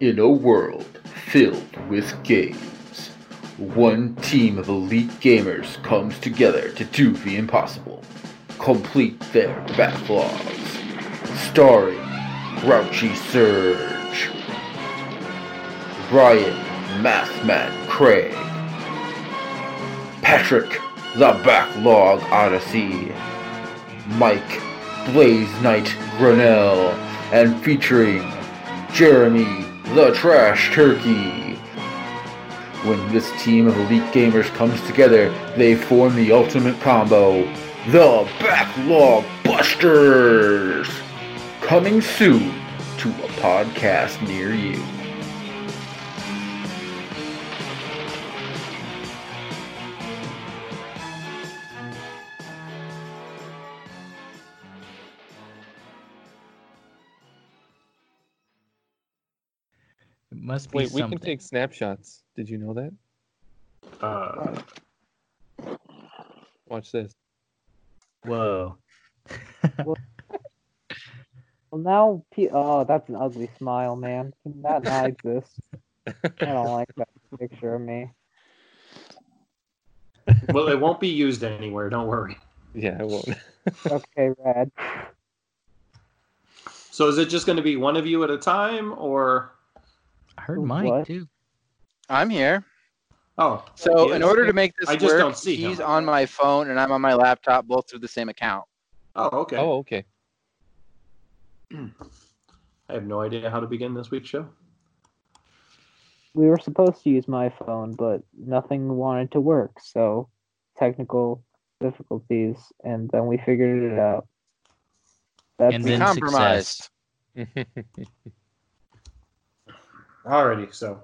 In a world filled with games, one team of elite gamers comes together to do the impossible. Complete their backlogs. Starring Grouchy Surge, Ryan Mathman Craig, Patrick The Backlog Odyssey, Mike Blaze Knight Grinnell, and featuring Jeremy the Trash Turkey. When this team of elite gamers comes together, they form the ultimate combo, the Backlog Busters! Coming soon to a podcast near you. Must be Wait, we can take snapshots. Did you know that? Uh, Watch this. Whoa. Well, now, pe- oh, that's an ugly smile, man. Can that not exist? I don't like that picture of me. well, it won't be used anywhere. Don't worry. Yeah, it won't. Okay, Rad. So is it just going to be one of you at a time, or I heard Who- Mike what? too. I'm here. oh? So he in order to make this I just work, don't see him. he's on my phone and I'm on my laptop, both through the same account. Oh, okay. Oh, okay. I have no idea how to begin this week's show. We were supposed to use my phone, but nothing wanted to work, so technical difficulties, and then we figured it out. That's And We then compromised. Alrighty, so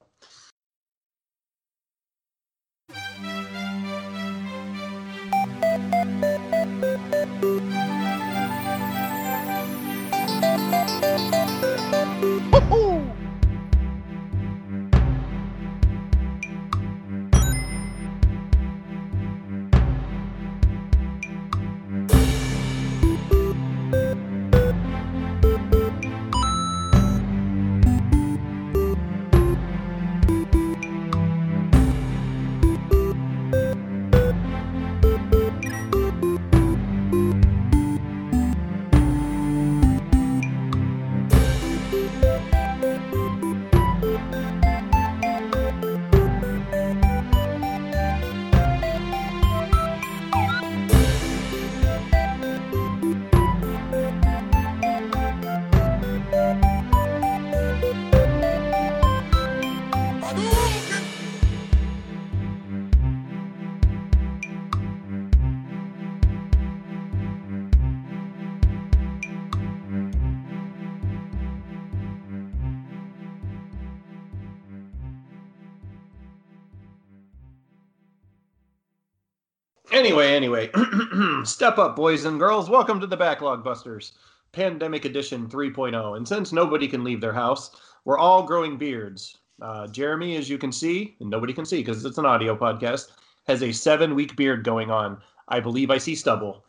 Anyway, anyway, step up, boys and girls. Welcome to the Backlog Busters, Pandemic Edition 3.0. And since nobody can leave their house, we're all growing beards. Uh, Jeremy, as you can see, and nobody can see because it's an audio podcast, has a seven week beard going on. I believe I see stubble.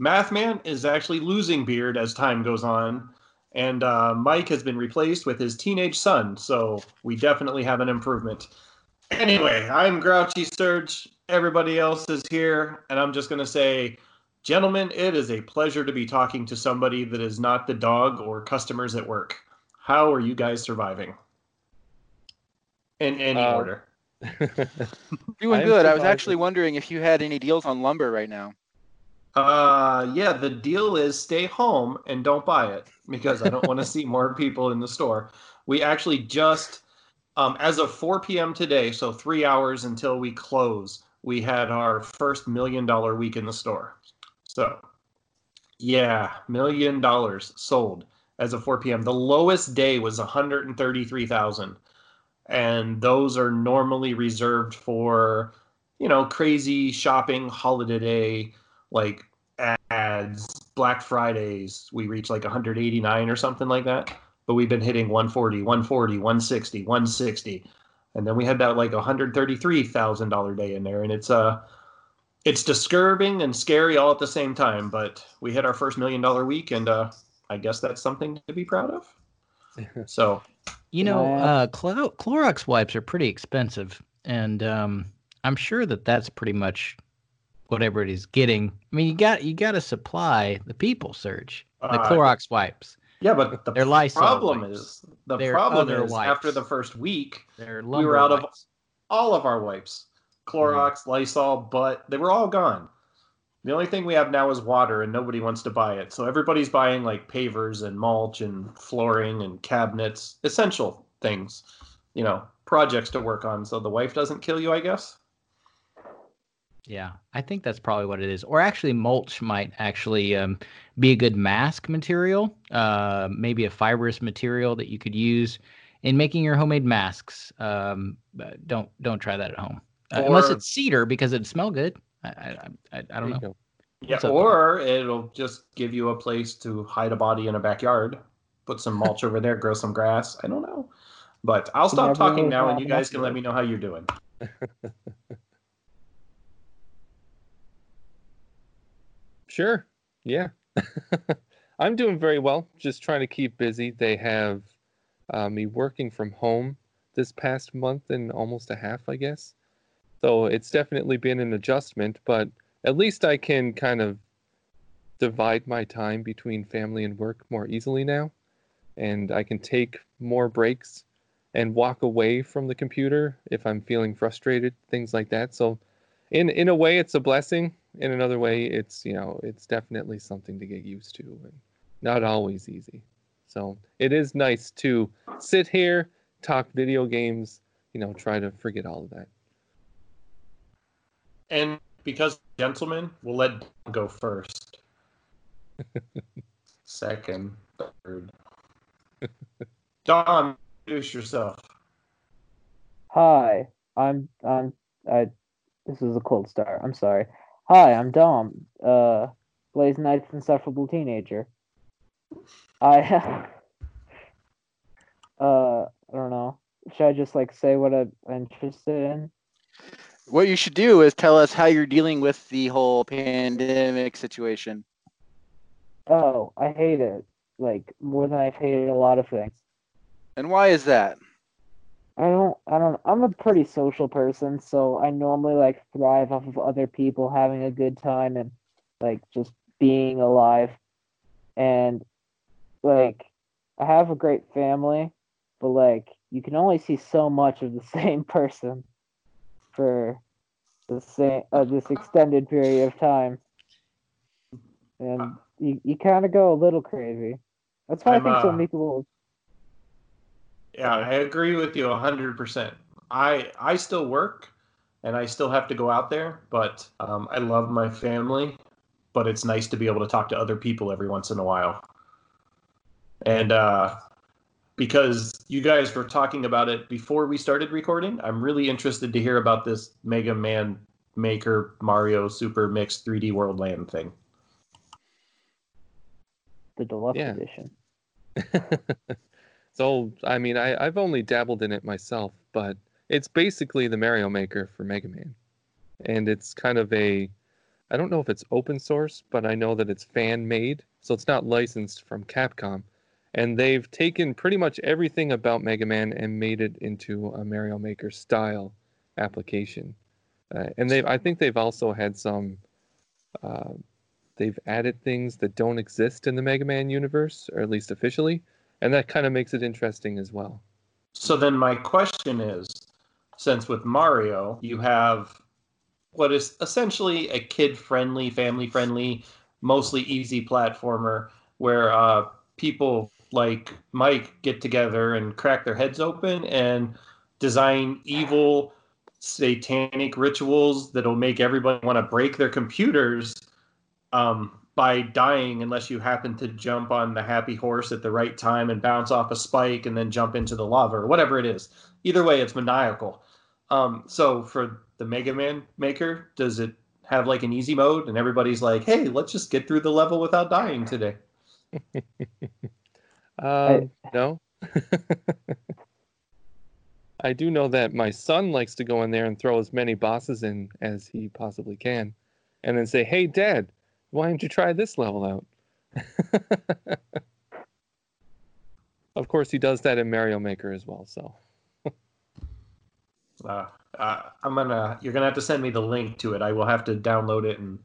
Mathman is actually losing beard as time goes on. And uh, Mike has been replaced with his teenage son. So we definitely have an improvement. Anyway, I'm Grouchy Surge. Everybody else is here, and I'm just going to say, gentlemen, it is a pleasure to be talking to somebody that is not the dog or customers at work. How are you guys surviving? In any Uh, order. Doing good. I was actually wondering if you had any deals on lumber right now. Uh, yeah, the deal is stay home and don't buy it because I don't want to see more people in the store. We actually just, um, as of 4 p.m. today, so three hours until we close, we had our first million dollar week in the store. So, yeah, million dollars sold as of 4 p.m. The lowest day was 133,000, and those are normally reserved for, you know, crazy shopping holiday like ads, Black Fridays, we reach like 189 or something like that. But we've been hitting 140, 140, 160, 160. And then we had that like $133,000 day in there. And it's uh it's disturbing and scary all at the same time. But we hit our first million dollar week and uh I guess that's something to be proud of. So You know, I uh, Clo- Clorox wipes are pretty expensive, and um, I'm sure that that's pretty much what everybody's getting. I mean, you got you got to supply the people, Serge. The Uh, Clorox wipes. Yeah, but the Lysol problem wipes. is the They're problem is after the first week, we were out of all of our wipes. Clorox, Lysol, but they were all gone. The only thing we have now is water, and nobody wants to buy it. So everybody's buying like pavers and mulch and flooring and cabinets, essential things, you know, projects to work on. So the wife doesn't kill you, I guess. Yeah, I think that's probably what it is. Or actually, mulch might actually um, be a good mask material. Uh, maybe a fibrous material that you could use in making your homemade masks. Um, but don't don't try that at home, uh, unless it's cedar because it'd smell good. I I, I, I don't know. go. Yeah, up? or it'll just give you a place to hide a body in a backyard. Put some mulch over there, grow some grass. I don't know. But I'll stop talking now, and you guys can let me know how you're doing. Sure. Yeah. I'm doing very well. Just trying to keep busy. They have uh, me working from home this past month and almost a half, I guess. So it's definitely been an adjustment, but at least I can kind of divide my time between family and work more easily now. And I can take more breaks and walk away from the computer if I'm feeling frustrated, things like that. So in in a way it's a blessing in another way it's you know it's definitely something to get used to and not always easy so it is nice to sit here talk video games you know try to forget all of that And because gentlemen, we'll let Dom go first. Second, third. Dom, introduce yourself. Hi, I'm I'm I. This is a cold start. I'm sorry. Hi, I'm Dom. Uh, Blaze Knight's insufferable teenager. I. uh, I don't know. Should I just like say what I'm interested in? What you should do is tell us how you're dealing with the whole pandemic situation. Oh, I hate it. Like more than I've hated a lot of things. And why is that? I don't I don't I'm a pretty social person, so I normally like thrive off of other people having a good time and like just being alive. And like I have a great family, but like you can only see so much of the same person for the same uh, this extended period of time. And you, you kind of go a little crazy. That's why i I'm, think so uh, many people Yeah, I agree with you hundred percent. I I still work, and I still have to go out there, but um, I love my family. But it's nice to be able to talk to other people every once in a while. And uh, because you guys were talking about it before we started recording, I'm really interested to hear about this Mega Man Maker Mario Super Mix 3D World Land thing. the deluxe Yeah. edition. so i mean I, i've only dabbled in it myself but it's basically the mario maker for mega man. And it's kind of a i don't know if it's open source but i know that it's fan made so it's not licensed from capcom. And they've taken pretty much everything about mega man and made it into a mario maker style application. Uh, and they i think they've also had some uh, they've added things that don't exist in the mega man universe or at least officially and that kind of makes it interesting as well. So then my question is, since with Mario you have what is essentially a kid-friendly, family-friendly, mostly easy platformer where uh, people like Mike get together and crack their heads open and design evil satanic rituals that'll make everybody want to break their computers um, by dying unless you happen to jump on the happy horse at the right time and bounce off a spike and then jump into the lava or whatever it is. Either way, it's maniacal. Um, so for the Mega Man Maker, does it have like an easy mode and everybody's like, hey, let's just get through the level without dying today? Um, no. I do know that my son likes to go in there and throw as many bosses in as he possibly can, and then say, "Hey, Dad, why don't you try this level out?" Of course, he does that in Mario Maker as well. So Uh, uh, I'm gonna. You're gonna have to send me the link to it. I will have to download it and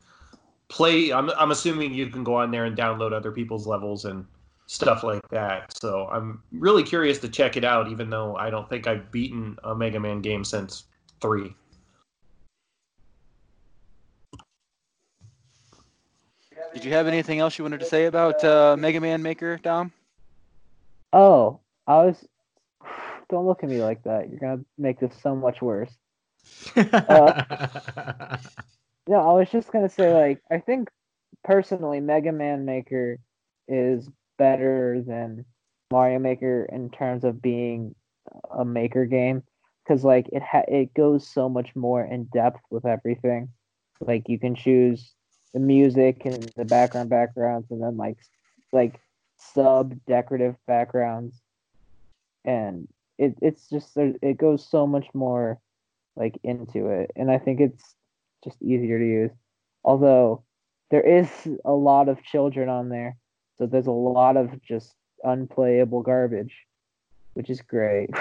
play. I'm. I'm assuming you can go on there and download other people's levels and stuff like that. So I'm really curious to check it out. Even though I don't think I've beaten a Mega Man game since three. Did you have anything else you wanted to say about uh, Mega Man Maker, Dom? Oh, I was. Don't look at me like that. You're gonna make this so much worse. Uh, No, I was just gonna say like I think personally Mega Man Maker is better than Mario Maker in terms of being a maker game because like it ha- it goes so much more in depth with everything. Like you can choose the music and the background backgrounds and then like like sub decorative backgrounds and it it's just it goes so much more like into it and I think it's just easier to use. Although there is a lot of children on there, so there's a lot of just unplayable garbage, which is great.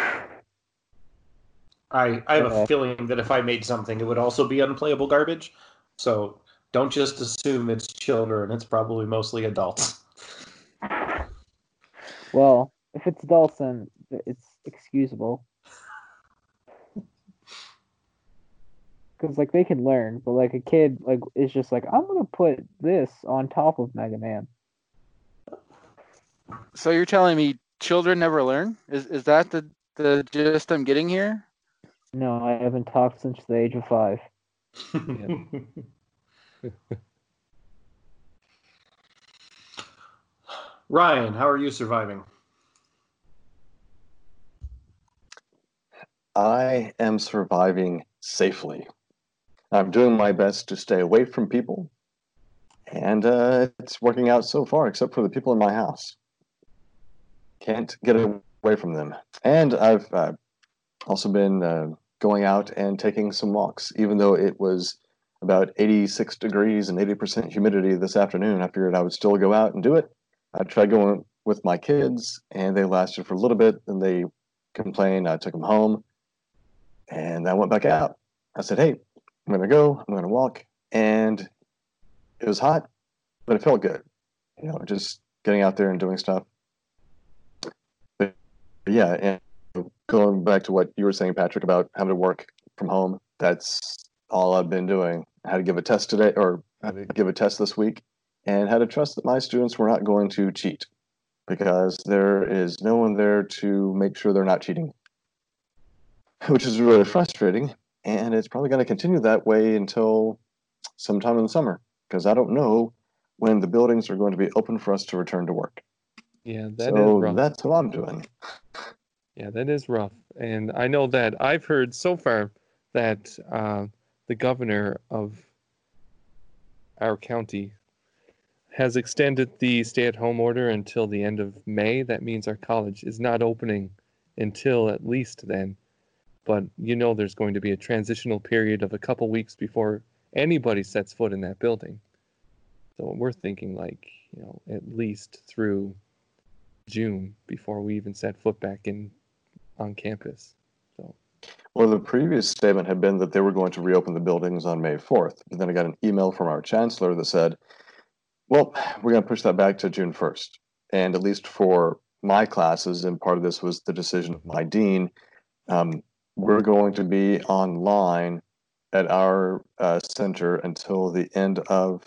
I I have a feeling that if I made something, it would also be unplayable garbage. So don't just assume it's children. It's probably mostly adults. well, if it's adults, then it's excusable. Because like they can learn, but like a kid like is just like I'm gonna put this on top of Mega Man. So you're telling me children never learn? Is is that the the gist I'm getting here? No, I haven't talked since the age of five. Ryan, how are you surviving? I am surviving safely. I'm doing my best to stay away from people, and uh, it's working out so far, except for the people in my house. Can't get away from them. And I've uh, also been uh, going out and taking some walks, even though it was about 86 degrees and 80% humidity this afternoon. I figured I would still go out and do it. I tried going with my kids, and they lasted for a little bit, and they complained. I took them home, and I went back out. I said, "Hey, I'm gonna go. I'm gonna walk," and it was hot, but it felt good. You know, just getting out there and doing stuff. But yeah, and going back to what you were saying, Patrick, about having to work from home. That's all I've been doing. I had to give a test today, or I had to give a test this week, and had to trust that my students were not going to cheat because there is no one there to make sure they're not cheating, which is really frustrating. And it's probably going to continue that way until sometime in the summer because I don't know when the buildings are going to be open for us to return to work. yeah, that is so rough. that's what I'm doing. Yeah, that is rough. And I know that I've heard so far that uh, the governor of our county has extended the stay at home order until the end of May. That means our college is not opening until at least then. But you know, there's going to be a transitional period of a couple weeks before anybody sets foot in that building. So we're thinking like, you know, at least through June before we even set foot back in on campus. Well, the previous statement had been that they were going to reopen the buildings on May 4th. But then I got an email from our chancellor that said, well, we're going to push that back to June 1st. And at least for my classes, and part of this was the decision of my dean, um, we're going to be online at our uh, center until the end of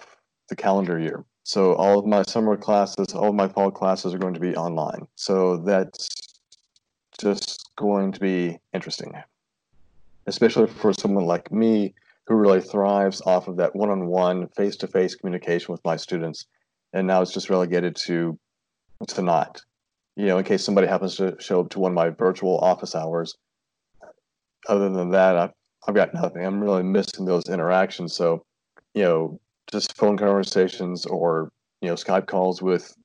the calendar year. So all of my summer classes, all of my fall classes are going to be online. So that's just going to be interesting, especially for someone like me who really thrives off of that one-on-one, face-to-face communication with my students, and now it's just relegated to to not. You know, in case somebody happens to show up to one of my virtual office hours. Other than that, I've I've got nothing. I'm really missing those interactions. So, you know, just phone conversations or you know Skype calls with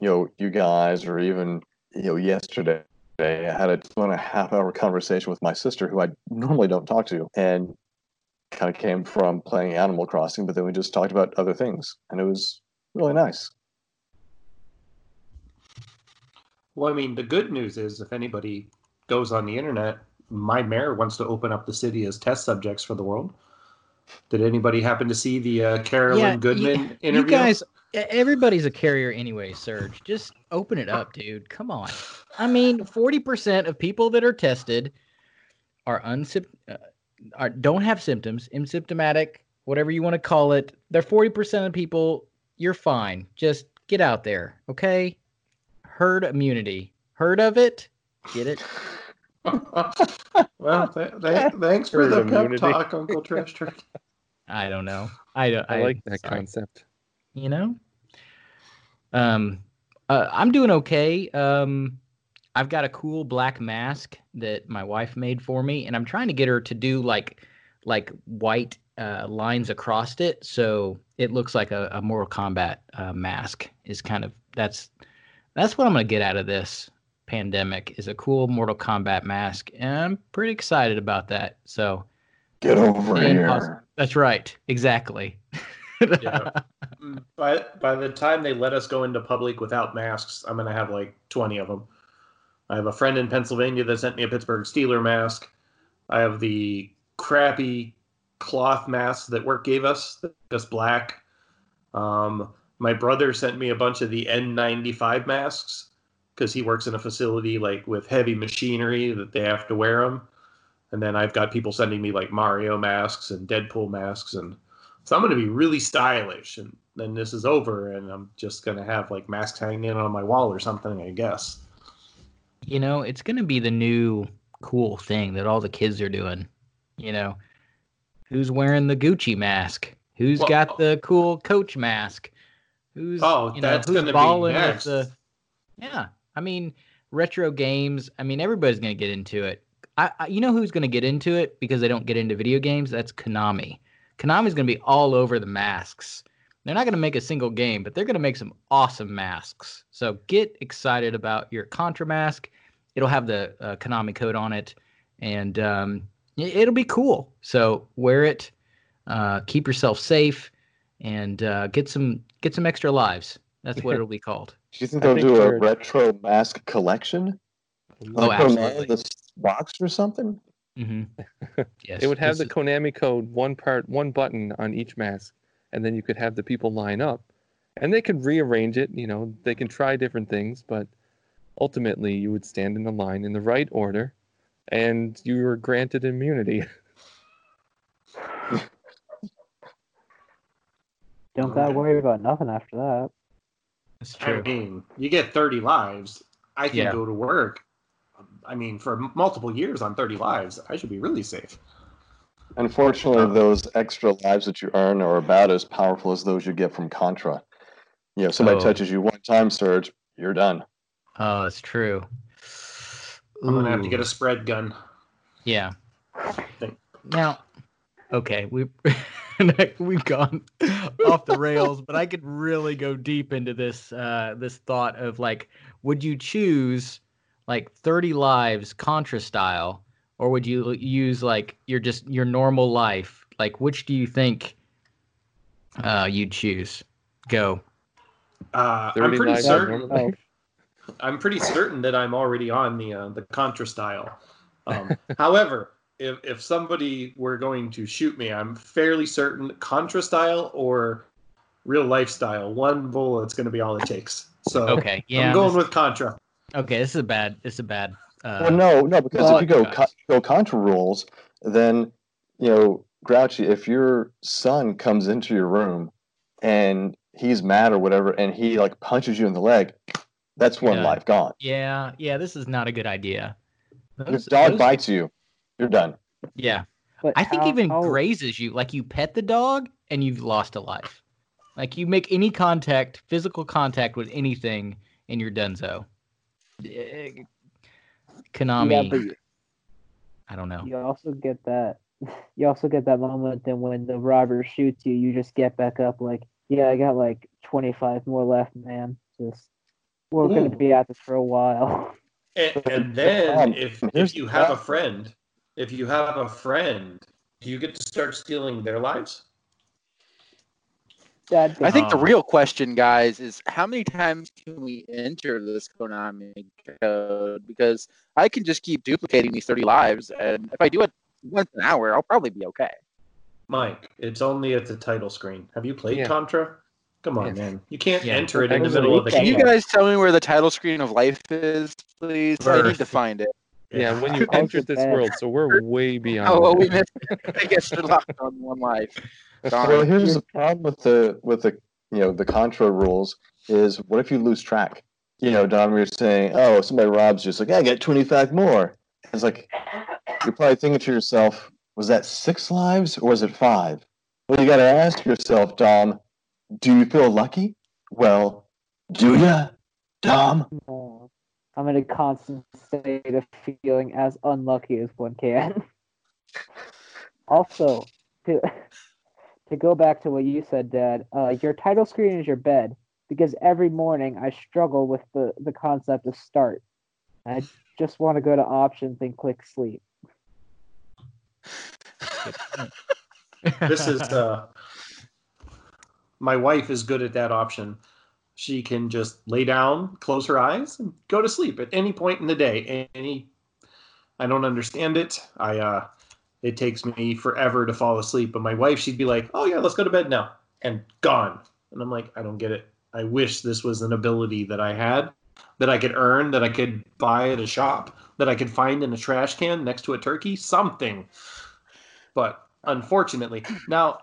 you know you guys, or even you know yesterday I had a two and a half hour conversation with my sister, who I normally don't talk to, and kind of came from playing Animal Crossing, but then we just talked about other things, and it was really nice. Well, I mean, the good news is if anybody goes on the internet, my mayor wants to open up the city as test subjects for the world. Did anybody happen to see the uh, Carolyn Yeah, Goodman you- interview? You guys, everybody's a carrier anyway, Serge. Just open it up, dude. Come on. I mean, forty percent of people that are tested are unsympt- uh, are don't have symptoms, asymptomatic, whatever you want to call it. They're forty percent of people. You're fine. Just get out there, okay? Herd immunity. Heard of it? Get it? well, th- th- thanks for Herd the pep talk, Uncle Trash Turkey. I don't know. I don't. I like that sorry. concept. You know? Um uh, i'm doing okay. Um i've got a cool black mask that my wife made for me and i'm trying to get her to do like like white uh, lines across it so it looks like a, a mortal kombat uh, mask is kind of that's that's what i'm gonna get out of this pandemic is a cool mortal kombat mask and i'm pretty excited about that so Get over here. poss- that's right exactly Mm, by by the time they let us go into public without masks, I'm gonna have like 20 of them. I have a friend in Pennsylvania that sent me a Pittsburgh Steeler mask. I have the crappy cloth masks that work gave us, just black. Um, my brother sent me a bunch of the N95 masks because he works in a facility like with heavy machinery that they have to wear them. And then I've got people sending me like Mario masks and Deadpool masks and so I'm going to be really stylish, and then this is over, and I'm just going to have like masks hanging on my wall or something, I guess. you know, it's going to be the new cool thing that all the kids are doing. You know, who's wearing the Gucci mask? Who's Well, got oh. the cool coach mask? Who's Oh, you know, that's who's gonna be balling with the Yeah, I mean, retro games, I mean, everybody's going to get into it. I, I you know who's going to get into it because they don't get into video games? That's Konami. Konami's going to be all over the masks. They're not going to make a single game, but they're going to make some awesome masks. So get excited about your Contra mask. It'll have the uh, Konami code on it, and um, it- it'll be cool. So wear it, uh, keep yourself safe, and uh, get some get some extra lives. That's what it'll be called. Do you think they'll think do a retro mask collection? Oh, Like put 'em all absolutely. in this box or something? Hmm Yes, It would have this the Konami code, one part, one button on each mask, and then you could have the people line up, and they could rearrange it. You know, they can try different things, but ultimately, you would stand in the line in the right order, and you were granted immunity. Don't gotta worry about nothing after that. That's I true. mean, you get 30 lives. I can Yeah. go to work. I mean, for multiple years on 30 lives, I should be really safe. Unfortunately, those extra lives that you earn are about as powerful as those you get from Contra. You know, somebody Oh. touches you one time, Surge, you're done. Oh, that's true. I'm gonna have to get a spread gun. Yeah. Think- Now, okay, we we've gone off the rails, but I could really go deep into this uh, this thought of like, would you choose like 30 lives Contra style, or would you use like your just your normal life? Like, which do you think uh, you'd choose? Go. Uh, I'm pretty lives certain. I'm pretty certain that I'm already on the uh, the Contra style. Um, however, if if somebody were going to shoot me, I'm fairly certain Contra style or real lifestyle. One bullet's going to be all it takes. So Okay. Yeah. I'm going this- with Contra. Okay. This is a bad. This is a bad. Uh, well, no, no, because well, if you go co- go Contra rules, then you know, Grouchy, if your son comes into your room and he's mad or whatever, and he like punches you in the leg, that's one Yeah. life gone. Yeah. Yeah. This is not a good idea. If Those- dog those- bites you, you're done. Yeah. But I think how- even how- grazes you, like you pet the dog and you've lost a life. Like you make any contact, physical contact with anything, and you're donezo. Eh, Konami, Yeah, but I don't know. you also get that. You also get that moment then when the robber shoots you, you just get back up like, yeah, I got like 25 more left, man. Just we're Ooh. gonna be at this for a while. And, and then Um, if if you have a friend, if you have a friend, do you get to start stealing their lives? Dad, I think the real question, guys, is how many times can we enter this Konami code? Because I can just keep duplicating these 30 lives, and if I do it once an hour, I'll probably be okay. Mike, it's only at the title screen. Have you played Yeah. Contra? Come on, Yeah. man. You can't Yeah. enter it in the middle of the recap. Can you guys tell me where the title screen of life is, please? I need to find it. Yeah, when you How's entered this bad? world, so we're way beyond. Oh, well, we missed it. I guess we're locked on one life. Well, here's the problem with the with the you know the Contra rules is what if you lose track? You know, Dom, we were saying, oh, somebody robs you. It's like, I got 25 more. It's like you're probably thinking to yourself, was that six lives or was it five? Well, you got to ask yourself, Dom, do you feel lucky? Well, do ya, Dom? I'm in a constant state of feeling as unlucky as one can. also, to to go back to what you said, Dad, uh, your title screen is your bed because every morning I struggle with the the concept of start. I just want to go to options and click sleep. this is uh my wife is good at that option she can just lay down close her eyes and go to sleep at any point in the day any i don't understand it i uh it takes me forever to fall asleep but my wife she'd be like oh yeah let's go to bed now and gone. And i'm like i don't get it. I wish this was an ability that i had that i could earn that i could buy at a shop that i could find in a trash can next to a turkey something. But unfortunately now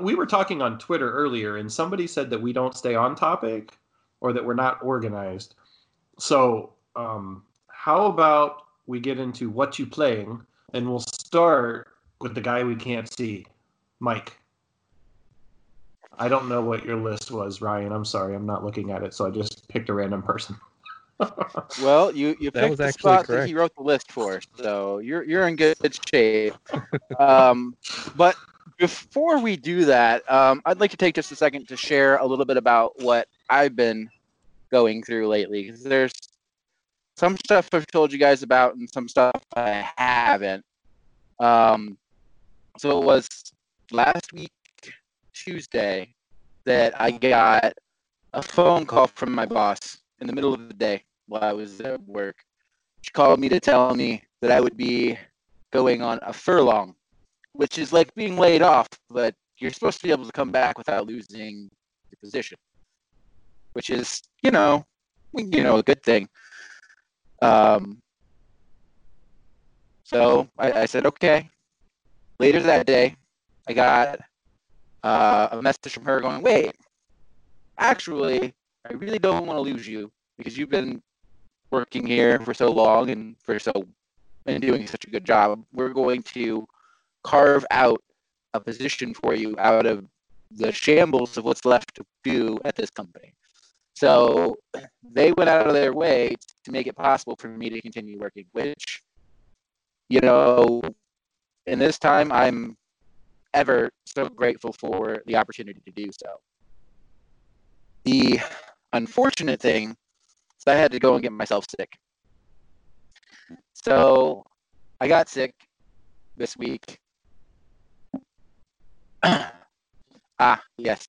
we were talking on twitter earlier and somebody said that we don't stay on topic or that we're not organized. So um, how about we get into what you playing and we'll start with the guy we can't see mike i don't know what your list was ryan i'm sorry i'm not looking at it so i just picked a random person Well, you you That picked the actually spot that he wrote the list for, so you're you're in good shape. um, but before we do that, um, I'd like to take just a second to share a little bit about what I've been going through lately. 'cause there's some stuff I've told you guys about, and some stuff I haven't. Um, so it was last week Tuesday that I got a phone call from my boss in the middle of the day while I was at work. She called me to tell me that I would be going on a furlong, which is like being laid off, but you're supposed to be able to come back without losing your position, which is, you know, you know, a good thing. Um, so I, I said, okay. Later that day, I got uh, a message from her going, wait, actually, I really don't want to lose you because you've been working here for so long and for so and doing such a good job. We're going to carve out a position for you out of the shambles of what's left to do at this company. So they went out of their way to make it possible for me to continue working, which, you know, in this time, I'm ever so grateful for the opportunity to do so. The unfortunate thing is I had to go and get myself sick. So I got sick this week. ah, yes.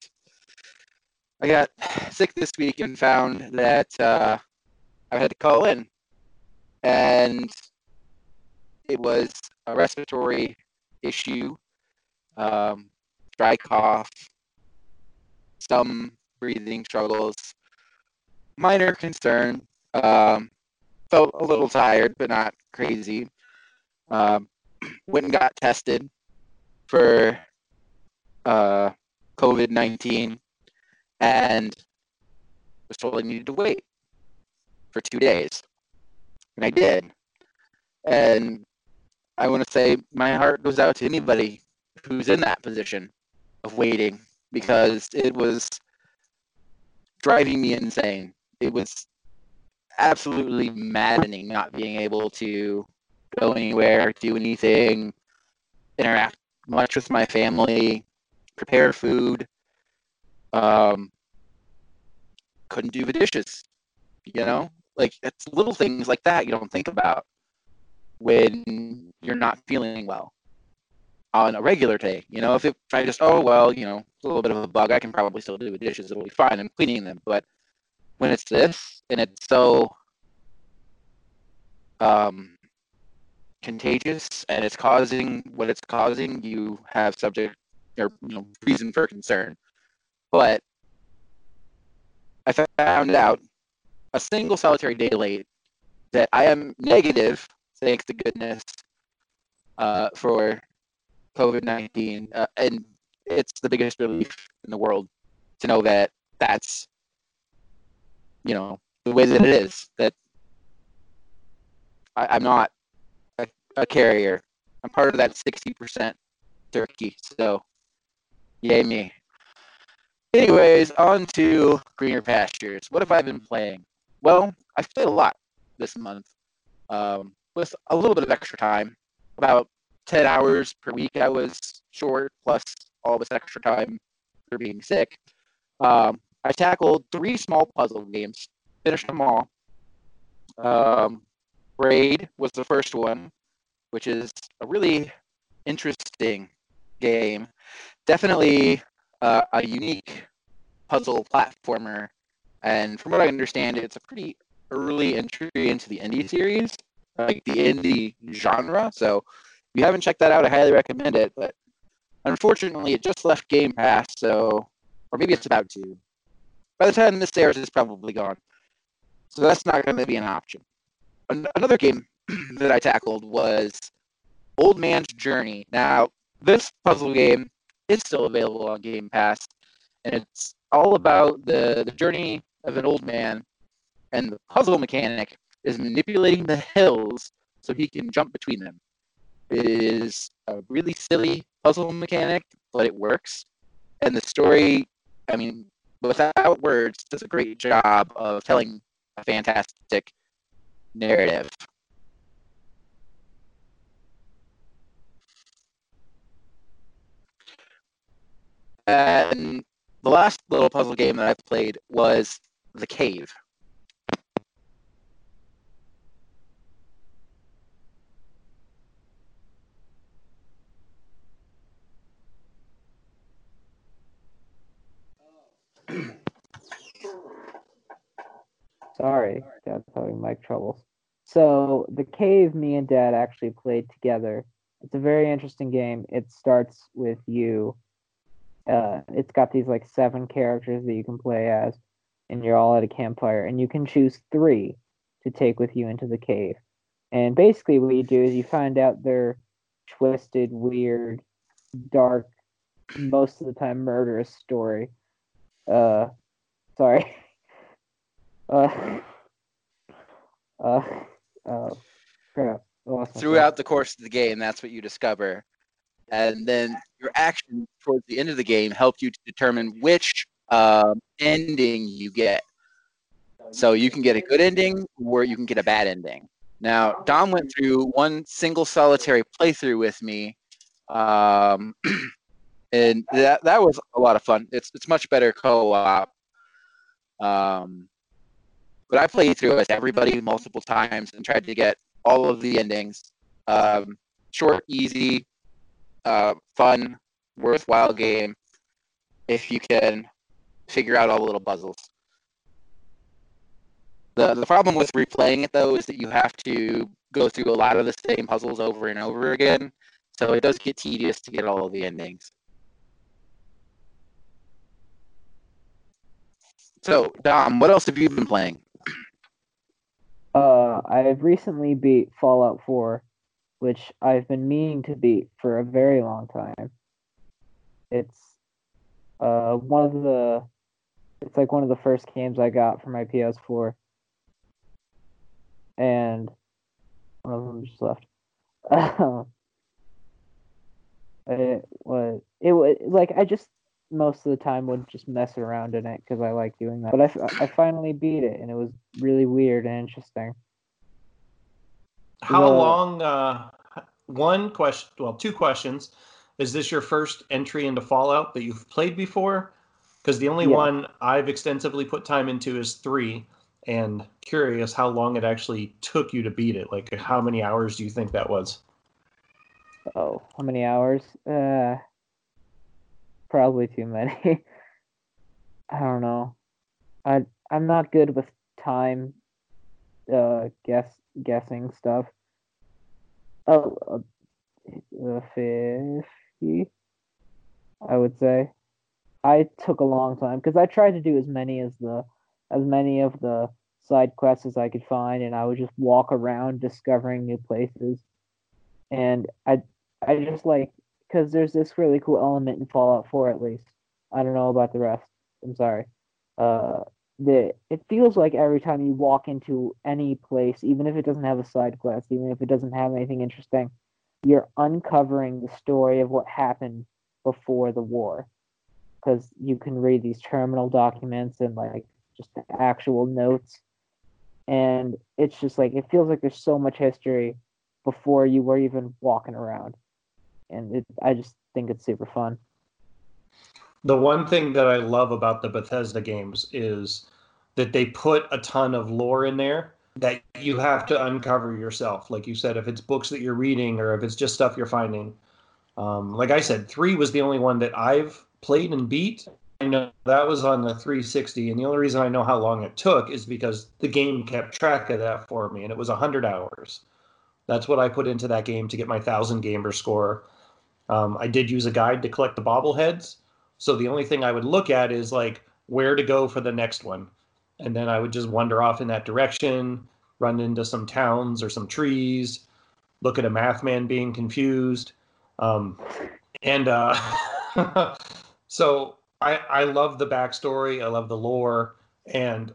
I got sick this week and found that uh, I had to call in. And it was a respiratory issue, um, dry cough, some breathing struggles, minor concern. Um, felt a little tired, but not crazy. Um, went and got tested for uh, COVID 19 and was told I needed to wait for two days. And I did. And I want to say my heart goes out to anybody who's in that position of waiting because it was driving me insane. It was absolutely maddening not being able to go anywhere, do anything, interact much with my family, prepare food. Um, couldn't do the dishes, you know? Like it's little things like that you don't think about when you're not feeling well. on a regular day. You know, if, it, if I just, oh, well, you know, it's a little bit of a bug, I can probably still do the dishes. It'll be fine. I'm cleaning them. But when it's this and it's so um, contagious and it's causing what it's causing, you have subject or you know reason for concern. But I found out a single solitary day late that I am negative, thanks to goodness, uh, for COVID 19. Uh, and it's the biggest relief in the world to know that that's, you know, the way that it is. That I, am not a, a carrier. I'm part of that 60% turkey. So, yay me. Anyways, on to greener pastures. What have I been playing? Well, I've played a lot this month um, with a little bit of extra time. About 10 hours per week I was short, plus all this extra time for being sick. Um, I tackled three small puzzle games, finished them all. Um, Braid was the first one, which is a really interesting game. Definitely uh, a unique puzzle platformer. And from what I understand, it's a pretty early entry into the indie series, like the indie genre. So if you haven't checked that out, I highly recommend it. But unfortunately, it just left Game Pass, so or maybe it's about to. By the time this airs, it's probably gone. So that's not going to be an option. An- another game that I tackled was Old Man's Journey. Now, this puzzle game is still available on Game Pass, and it's all about the, the journey of an old man and the puzzle mechanic is manipulating the hills so he can jump between them. It is a really silly puzzle mechanic, but it works. And the story, I mean, without words, does a great job of telling a fantastic narrative. And the last little puzzle game that I played was The Cave. Sorry, Dad's having mic troubles. So the cave me and Dad actually played together. It's a very interesting game. It starts with you. Uh, it's got these like seven characters that you can play as, and you're all at a campfire, and you can choose three to take with you into the cave. And basically, what you do is you find out their twisted, weird, dark, most of the time murderous story. Uh, sorry. Uh, uh, uh, crap. Throughout the course of the game, that's what you discover. And then your action towards the end of the game help you to determine which um, ending you get. So you can get a good ending or you can get a bad ending. Now, Dom went through one single solitary playthrough with me, um, and that that was a lot of fun. It's it's much better co-op. Um, but I played through with everybody multiple times and tried to get all of the endings. Um, short, easy, uh, fun, worthwhile game if you can figure out all the little puzzles. The, the problem with replaying it though is that you have to go through a lot of the same puzzles over and over again. So it does get tedious to get all of the endings. So, Dom, what else have you been playing? Uh, I've recently beat Fallout 4, which I've been meaning to beat for a very long time. It's uh one of the it's like one of the first games I got for my PS4. And one of them just left. it was it was like I just most of the time would just mess around in it because I like doing that. But I, I finally beat it and it was really weird and interesting. How the, long? Uh, one question, well, two questions. Is this your first entry into Fallout that you've played before? Because the only yeah. one I've extensively put time into is three, and curious how long it actually took you to beat it. Like, how many hours do you think that was? Oh, how many hours? Uh, probably too many. I don't know. I I'm not good with time. Uh, guess guessing stuff. Oh, uh, fifty. I would say. I took a long time because I tried to do as many as the as many of the side quests as I could find, and I would just walk around discovering new places. And I I just like because there's this really cool element in Fallout 4 at least. I don't know about the rest. I'm sorry. Uh, the it feels like every time you walk into any place, even if it doesn't have a side quest, even if it doesn't have anything interesting, you're uncovering the story of what happened before the war. Because you can read these terminal documents and like just the actual notes. And it's just like it feels like there's so much history before you were even walking around. And it, i just think it's super fun The one thing that I love about the Bethesda games is that they put a ton of lore in there that you have to uncover yourself. Like you said, if it's books that you're reading or if it's just stuff you're finding. Um, like I said, three was the only one that I've played and beat. I know that was on the 360, and the only reason I know how long it took is because the game kept track of that for me, and it was 100 hours. That's what I put into that game to get my 1,000 gamer score. Um, I did use a guide to collect the bobbleheads, so the only thing I would look at is like where to go for the next one, and then I would just wander off in that direction, run into some towns or some trees, look at a math man being confused, um, and uh, so I I love the backstory. I love the lore, and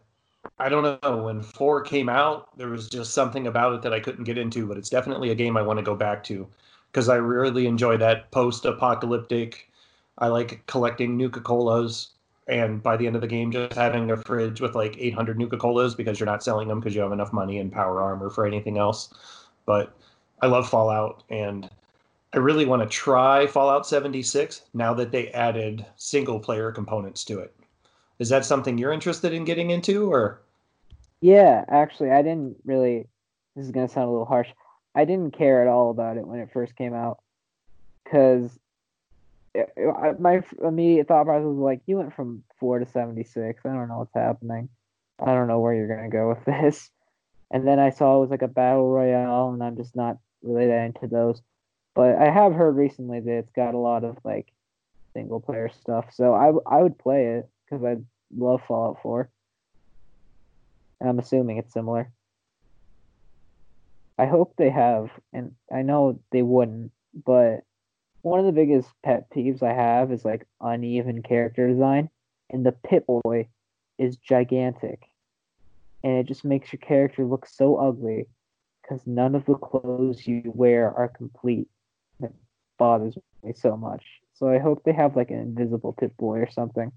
I don't know when four came out, there was just something about it that I couldn't get into. But it's definitely a game I want to go back to because I really enjoy that post-apocalyptic. I like collecting Nuka Colas, and by the end of the game, just having a fridge with like 800 Nuka Colas because you're not selling them because you have enough money and power armor for anything else. But I love Fallout, and I really want to try Fallout 76 now that they added single player components to it. Is that something you're interested in getting into or yeah actually i didn't really this is going to sound a little harsh i didn't care at all about it when it first came out because my immediate thought process was like you went from 4 to 76 i don't know what's happening. I don't know where you're going to go with this. And then i saw it was like a battle royale and i'm just not really that into those. But i have heard recently that it's got a lot of like single player stuff. So i, I would play it because i love fallout 4 and i'm assuming it's similar. I hope they have and i know they wouldn't but one of the biggest pet peeves I have is like uneven character design, and the Pip-Boy is gigantic, and it just makes your character look so ugly because none of the clothes you wear are complete. It bothers me so much. So I hope they have like an invisible Pip-Boy or something.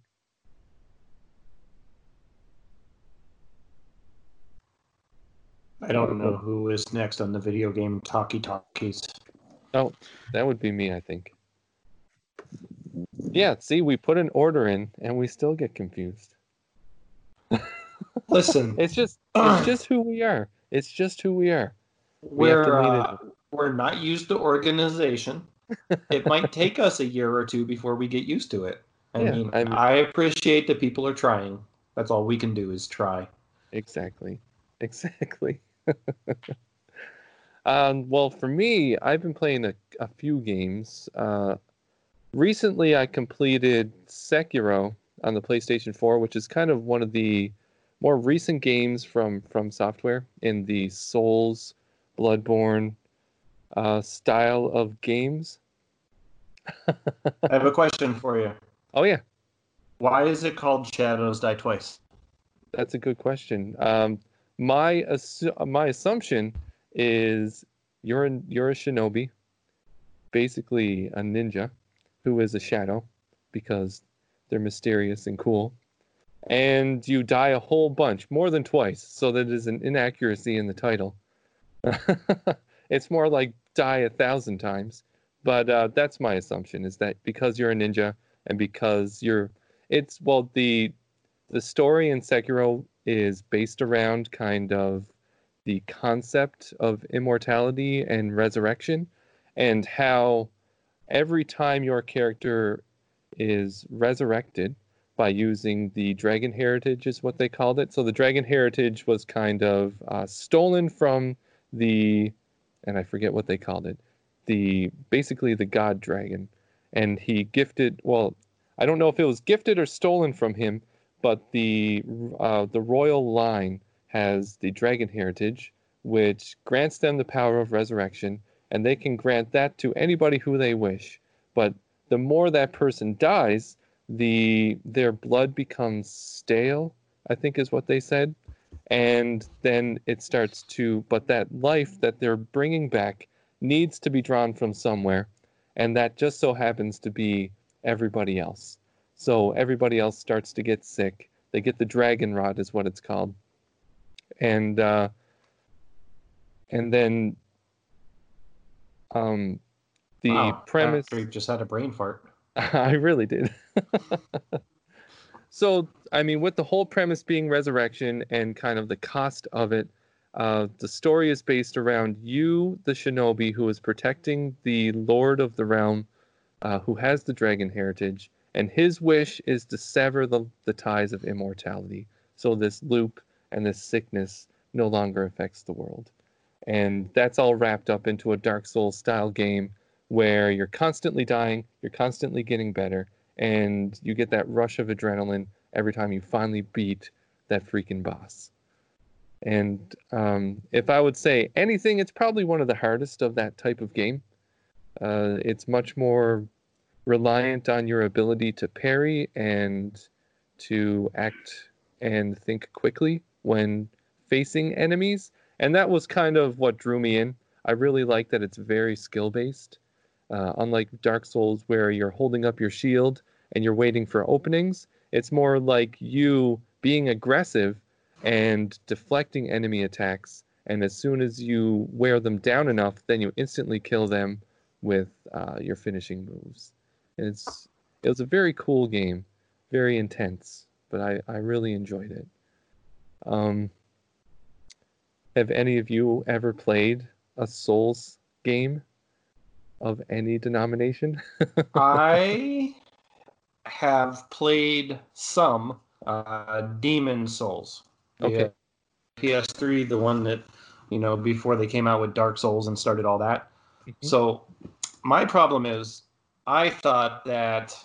I don't know who is next on the video game talkie talkies. Oh, that would be me, I think. Yeah, see, we put an order in and we still get confused. Listen, It's just it's just who we are. It's just who we are. We we're lean uh, we're not used to organization. it might take us a year or two before we get used to it. I Yeah, mean, I'm- I appreciate that people are trying. That's all we can do is try. Exactly. Exactly. um, well, for me, I've been playing a, a few games. Uh, recently, I completed Sekiro on the PlayStation 4, which is kind of one of the more recent games from FromSoftware in the Souls, Bloodborne uh, style of games. I have a question for you. Oh yeah, Why is it called Shadows Die Twice? That's a good question. Um, my assu- my assumption is you're an, you're a shinobi, basically a ninja, who is a shadow, because they're mysterious and cool, and you die a whole bunch, more than twice. So that is an inaccuracy in the title. it's more like die a thousand times, but uh, that's my assumption is that because you're a ninja and because you're, it's well the the story in Sekiro is based around kind of the concept of immortality and resurrection. and how every time your character is resurrected by using the dragon heritage is what they called it so the dragon heritage was kind of uh, stolen from the and i forget what they called it the basically the god dragon and he gifted well i don't know if it was gifted or stolen from him but the uh, the royal line has the dragon heritage which grants them the power of resurrection and they can grant that to anybody who they wish. But the more that person dies the their blood becomes stale i think is what they said. And then it starts to but that life that they're bringing back needs to be drawn from somewhere. And that just so happens to be everybody else. So everybody else starts to get sick. They get the dragon rot is what it's called and uh and then um the Wow, premise just had a brain fart. I really did. so, I mean, with the whole premise being resurrection and kind of the cost of it, uh, the story is based around you, the shinobi, who is protecting the Lord of the Realm, uh, who has the dragon heritage, and his wish is to sever the, the ties of immortality. So, this loop and this sickness no longer affects the world. And that's all wrapped up into a Dark Souls style game where you're constantly dying, you're constantly getting better, and you get that rush of adrenaline every time you finally beat that freaking boss. And um, if I would say anything, it's probably one of the hardest of that type of game. Uh, it's much more reliant on your ability to parry and to act and think quickly when facing enemies. And that was kind of what drew me in. I really like that it's very skill based. Uh, unlike Dark Souls, where you're holding up your shield and you're waiting for openings, it's more like you being aggressive and deflecting enemy attacks. And as soon as you wear them down enough, then you instantly kill them with uh, your finishing moves. And it's it was a very cool game, very intense, but I, I really enjoyed it. Um, have any of you ever played a Souls game of any denomination? I have played some uh, Demon Souls. Okay. uh, PS3, the one that, you know, before they came out with Dark Souls and started all that. So my problem is I thought that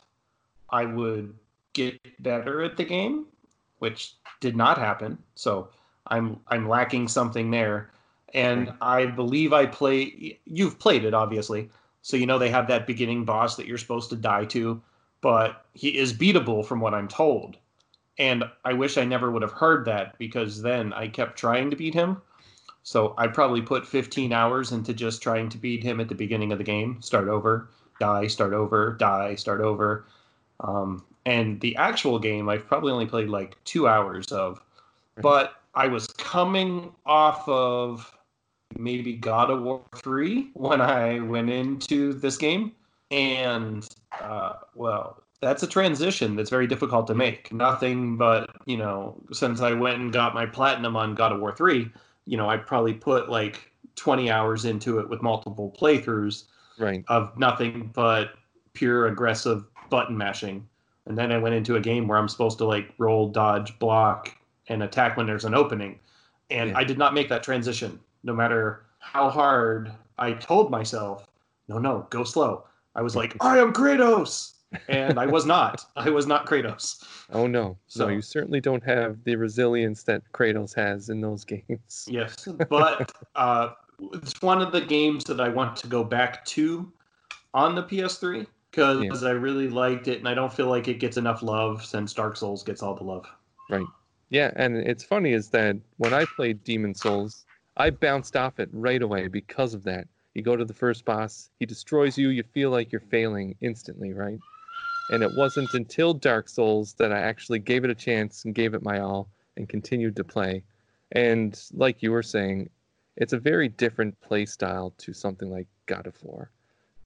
I would get better at the game, which did not happen. So I'm I'm lacking something there. And I believe I play you've played it obviously. So you know they have that beginning boss that you're supposed to die to, but he is beatable from what I'm told. And I wish I never would have heard that because then I kept trying to beat him. So I probably put 15 hours into just trying to beat him at the beginning of the game, start over, die, start over, die, start over. Um, and the actual game, I've probably only played like two hours of. But I was coming off of maybe God of War 3 when I went into this game. And, uh, well, that's a transition that's very difficult to make. Nothing but, you know, since I went and got my platinum on God of War 3, you know, I probably put like 20 hours into it with multiple playthroughs right. of nothing but pure aggressive button mashing. And then I went into a game where I'm supposed to like roll, dodge, block, and attack when there's an opening. And Yeah. I did not make that transition, no matter how hard I told myself, no, no, go slow. I was like, I am Kratos. And I was not. I was not Kratos. Oh no. So- no, you certainly don't have the resilience that Kratos has in those games. Yes, but uh, it's one of the games that I want to go back to on the PS3 because I really liked it, and I don't feel like it gets enough love since Dark Souls gets all the love. Right. Yeah, and it's funny is that when I played Demon Souls, I bounced off it right away because of that. You go to the first boss, he destroys you, you feel like you're failing instantly, right? And it wasn't until Dark Souls that I actually gave it a chance and gave it my all and continued to play. And like you were saying, it's a very different play style to something like God of War.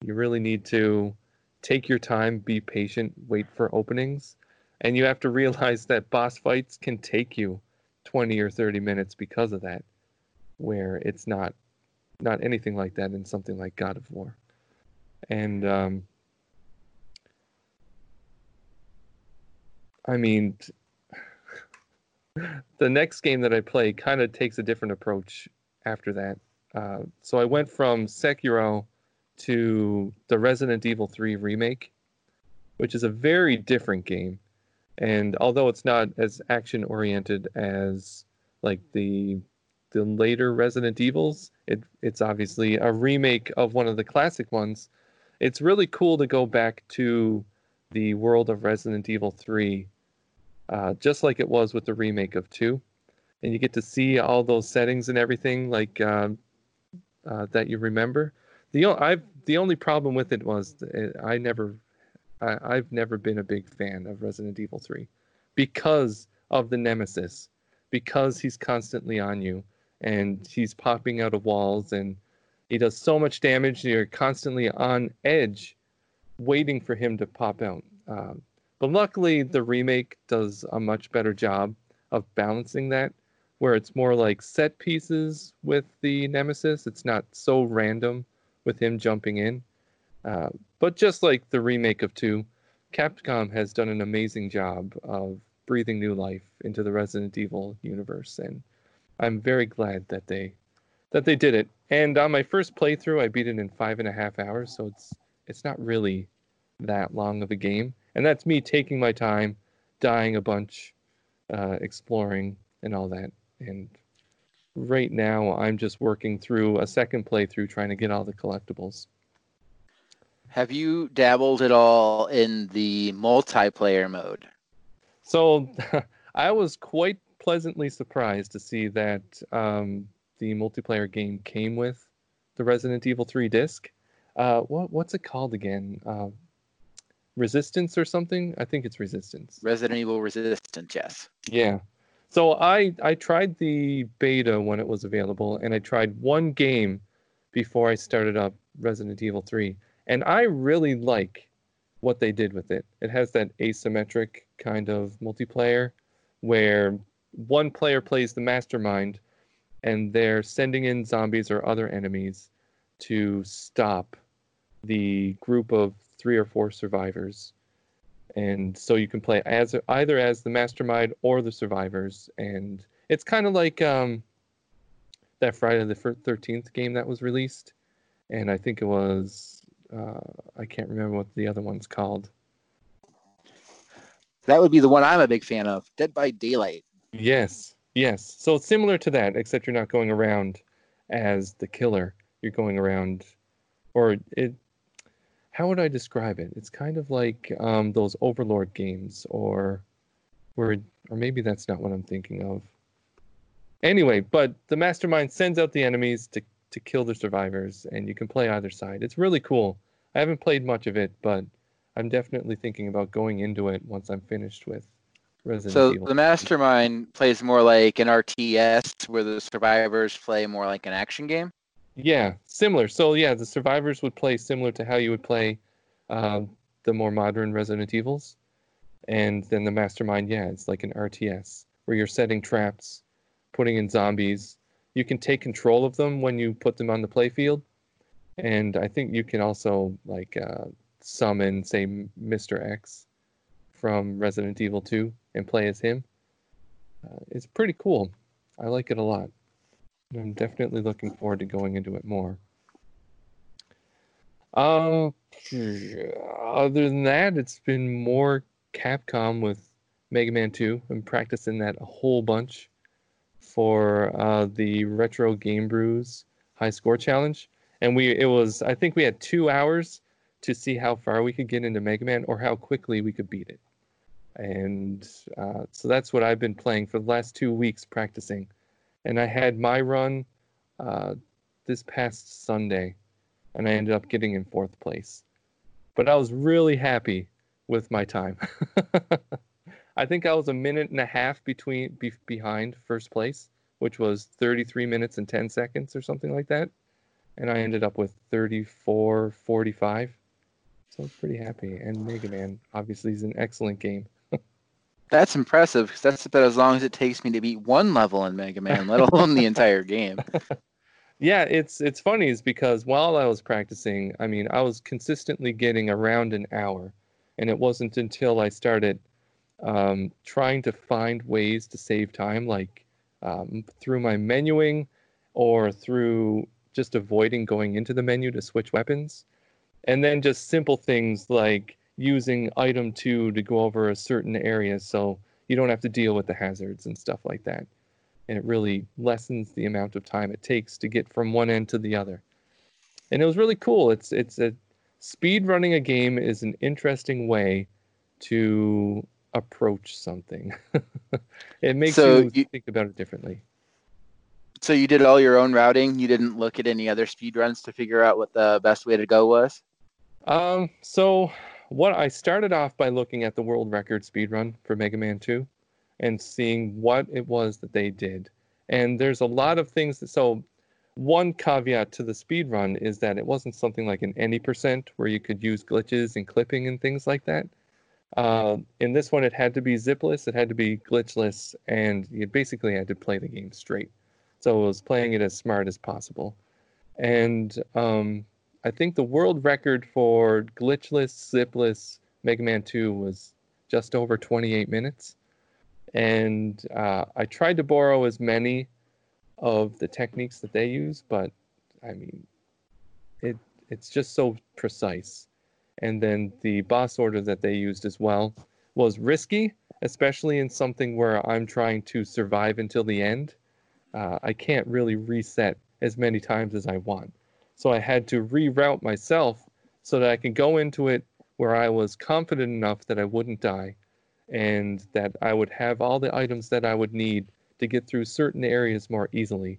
You really need to take your time, be patient, wait for openings, and you have to realize that boss fights can take you 20 or 30 minutes because of that where it's not not anything like that in something like god of war and um, I mean, the next game that I play kind of takes a different approach after that. Uh, so I went from Sekiro to the Resident Evil 3 remake, which is a very different game. And although it's not as action oriented as like the the later Resident Evils, it it's obviously a remake of one of the classic ones. It's really cool to go back to the world of Resident Evil 3, uh, just like it was with the remake of 2. And you get to see all those settings and everything like uh, uh, that you remember. The I've the only problem with it was I never I, I've never been a big fan of Resident Evil 3 because of the nemesis, because he's constantly on you and he's popping out of walls and he does so much damage. You're constantly on edge, waiting for him to pop out. Um, but luckily, the remake does a much better job of balancing that, where it's more like set pieces with the nemesis. It's not so random with him jumping in. Uh, but just like the remake of 2, Capcom has done an amazing job of breathing new life into the Resident Evil universe, and I'm very glad that they that they did it. And on my first playthrough, I beat it in five and a half hours, so it's it's not really that long of a game. And that's me taking my time, dying a bunch, uh, exploring, and all that. And right now, I'm just working through a second playthrough, trying to get all the collectibles. Have you dabbled at all in the multiplayer mode? So, I was quite pleasantly surprised to see that um, the multiplayer game came with the Resident Evil 3 disc. Uh, what what's it called again? Uh, Resistance or something? I think it's Resistance. Resident Evil Resistance, yes. Yeah. So I I tried the beta when it was available, and I tried one game before I started up Resident Evil 3, and I really like what they did with it. It has that asymmetric kind of multiplayer where one player plays the mastermind and they're sending in zombies or other enemies to stop the group of three or four survivors. And so you can play as either as the mastermind or the survivors, and it's kind of like um, that Friday the Thirteenth game that was released, and I think it was uh, I can't remember what the other one's called. That would be the one I'm a big fan of, Dead by Daylight. Yes, yes. So it's similar to that, except you're not going around as the killer. You're going around, or it. How would I describe it? It's kind of like um, those Overlord games, or, where, or maybe that's not what I'm thinking of. Anyway, but the mastermind sends out the enemies to to kill the survivors, and you can play either side. It's really cool. I haven't played much of it, but I'm definitely thinking about going into it once I'm finished with Resident Evil. so Evil. the mastermind plays more like an RTS, where the survivors play more like an action game. Yeah, similar. So yeah, the survivors would play similar to how you would play um, the more modern Resident Evils, and then the mastermind, yeah, it's like an RTS where you're setting traps, putting in zombies. You can take control of them when you put them on the playfield, and I think you can also like uh, summon, say, Mr. X from Resident Evil 2 and play as him. Uh, it's pretty cool. I like it a lot. I'm definitely looking forward to going into it more. Um, other than that, it's been more Capcom with Mega Man 2. I'm practicing that a whole bunch for uh, the Retro Game Brews High Score Challenge, and we it was I think we had two hours to see how far we could get into Mega Man or how quickly we could beat it and uh, so that's what I've been playing for the last two weeks practicing. And I had my run uh, this past Sunday, and I ended up getting in fourth place. But I was really happy with my time. I think I was a minute and a half between be, behind first place, which was 33 minutes and 10 seconds or something like that. And I ended up with 34 45. So I was pretty happy. And Mega Man obviously is an excellent game. That's impressive because that's about as long as it takes me to beat one level in Mega Man, let alone the entire game. yeah, it's it's funny is because while I was practicing, I mean, I was consistently getting around an hour, and it wasn't until I started um, trying to find ways to save time, like um, through my menuing or through just avoiding going into the menu to switch weapons, and then just simple things like using item two to go over a certain area so you don't have to deal with the hazards and stuff like that and it really lessens the amount of time it takes to get from one end to the other. And it was really cool. It's it's a speed running a game is an interesting way to approach something. it makes So you, you- think about it differently. So you did all your own routing. You didn't look at any other speed runs to figure out what the best way to go was. Um, so what I started off by looking at the world record speed run for Mega Man 2 and seeing what it was that they did. And there's a lot of things that so one caveat to the speed run is that it wasn't something like an any percent where you could use glitches and clipping and things like that. Uh, in this one, it had to be zipless, it had to be glitchless, and you basically had to play the game straight. So it was playing it as smart as possible. And um, I think the world record for glitchless, zipless Mega Man 2 was just over 28 minutes. And uh, I tried to borrow as many of the techniques that they use, but I mean, it it's just so precise. And then the boss order that they used as well was risky, especially in something where I'm trying to survive until the end. Uh, I can't really reset as many times as I want. So I had to reroute myself so that I could go into it where I was confident enough that I wouldn't die and that I would have all the items that I would need to get through certain areas more easily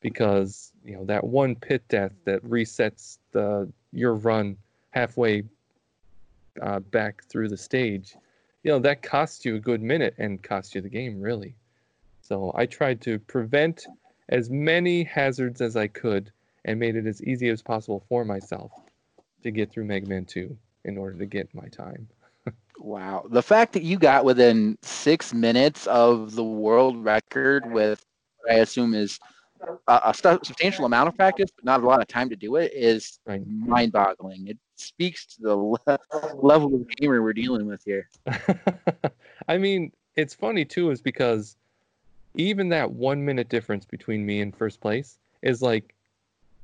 because you know that one pit death that resets the your run halfway uh, back through the stage you know that costs you a good minute and costs you the game really. So I tried to prevent as many hazards as I could and made it as easy as possible for myself to get through Mega Man 2 in order to get my time. Wow. The fact that you got within six minutes of the world record with what I assume is a, a substantial amount of practice, but not a lot of time to do it, is Right. mind boggling. It speaks to the le- level of gamer we're dealing with here. I mean, it's funny too, is because even that one minute difference between me and first place is like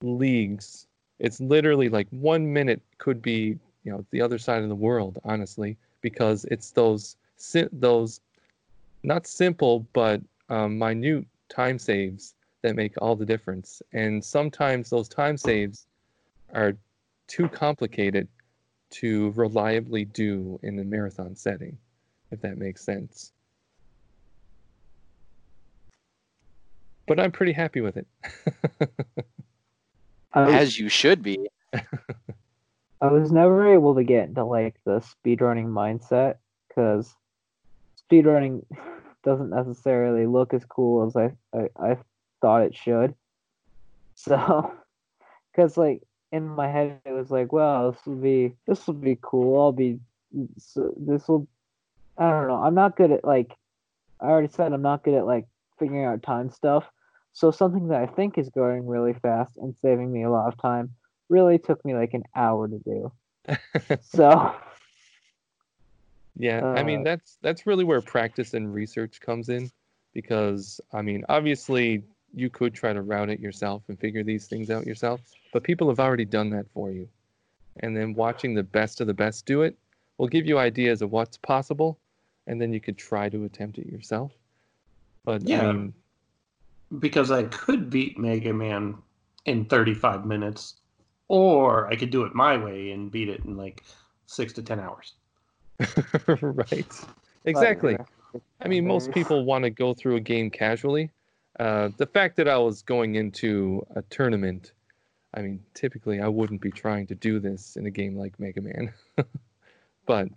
leagues. It's literally like one minute could be, you know, the other side of the world, honestly, because it's those those not simple but um, minute time saves that make all the difference. And sometimes those time saves are too complicated to reliably do in a marathon setting, if that makes sense. But I'm pretty happy with it. As you should be. I was never able to get into like the speedrunning mindset because speedrunning doesn't necessarily look as cool as I, I, I thought it should. So, because like in my head it was like, well, this will be this will be cool. I'll be so this will. I don't know. I'm not good at like. I already said I'm not good at like figuring out time stuff. So something that I think is going really fast and saving me a lot of time really took me like an hour to do. So Yeah, I mean Uh, that's that's really where practice and research comes in because I mean obviously you could try to route it yourself and figure these things out yourself, but people have already done that for you. And then watching the best of the best do it will give you ideas of what's possible and then you could try to attempt it yourself. But Yeah. I mean because I could beat Mega Man in 35 minutes, or I could do it my way and beat it in like six to 10 hours. right. Exactly. I mean, most people want to go through a game casually. Uh, the fact that I was going into a tournament, I mean, typically I wouldn't be trying to do this in a game like Mega Man. but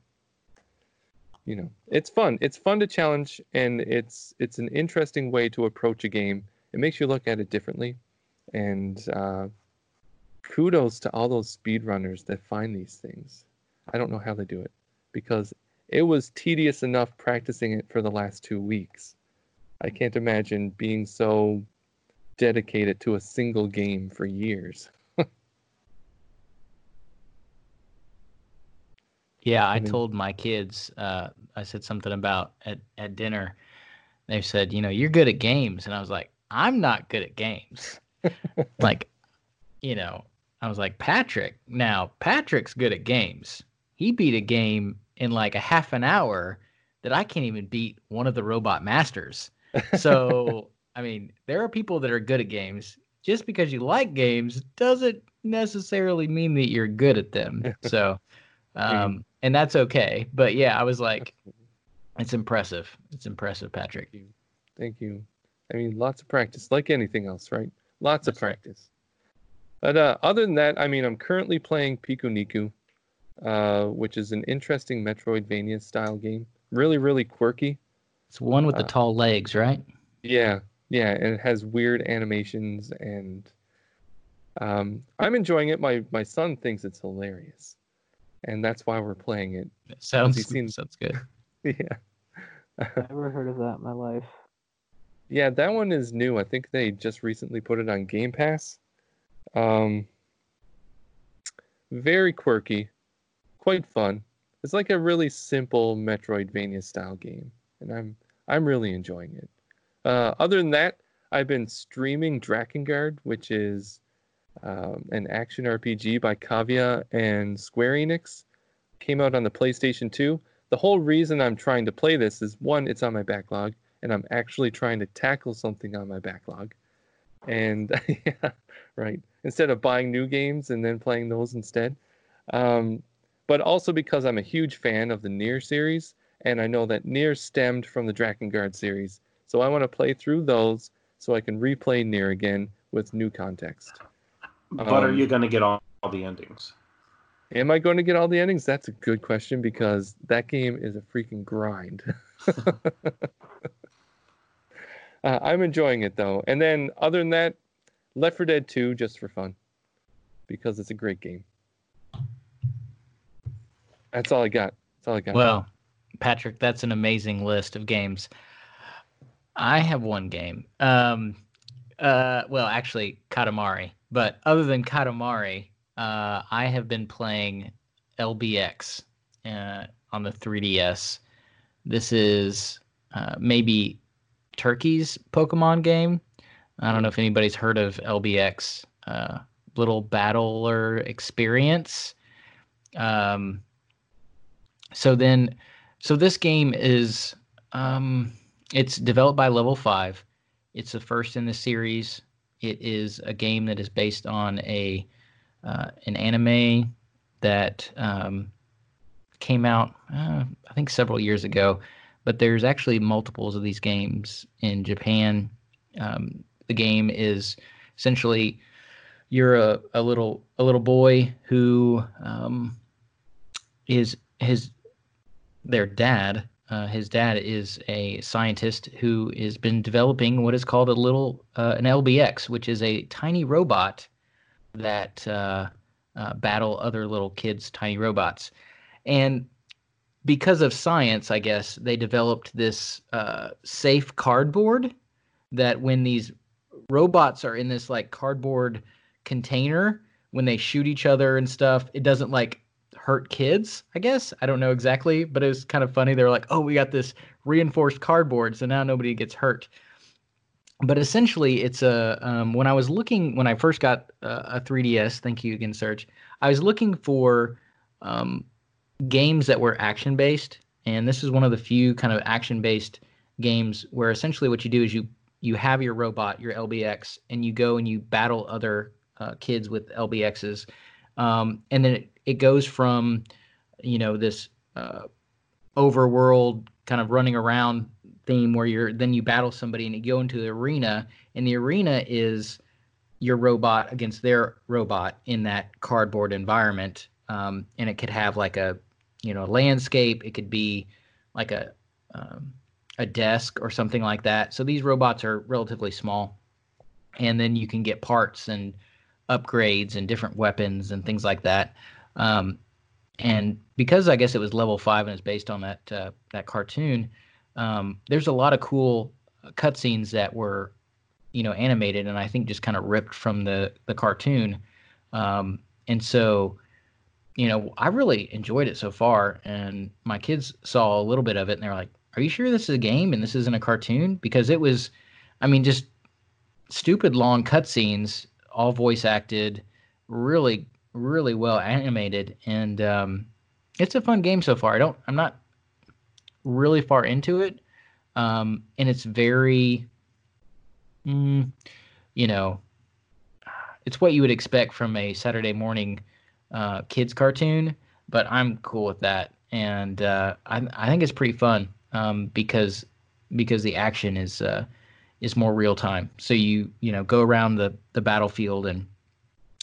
you know, it's fun. It's fun to challenge, and it's it's an interesting way to approach a game. It makes you look at it differently, and uh, kudos to all those speedrunners that find these things. I don't know how they do it because it was tedious enough practicing it for the last two weeks. I can't imagine being so dedicated to a single game for years. Yeah, I mean- told my kids, uh, I said something about at, at dinner. They said, you know, you're good at games. And I was like, I'm not good at games. like, you know, I was like, Patrick, now Patrick's good at games. He beat a game in like a half an hour that I can't even beat one of the robot masters. So, I mean, there are people that are good at games. Just because you like games doesn't necessarily mean that you're good at them. So, um, and that's okay. But yeah, I was like, it's impressive. It's impressive, Patrick. Thank you. Thank you. I mean, lots of practice, like anything else, right? Lots of That's right. practice. But uh, other than that, I mean, I'm currently playing Piku Niku, uh, which is an interesting Metroidvania style game. Really, really quirky. It's one with the Uh, tall legs, right? Yeah, yeah, and it has weird animations, and um, I'm enjoying it. My my son thinks it's hilarious, and that's why we're playing it. It sounds he seen- sounds good. yeah. Never heard of that in my life. Yeah, that one is new. I think they just recently put it on Game Pass. Um, very quirky, quite fun. It's like a really simple Metroidvania style game, and I'm I'm really enjoying it. Uh, other than that, I've been streaming Drakengard, which is um, an action RPG by Cavia and Square Enix. Came out on the PlayStation 2. The whole reason I'm trying to play this is one, it's on my backlog, and I'm actually trying to tackle something on my backlog. And yeah, right, instead of buying new games and then playing those instead. Um, but also because I'm a huge fan of the Nier series, and I know that Nier stemmed from the Drakengard series. So I want to play through those so I can replay Nier again with new context. But are Um, you going to get all, all the endings? Am I going to get all the endings? That's a good question because that game is a freaking grind. uh, I'm enjoying it though. And then other than that, Left 4 Dead 2 just for fun because it's a great game. That's all I got. That's all I got. Well, Patrick, that's an amazing list of games. I have one game. Um, uh, well, actually, Katamari. But other than Katamari, uh, I have been playing LBX uh, on the 3DS. This is uh, maybe Turkey's Pokemon game. I don't know if anybody's heard of LBX, uh, Little Battler Experience. Um, so then, so this game is, um, it's developed by Level Five. It's the first in the series. It is a game that is based on a uh, an anime that um, came out, uh, I think, several years ago. But there's actually multiples of these games in Japan. Um, the game is essentially you're a, a little a little boy who um, is his their dad. Uh, his dad is a scientist who has been developing what is called a little uh, an LBX, which is a tiny robot that uh, uh, battle other little kids' tiny robots. And because of science, I guess they developed this uh, safe cardboard that when these robots are in this like cardboard container, when they shoot each other and stuff, it doesn't like hurt kids, I guess. I don't know exactly, but it was kind of funny. They were like, oh, we got this reinforced cardboard, so now nobody gets hurt. But essentially, it's a. Um, when I was looking, when I first got uh, a 3DS, thank you again, Serge, I was looking for um, games that were action based. And this is one of the few kind of action based games where essentially what you do is you you have your robot, your LBX, and you go and you battle other uh, kids with LBXs. Um, and then it, it goes from, you know, this uh, overworld kind of running around theme where you're then you battle somebody and you go into the arena, and the arena is your robot against their robot in that cardboard environment. Um, and it could have like a, you know, landscape. It could be like a um, a desk or something like that. So these robots are relatively small, and then you can get parts and upgrades and different weapons and things like that. Um, and because I guess it was level five and it's based on that uh, that cartoon, um, there's a lot of cool cutscenes that were, you know animated and I think just kind of ripped from the the cartoon. Um, and so you know, I really enjoyed it so far, and my kids saw a little bit of it, and they were like, "Are you sure this is a game and this isn't a cartoon?" Because it was, I mean, just stupid long cutscenes, all voice acted, really, really well animated, and um, it's a fun game so far. I don't, I'm not really far into it, um, and it's very, mm, you know, it's what you would expect from a Saturday morning uh, kids cartoon, but I'm cool with that, and uh, I I think it's pretty fun um, because because the action is uh, is more real time. So you you know go around the the battlefield and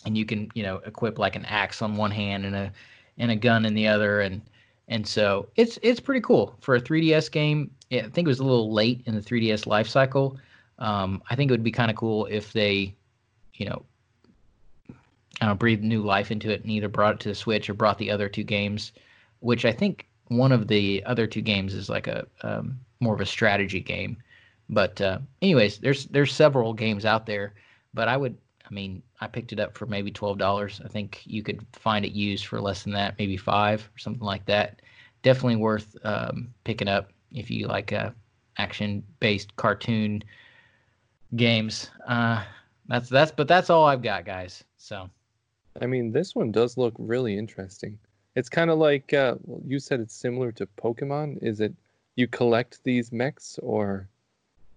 and you can you know equip like an axe on one hand and a and a gun in the other and and so it's it's pretty cool for a 3ds game i think it was a little late in the 3ds life cycle um, i think it would be kind of cool if they you know breathed new life into it and either brought it to the Switch or brought the other two games, which I think one of the other two games is like a um, more of a strategy game. But uh, anyways, there's there's several games out there, but I would I mean I picked it up for maybe twelve dollars. I think you could find it used for less than that, maybe five or something like that. Definitely worth um, picking up if you like uh, action based cartoon games. Uh, that's that's but that's all I've got, guys. So. I mean, this one does look really interesting. It's kind of like uh, you said. It's similar to Pokemon. Is it? You collect these mechs, or?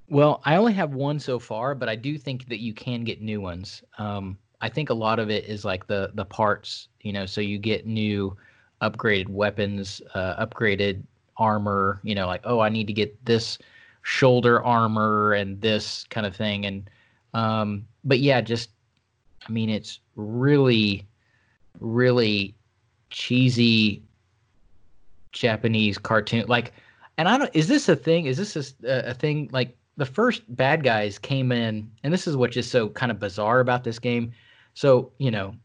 Well, I only have one so far, but I do think that you can get new ones. Um, I think a lot of it is like the the parts, you know. So you get new, upgraded weapons, uh, upgraded armor. You know, like oh, I need to get this shoulder armor and this kind of thing. And um, but yeah, just I mean, it's really, really cheesy Japanese cartoon. Like, and I don't. Is this a thing? Is this a, a thing? Like the first bad guys came in, and this is what's just so kind of bizarre about this game. So you know,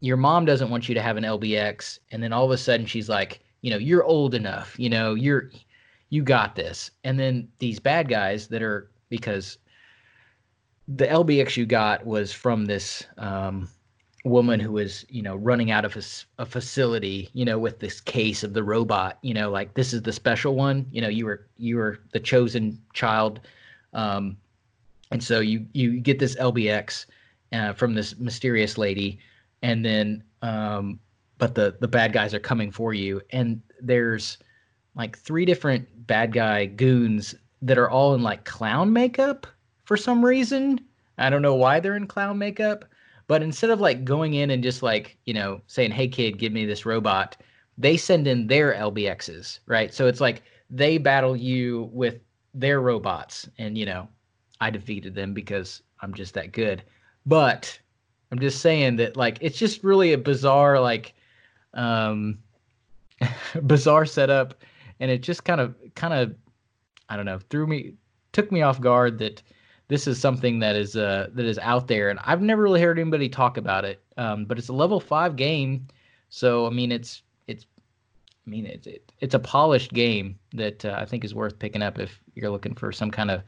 your mom doesn't want you to have an LBX, and then all of a sudden she's like, you know, you're old enough. You know, you're you got this. And then these bad guys that are because the LBX you got was from this um, woman who was, you know, running out of a, a, facility, you know, with this case of the robot. You know, like this is the special one. You know, you were you were the chosen child, um, and so you you get this LBX uh, from this mysterious lady, and then um, but the the bad guys are coming for you, and there's like three different bad guy goons that are all in like clown makeup for some reason. I don't know why they're in clown makeup, but instead of like going in and just like, you know, saying, hey, kid, give me this robot, they send in their LBXs, right? So it's like they battle you with their robots. And, you know, I defeated them because I'm just that good. But I'm just saying that, like, it's just really a bizarre, like, um, bizarre setup. And it just kind of, kind of, I don't know, threw me, took me off guard that this is something that is uh that is out there, and I've never really heard anybody talk about it. Um, but it's a level five game, so I mean it's it's I mean it's it, it's a polished game that uh, I think is worth picking up if you're looking for some kind of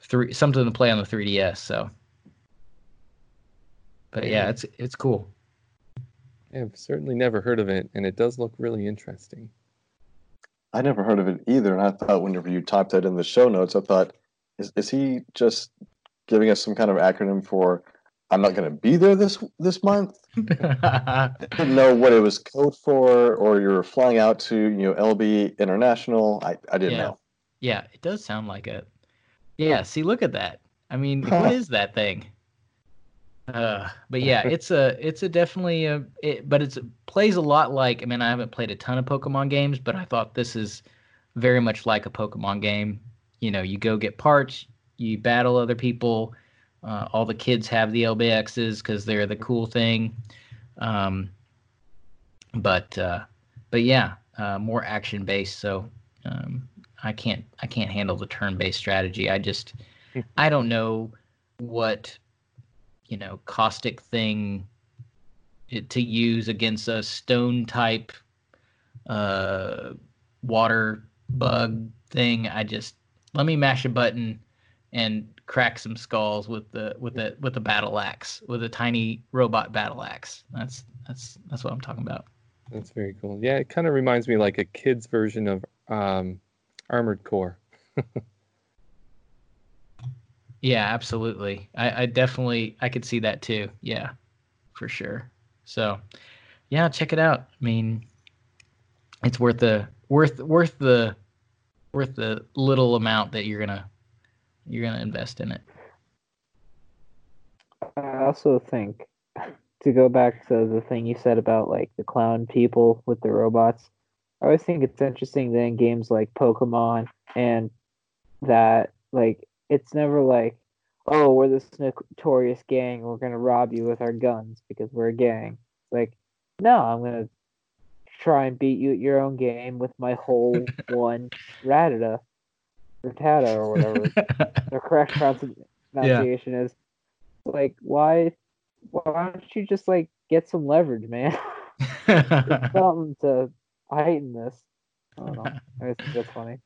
three something to play on the 3ds. So, but yeah, it's it's cool. I've certainly never heard of it, and it does look really interesting. I never heard of it either, and I thought whenever you typed that in the show notes, I thought is is he just giving us some kind of acronym for I'm not going to be there this this month? didn't know what it was code for, or you're flying out to you know LB International. I I didn't yeah. know. Yeah, it does sound like it. Yeah, see, look at that. I mean, what is that thing? Uh, but yeah, it's a it's a definitely a it, but it's it plays a lot like. I mean, I haven't played a ton of Pokemon games, but I thought this is very much like a Pokemon game you know, you go get parts, you battle other people. Uh, all the kids have the LBXs because they're the cool thing. Um, but uh, but yeah, uh, more action based. So um, I can't I can't handle the turn based strategy. I just hmm. I don't know what you know caustic thing to use against a stone type uh, water bug thing. I just let me mash a button and crack some skulls with the with the with the battle axe with a tiny robot battle axe. That's that's that's what I'm talking about. That's very cool. Yeah, it kind of reminds me like a kid's version of um, Armored Core. yeah, absolutely. I, I definitely I could see that too. Yeah, for sure. So, yeah, check it out. I mean, it's worth the worth worth the worth the little amount that you're gonna you're gonna invest in it. I also think to go back to the thing you said about like the clown people with the robots. I always think it's interesting that in games like Pokemon and that like it's never like, oh, we're this notorious gang, we're gonna rob you with our guns because we're a gang. Like, no, I'm gonna try and beat you at your own game with my whole one Rattata or or whatever the correct pronunciation yeah. is. Like, why? Why don't you just like get some leverage, man? something to heighten this. I don't know. I think that's funny.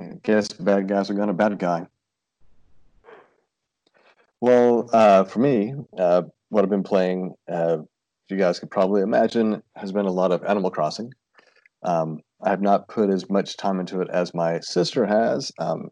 I guess bad guys are gonna bad guy. Well, uh, for me, uh, what I've been playing, uh, you guys could probably imagine, has been a lot of Animal Crossing. Um, I have not put as much time into it as my sister has. Um,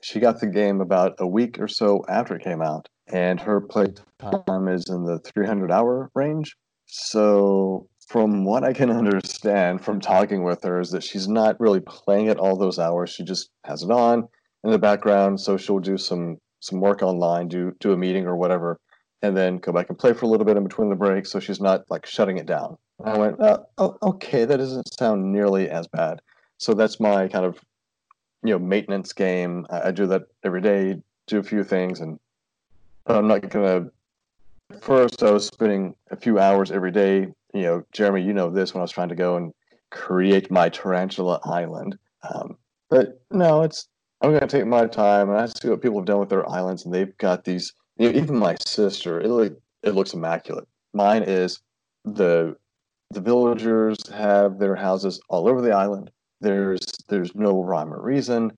she got the game about a week or so after it came out, and her play time is in the 300 hour range. So, from what I can understand from talking with her, is that she's not really playing it all those hours. She just has it on in the background, so she'll do some some work online, do do a meeting or whatever, and then go back and play for a little bit in between the breaks, so she's not like shutting it down. And I went, oh, oh, okay, that doesn't sound nearly as bad. So that's my kind of you know maintenance game. I, I do that every day, do a few things, and I'm not gonna. First, I was spending a few hours every day. You know, Jeremy, you know this when I was trying to go and create my tarantula island. Um, but no, it's I'm going to take my time and I see what people have done with their islands, and they've got these. You know, even my sister, it look, it looks immaculate. Mine is the the villagers have their houses all over the island. There's there's no rhyme or reason.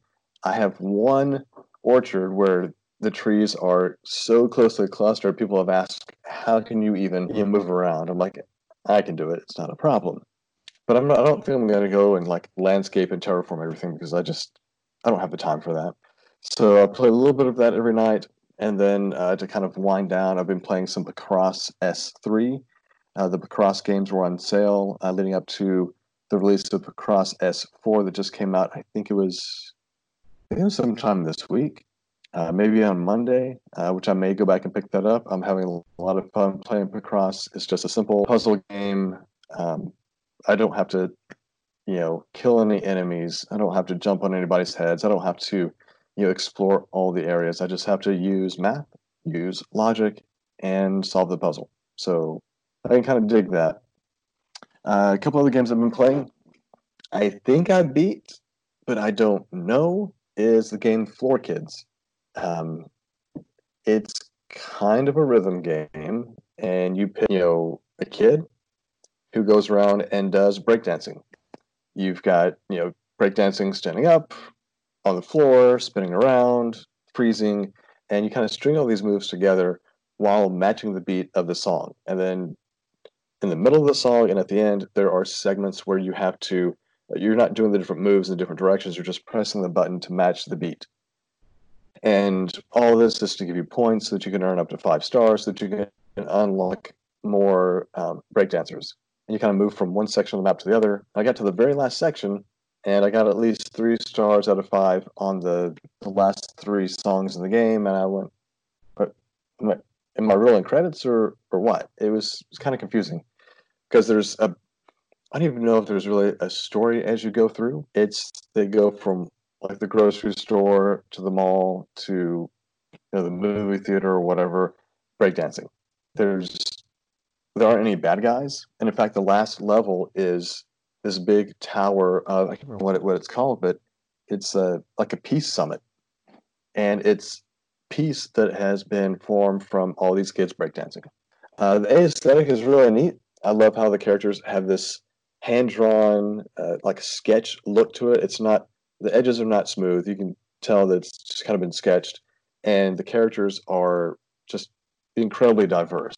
I have one orchard where the trees are so closely clustered. People have asked, "How can you even you move around?" I'm like, "I can do it. It's not a problem." But I'm not, I don't think I'm going to go and like landscape and terraform everything because I just I don't have the time for that. So I play a little bit of that every night, and then uh, to kind of wind down, I've been playing some Picross S3. Uh, the Picross games were on sale uh, leading up to the release of Picross S4 that just came out. I think it was, I think it was sometime this week, uh, maybe on Monday, uh, which I may go back and pick that up. I'm having a lot of fun playing Picross. It's just a simple puzzle game. Um, I don't have to you know, kill any enemies. I don't have to jump on anybody's heads. I don't have to, you know, explore all the areas. I just have to use math, use logic, and solve the puzzle. So I can kind of dig that. Uh, a couple other games I've been playing. I think I beat, but I don't know. Is the game Floor Kids? Um, it's kind of a rhythm game, and you pick, you know, a kid who goes around and does breakdancing You've got, you know, breakdancing standing up on the floor, spinning around, freezing, and you kind of string all these moves together while matching the beat of the song. And then in the middle of the song and at the end, there are segments where you have to, you're not doing the different moves in different directions, you're just pressing the button to match the beat. And all this is to give you points so that you can earn up to five stars so that you can unlock more um, breakdancers and you kind of move from one section of the map to the other. I got to the very last section, and I got at least three stars out of five on the, the last three songs in the game, and I went, "But am I, am I rolling credits or or what?" It was, it was kind of confusing because there's a I don't even know if there's really a story as you go through. It's they go from like the grocery store to the mall to you know the movie theater or whatever breakdancing. There's there aren't any bad guys, and in fact, the last level is this big tower of I can't remember what it, what it's called, but it's a like a peace summit, and it's peace that has been formed from all these kids breakdancing. Uh, the aesthetic is really neat. I love how the characters have this hand drawn, uh, like sketch look to it. It's not the edges are not smooth. You can tell that it's just kind of been sketched, and the characters are just incredibly diverse.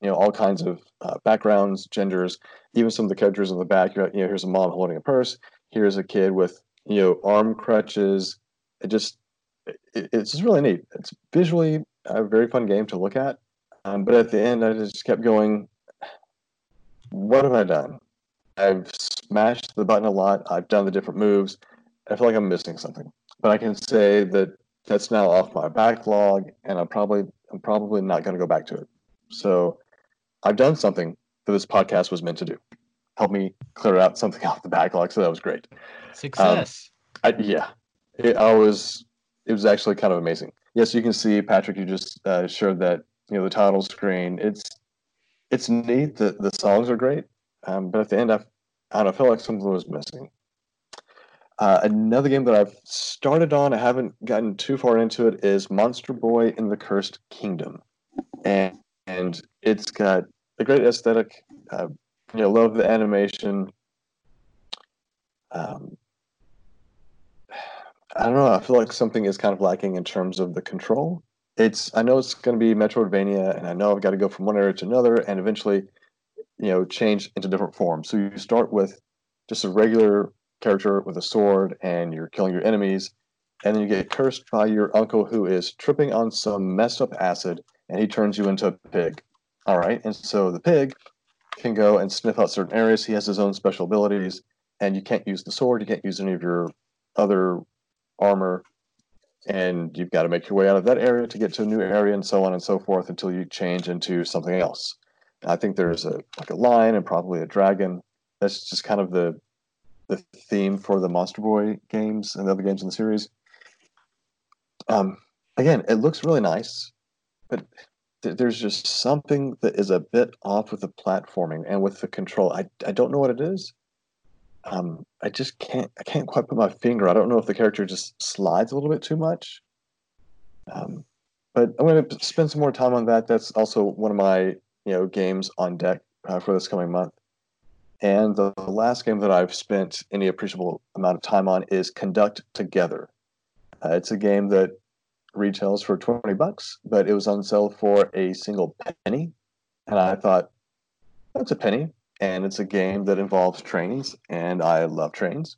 You know, all kinds of uh, backgrounds, genders, even some of the characters in the back. You know, here's a mom holding a purse. Here's a kid with you know arm crutches. It just it, it's just really neat. It's visually a very fun game to look at. Um, but at the end, I just kept going. What have I done? I've smashed the button a lot. I've done the different moves. I feel like I'm missing something. But I can say that that's now off my backlog, and I'm probably I'm probably not going to go back to it. So I've done something that this podcast was meant to do. Help me clear out something off the backlog. So that was great. Success. Um, I, yeah, it, I was. It was actually kind of amazing. Yes, you can see Patrick. You just uh, showed that you know the title screen. It's it's neat. The the songs are great, um, but at the end, I I don't know, I feel like something was missing. Uh, another game that I've started on, I haven't gotten too far into it, is Monster Boy in the Cursed Kingdom, and and it's got a great aesthetic. Uh, you know, love the animation. Um, I don't know. I feel like something is kind of lacking in terms of the control. It's I know it's going to be Metroidvania, and I know I've got to go from one area to another, and eventually, you know, change into different forms. So you start with just a regular character with a sword, and you're killing your enemies, and then you get cursed by your uncle who is tripping on some messed up acid, and he turns you into a pig. All right, and so the pig can go and sniff out certain areas. He has his own special abilities, and you can't use the sword. You can't use any of your other armor, and you've got to make your way out of that area to get to a new area, and so on and so forth until you change into something else. I think there's a like a lion and probably a dragon. That's just kind of the the theme for the Monster Boy games and the other games in the series. Um, again, it looks really nice, but there's just something that is a bit off with the platforming and with the control. I, I don't know what it is. Um, I just can't I can't quite put my finger. I don't know if the character just slides a little bit too much. Um, but I'm going to spend some more time on that. That's also one of my you know games on deck uh, for this coming month. And the last game that I've spent any appreciable amount of time on is Conduct Together. Uh, it's a game that retails for 20 bucks, but it was on sale for a single penny. And I thought, that's a penny. And it's a game that involves trains, and I love trains.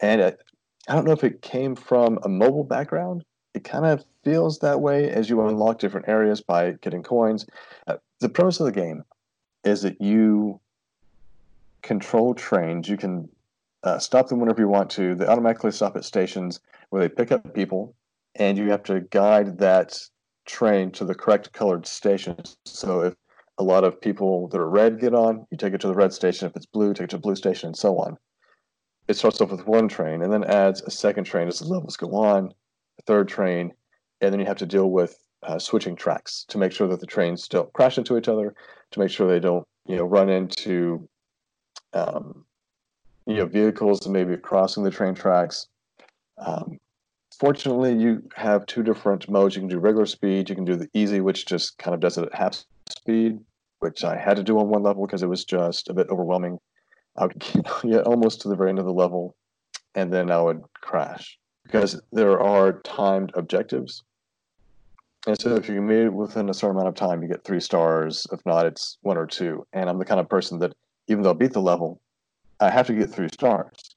And it, I don't know if it came from a mobile background. It kind of feels that way as you unlock different areas by getting coins. Uh, the premise of the game is that you control trains. You can uh, stop them whenever you want to. They automatically stop at stations where they pick up people, and you have to guide that train to the correct colored station. So if a lot of people that are red get on, you take it to the red station. If it's blue, take it to blue station, and so on. It starts off with one train and then adds a second train as the levels go on, a third train, and then you have to deal with uh, switching tracks to make sure that the trains don't crash into each other, to make sure they don't, you know, run into, um, you know, vehicles that may be crossing the train tracks. Um, fortunately, you have two different modes. You can do regular speed. You can do the easy, which just kind of does it at half speed, which I had to do on one level because it was just a bit overwhelming. I would get almost to the very end of the level, and then I would crash because there are timed objectives. And so if you meet it within a certain amount of time, you get three stars. If not, it's one or two. And I'm the kind of person that even though I beat the level, I have to get three stars.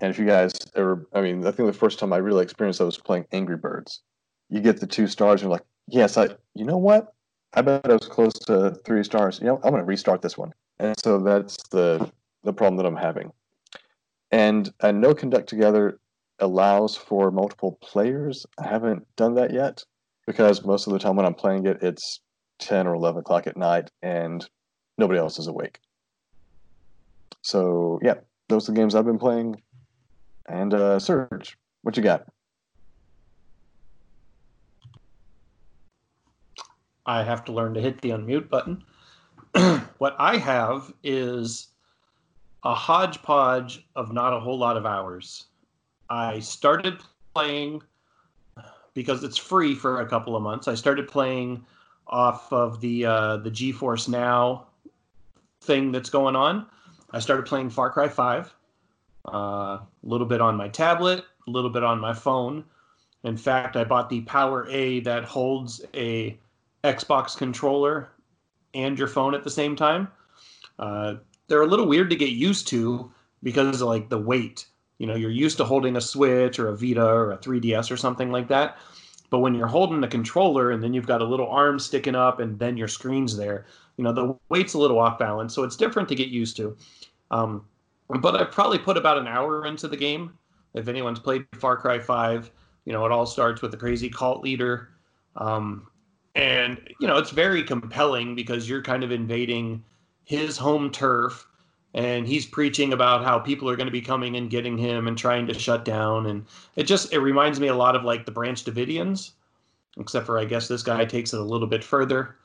And if you guys ever, I mean, I think the first time I really experienced that was playing Angry Birds. You get the two stars, and you're like, yes, I, you know what? I bet I was close to three stars. You know, I'm going to restart this one. And so that's the the problem that I'm having. And I know Conduct Together allows for multiple players. I haven't done that yet because most of the time when I'm playing it, it's 10 or 11 o'clock at night and nobody else is awake. So, yeah, those are the games I've been playing. And uh, Serge, what you got? I have to learn to hit the unmute button. what I have is a hodgepodge of not a whole lot of hours. I started playing because it's free for a couple of months. I started playing off of the uh, the GeForce Now thing that's going on. I started playing Far Cry 5. Uh, a little bit on my tablet, a little bit on my phone. In fact, I bought the PowerA that holds a Xbox controller and your phone at the same time. Uh, they're a little weird to get used to because of like the weight. You know, you're used to holding a Switch or a Vita or a 3DS or something like that. But when you're holding a controller and then you've got a little arm sticking up and then your screen's there, you know, the weight's a little off balance. So it's different to get used to. Um, but I've probably put about an hour into the game. If anyone's played Far Cry 5, you know, it all starts with a crazy cult leader. Um, and, you know, it's very compelling because you're kind of invading his home turf and he's preaching about how people are going to be coming and getting him and trying to shut down and it just it reminds me a lot of like the branch davidians except for i guess this guy takes it a little bit further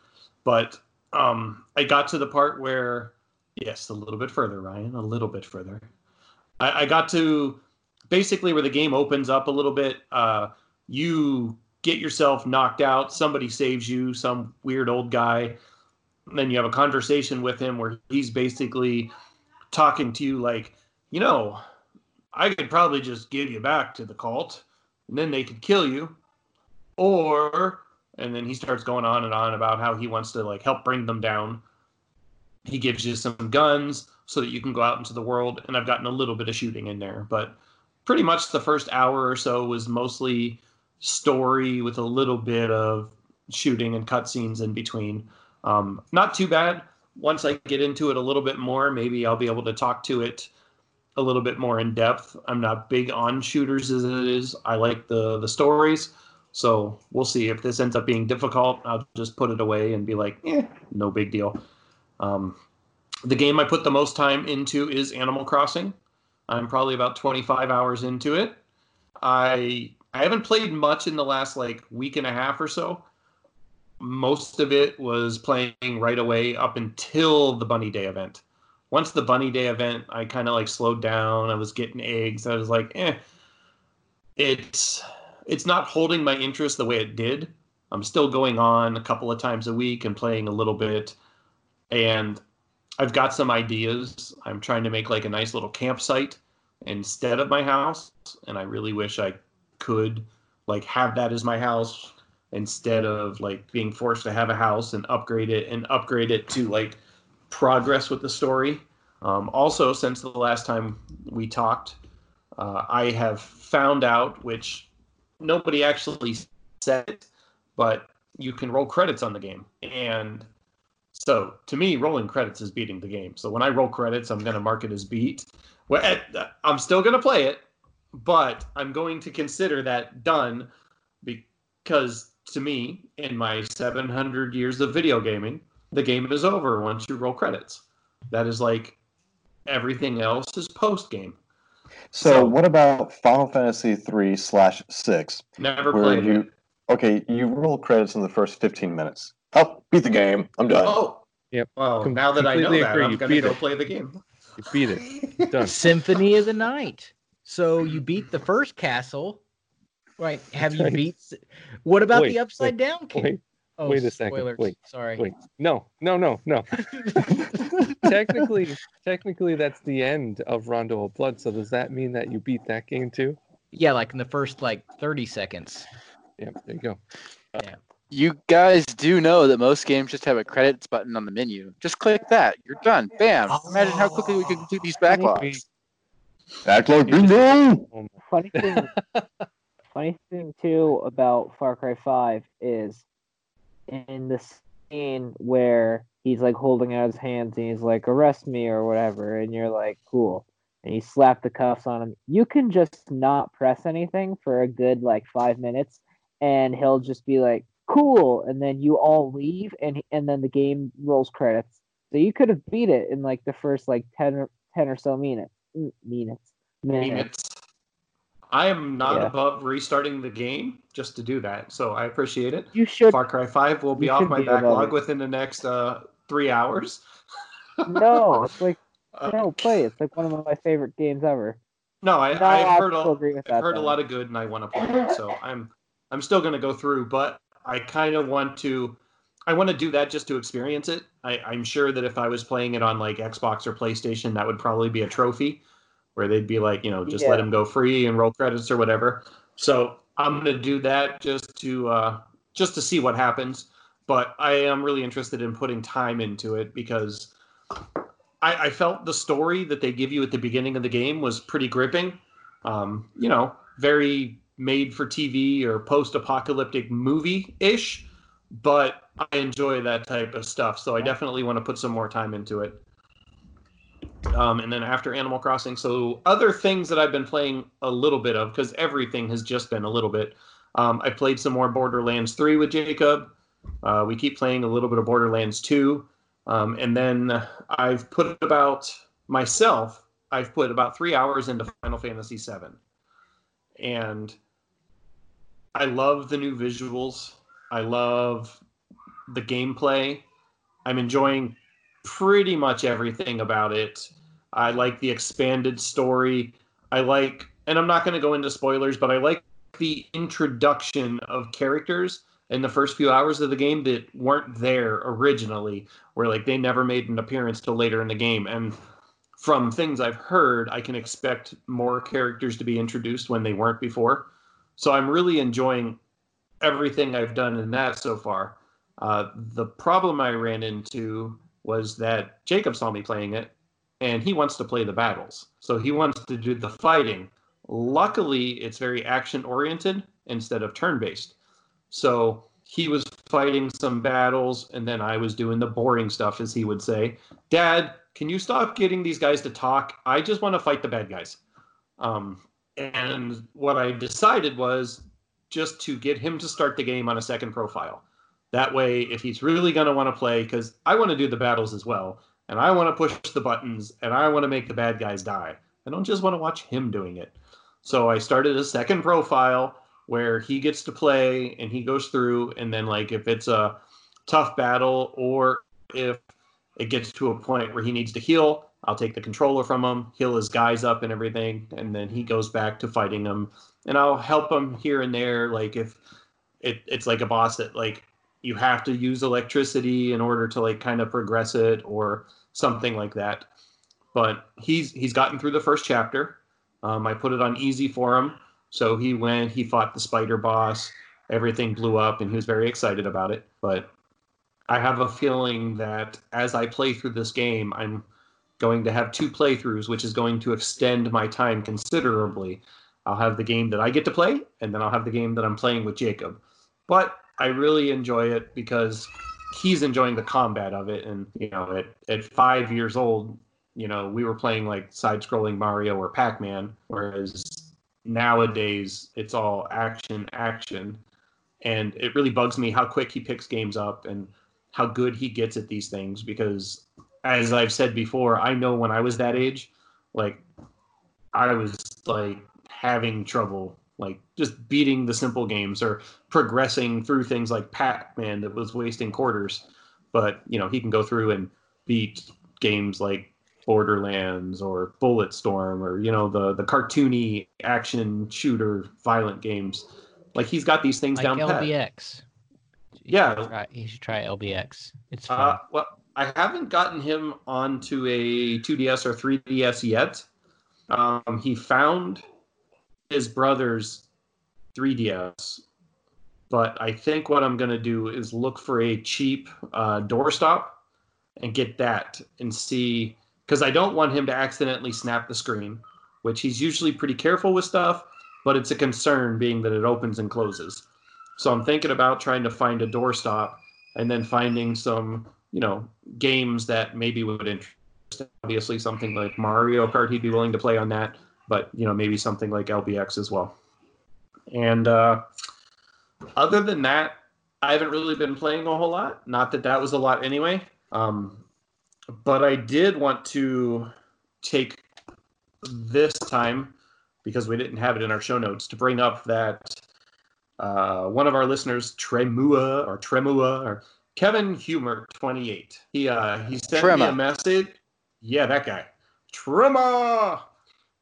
but um i got to the part where yes a little bit further ryan a little bit further i, I got to basically where the game opens up a little bit uh you get yourself knocked out somebody saves you some weird old guy and then you have a conversation with him where he's basically talking to you like, you know, I could probably just give you back to the cult and then they could kill you. Or, and then he starts going on and on about how he wants to like help bring them down. He gives you some guns so that you can go out into the world. And I've gotten a little bit of shooting in there, but pretty much the first hour or so was mostly story with a little bit of shooting and cutscenes in between. Um, not too bad once I get into it a little bit more, maybe I'll be able to talk to it a little bit more in depth. I'm not big on shooters as it is. I like the the stories. So we'll see if this ends up being difficult. I'll just put it away and be like, eh, no big deal. Um, the game I put the most time into is Animal Crossing. I'm probably about 25 hours into it. I I haven't played much in the last like week and a half or so. Most of it was playing right away up until the bunny day event. Once the bunny day event i kind of like slowed down. I was getting eggs. I was like eh. It's it's not holding my interest the way it did. I'm still going on a couple of times a week and playing a little bit and i've got some ideas i'm trying to make like a nice little campsite instead of my house and i really wish i could like have that as my house instead of like being forced to have a house and upgrade it and upgrade it to like progress with the story. Um, also, since the last time we talked, uh, I have found out, which nobody actually said, but you can roll credits on the game. And so to me, rolling credits is beating the game. So when I roll credits, I'm going to mark it as beat. Well, eh, eh, I'm still going to play it, but I'm going to consider that done because to me, in my 700 years of video gaming, the game is over once you roll credits. That is like everything else is post game. So, so, what about Final Fantasy three slash six? Never played you, it. Okay, you roll credits in the first 15 minutes. Oh, beat the game. I'm done. Oh, Yep. Well, Com- now that I know that, I'm going to go it. play the game. You beat it. Done. Symphony of the Night. So you beat the first castle, Right. Have you beat? What about wait, the upside wait, down kid? Wait, oh, wait a second. Spoilers. Wait. Sorry. Wait. No. No. No. No. technically, technically, that's the end of Rondo of Blood. So does that mean that you beat that game too? Yeah, like in the first like 30 seconds. Yeah. There you go. Yeah. You guys do know that most games just have a credits button on the menu. Just click that. You're done. Bam. Imagine how quickly we can oh. complete these backlogs. Backlog bingo. Funny thing, Funny thing too about Far Cry Five is in the scene where he's like holding out his hands and he's like arrest me or whatever, and you're like cool, and you slap the cuffs on him. You can just not press anything for a good like five minutes, and he'll just be like cool, and then you all leave, and and then the game rolls credits. So you could have beat it in like the first like 10 or, 10 or so minutes. Minutes. Minutes. I am not yeah. above restarting the game just to do that, so I appreciate it. You should. Far Cry Five will be off my be backlog within the next uh, three hours. no, it's like no play. It's like one of my favorite games ever. No, I, no, I've heard, a, I've heard a lot of good, and I want to play it. So I'm I'm still going to go through, but I kind of want to. I want to do that just to experience it. I, I'm sure that if I was playing it on like Xbox or PlayStation, that would probably be a trophy where they'd be like, you know, just Yeah. let him go free and roll credits or whatever. So I'm gonna do that just to uh, just to see what happens. But I am really interested in putting time into it because I, I felt the story that they give you at the beginning of the game was pretty gripping. Um, you know, very made for TV or post apocalyptic movie ish, but I enjoy that type of stuff. So I definitely want to put some more time into it. Um, and then after Animal Crossing, so other things that I've been playing a little bit of because everything has just been a little bit. Um, I played some more Borderlands 3 with Jacob. Uh, we keep playing a little bit of Borderlands 2. Um, and then I've put about myself, I've put about three hours into Final Fantasy VII. And I love the new visuals. I love the gameplay. I'm enjoying pretty much everything about it. I like the expanded story. I like, and I'm not going to go into spoilers, but I like the introduction of characters in the first few hours of the game that weren't there originally, where like they never made an appearance till later in the game. And from things I've heard, I can expect more characters to be introduced when they weren't before. So I'm really enjoying everything I've done in that so far. Uh, the problem I ran into was that Jacob saw me playing it, and he wants to play the battles. So he wants to do the fighting. Luckily, it's very action oriented instead of turn based. So he was fighting some battles, and then I was doing the boring stuff, as he would say. Dad, can you stop getting these guys to talk? I just want to fight the bad guys. Um, and what I decided was just to get him to start the game on a second profile. That way, if he's really going to want to play, because I want to do the battles as well, and I want to push the buttons, and I want to make the bad guys die. I don't just want to watch him doing it. So I started a second profile where he gets to play and he goes through, and then, like, if it's a tough battle or if it gets to a point where he needs to heal, I'll take the controller from him, heal his guys up and everything, and then he goes back to fighting them. And I'll help him here and there, like if it, it's like a boss that like you have to use electricity in order to like kind of progress it or something like that. But he's he's gotten through the first chapter. Um, I put it on easy for him, so he went. He fought the spider boss. Everything blew up, and he was very excited about it. But I have a feeling that as I play through this game, I'm going to have two playthroughs, which is going to extend my time considerably. I'll have the game that I get to play, and then I'll have the game that I'm playing with Jacob. But I really enjoy it because he's enjoying the combat of it. And, you know, at, at five years old, you know, we were playing like side scrolling Mario or Pac Man, whereas nowadays it's all action, action. And it really bugs me how quick he picks games up and how good he gets at these things because as I've said before, I know when I was that age, like I was like having trouble like just beating the simple games or progressing through things like Pac-Man that was wasting quarters. But, you know, he can go through and beat games like Borderlands or Bulletstorm or, you know, the the cartoony action shooter violent games. Like he's got these things Like down pat. LBX. Yeah. You should, try, you should try LBX. It's fun. Uh, well, I haven't gotten him onto a 2DS or 3DS yet. Um, he found his brother's 3DS, but I think what I'm going to do is look for a cheap uh, doorstop and get that and see because I don't want him to accidentally snap the screen, which he's usually pretty careful with stuff, but it's a concern being that it opens and closes. So I'm thinking about trying to find a doorstop and then finding some, you know, games that maybe would interest. Obviously, something like Mario Kart, he'd be willing to play on that, but you know, maybe something like LBX as well. And uh, other than that, I haven't really been playing a whole lot. Not that that was a lot anyway. Um, but I did want to take this time because we didn't have it in our show notes to bring up that uh, one of our listeners, Tremua or Tremua or Kevin Humer, 28. He uh, he sent me a message. Yeah, that guy, Trema.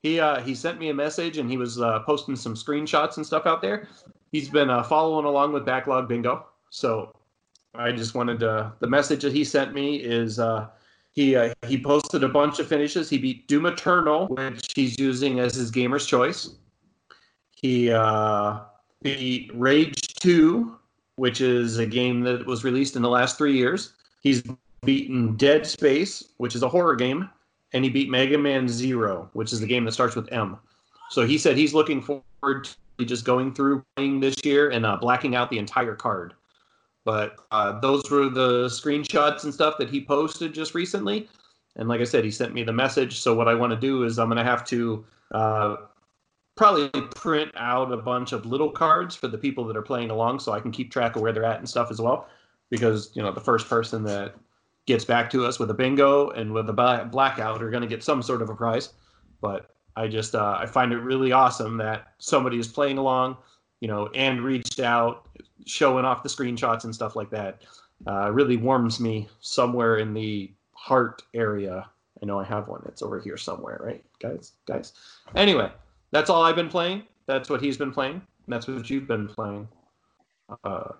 He uh, he sent me a message and he was uh, posting some screenshots and stuff out there. He's been uh, following along with Backlog Bingo. So I just wanted to. The message that he sent me is uh, He uh, he posted a bunch of finishes. He beat Doom Eternal, which he's using as his gamer's choice. He uh, beat Rage 2, which is a game that was released in the last three years. He's beaten Dead Space, which is a horror game, and he beat Mega Man Zero, which is the game that starts with M. So he said he's looking forward to just going through playing this year and uh, blacking out the entire card. But uh, those were the screenshots and stuff that he posted just recently. And like I said, he sent me the message. So what I want to do is I'm going to have to uh, probably print out a bunch of little cards for the people that are playing along, so I can keep track of where they're at and stuff as well. Because you know the first person that gets back to us with a bingo and with a blackout are going to get some sort of a prize. But I just uh, I find it really awesome that somebody is playing along, you know, and reached out, showing off the screenshots and stuff like that. Uh, really warms me somewhere in the heart area. I know I have one. It's over here somewhere, right, guys? Guys. Anyway, that's all I've been playing. That's what he's been playing. That's what you've been playing. Uh,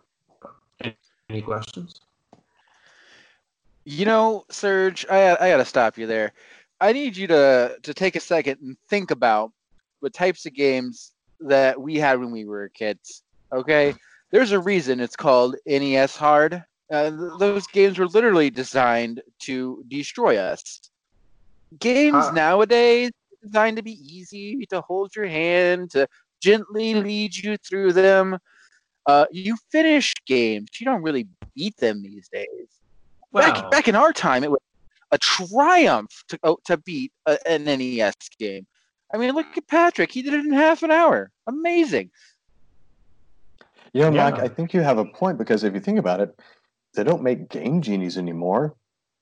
any questions? You know, Serge, I I gotta stop you there. I need you to to take a second and think about the types of games that we had when we were kids. Okay, there's a reason it's called NES Hard. Uh, th- those games were literally designed to destroy us. Games Huh. nowadays designed to be easy, to hold your hand, to gently lead you through them. Uh, you finish games. You don't really beat them these days. Well, Back back in our time, it was a triumph to oh, to beat a, an NES game. I mean, look at Patrick. He did it in half an hour. Amazing. You know, Yeah. Mike, I think you have a point because if you think about it, they don't make Game Genies anymore.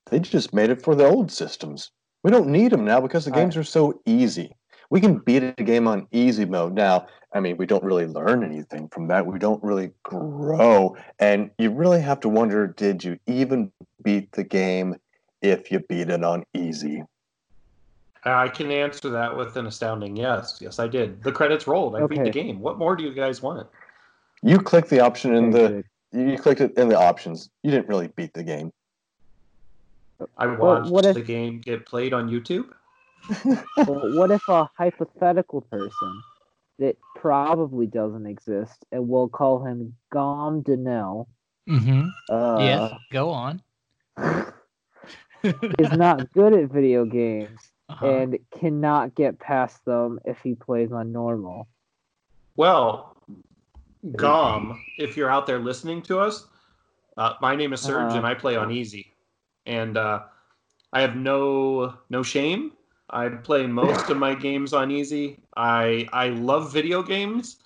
They just made it for the old systems. We don't need them now because the Right. games are so easy. We can beat a game on easy mode. Now, I mean, we don't really learn anything from that. We don't really grow. And you really have to wonder did you even beat the game if you beat it on easy? I can answer that with an astounding yes. Yes, I did. The credits rolled. I beat the game. What more do you guys want? You clicked the option in Okay, the you clicked it in the options. You didn't really beat the game. I Well, watched what if- the game get played on YouTube. What if a hypothetical person that probably doesn't exist, and we'll call him Gom Denell, Mm-hmm. uh, yes. Go on. is not good at video games Uh-huh. and cannot get past them if he plays on normal? Well, Gom, if you're out there listening to us, uh, my name is Serge Uh-huh. and I play on easy, and uh, I have no no shame. I play most of my games on easy. I I love video games,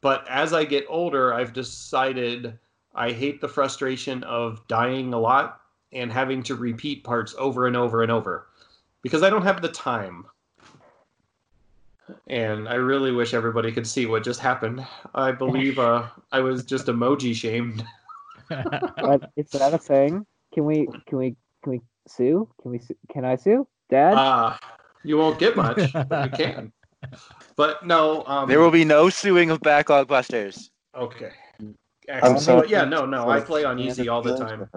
but as I get older, I've decided I hate the frustration of dying a lot and having to repeat parts over and over and over because I don't have the time. And I really wish everybody could see what just happened. I believe uh, I was just emoji shamed. Is that a thing? Can we can we can we sue? Can we su- can I sue? Dad? Uh, you won't get much, but you can. But no, um, There will be no suing of Backlog Busters. Okay. I'm sorry. But yeah, no, no, I play on easy all the time.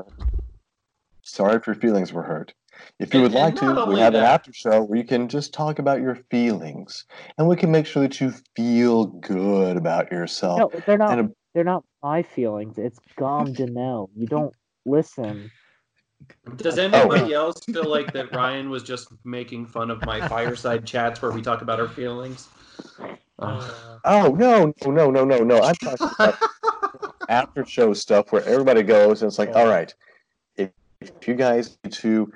Sorry if your feelings were hurt. If you would and like not to, we only have an that- after show where you can just talk about your feelings, and we can make sure that you feel good about yourself. no, they're not. a- they're not my feelings. It's Gom Denell. You don't listen. Does anybody else feel like that Ryan was just making fun of my fireside chats where we talk about our feelings? Uh, Oh no, no, no, no, no, no! I'm talking about after show stuff where everybody goes and it's like, all right, if, if you guys need to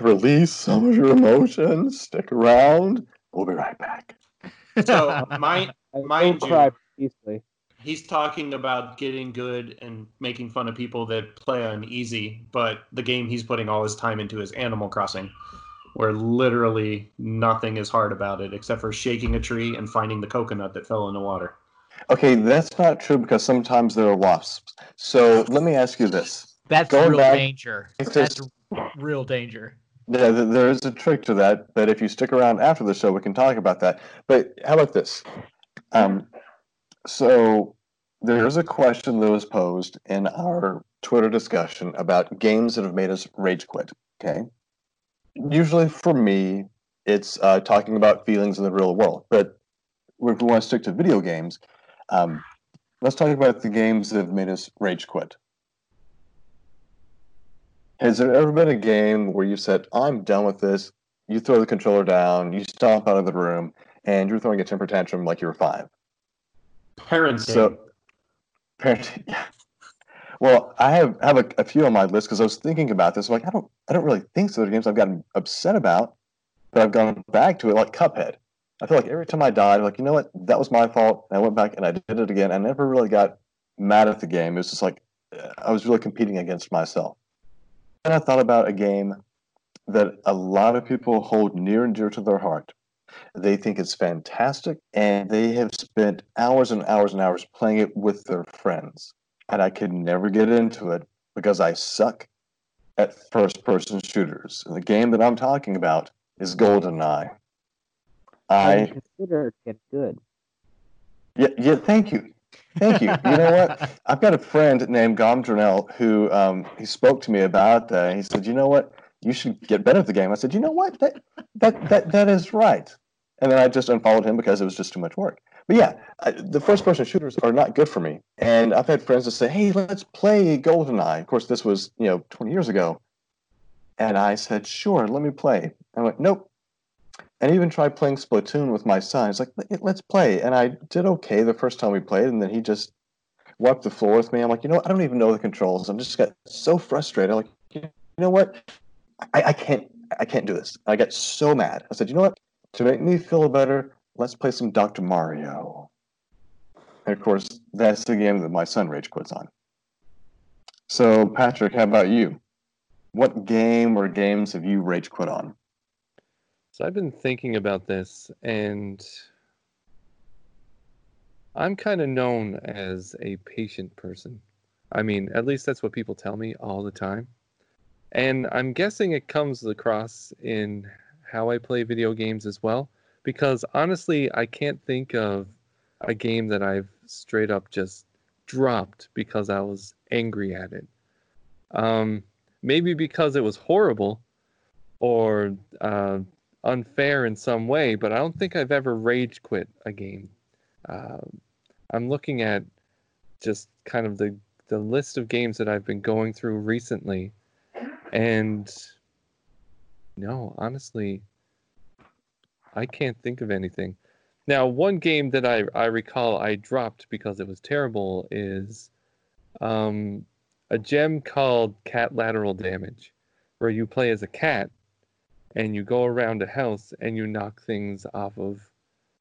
release some of your emotions, stick around. We'll be right back. so my I Mind you- cry profusely. He's talking about getting good and making fun of people that play on easy, but the game he's putting all his time into is Animal Crossing, where literally nothing is hard about it except for shaking a tree and finding the coconut that fell in the water. Okay, that's not true because sometimes there are wasps. So let me ask you this: That's Going real back- danger. That's just- real danger. There, there- there is a trick to that, but if you stick around after the show, we can talk about that. But how about this? Um, so there is a question that was posed in our Twitter discussion about games that have made us rage quit. Okay. Usually for me, it's uh, talking about feelings in the real world. But if we want to stick to video games, um, let's talk about the games that have made us rage quit. Has there ever been a game where you said, I'm done with this? You throw the controller down, you stomp out of the room, and you're throwing a temper tantrum like you're five. Parenting. So, parent, yeah. Well, I have have a, a few on my list because I was thinking about this. I'm Like, I don't, I don't really think so. The games I've gotten upset about, but I've gone back to it, like Cuphead. I feel like every time I died, like you know what, that was my fault. And I went back and I did it again. I never really got mad at the game. It was just like uh, I was really competing against myself. And I thought about a game that a lot of people hold near and dear to their heart. They think it's fantastic, and they have spent hours and hours and hours playing it with their friends. And I could never get into it because I suck at first person shooters. And the game that I'm talking about is GoldenEye. I consider it good. yeah, yeah thank you. Thank you. You know what? I've got a friend named Gom Durnell who um, he spoke to me about that. He said, "You know what? You should get better at the game." I said, "You know what? That that that that is right." And then I just unfollowed him because it was just too much work. But yeah, I, the first-person shooters are not good for me. And I've had friends that say, "Hey, let's play GoldenEye." Of course, this was you know 20 years ago, and I said, "Sure, let me play." I went, "Nope." And even tried playing Splatoon with my son. He's like, "Let- let's play. And I did okay the first time we played, and then he just wiped the floor with me. I'm like, you know what? I don't even know the controls. I'm just got so frustrated. I'm like, you know what? I, I can't I can't do this. I got so mad. I said, you know what? To make me feel better, let's play some Dr. Mario. And of course, that's the game that my son rage quits on. So, Patrick, how about you? What game or games have you rage quit on? So I've been thinking about this, and I'm kind of known as a patient person. I mean, at least that's what people tell me all the time. And I'm guessing it comes across in how I play video games as well. Because honestly, I can't think of a game that I've straight up just dropped because I was angry at it. Um, maybe because it was horrible or uh, unfair in some way, but I don't think I've ever rage quit a game. Um, I'm looking at just kind of the the list of games that I've been going through recently, and no, honestly, I can't think of anything. Now, one game that I, I recall I dropped because it was terrible is um, a gem called Cat Lateral Damage, where you play as a cat and you go around a house and you knock things off of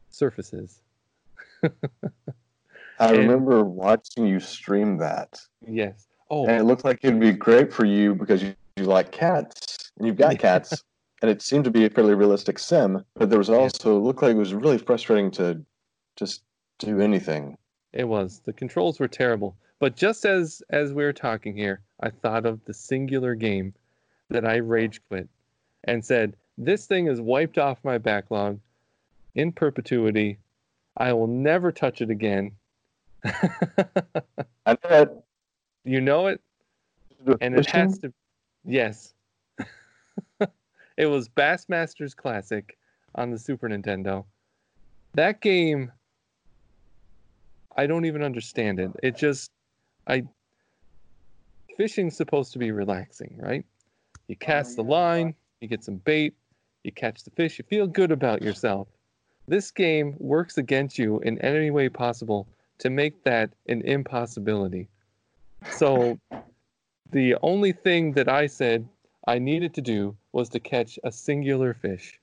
surfaces. I And- remember watching you stream that. Yes. Oh, And it looked like it'd be great for you because you, you like cats and you've got cats. And it seemed to be a fairly realistic sim, but there was also it looked like it was really frustrating to just do anything. It was. The controls were terrible. But just as as we were talking here, I thought of the singular game that I rage quit and said, "This thing is wiped off my backlog in perpetuity. I will never touch it again." I bet you know it, and it has to. Yes. it was Bassmasters Classic on the Super Nintendo. That game, I don't even understand it. It just, I. Fishing's supposed to be relaxing, right? You oh, cast the line, you get some bait, you catch the fish, you feel good about yourself. This game works against you in any way possible to make that an impossibility. So the only thing that I said I needed to do was to catch a singular fish,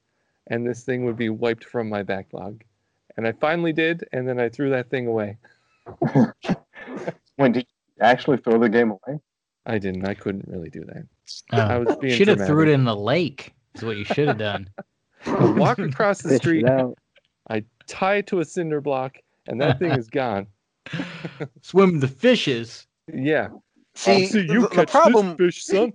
and this thing would be wiped from my backlog. And I finally did, and then I threw that thing away. When did you actually throw the game away? I didn't. I couldn't really do that. Oh. I Oh, was being should have threw it in the lake. Is what you should have done. I walk across the street. I tie it to a cinder block, and that thing is gone. Swim the fishes. Yeah. See, See you the, catch the problem this fish, son.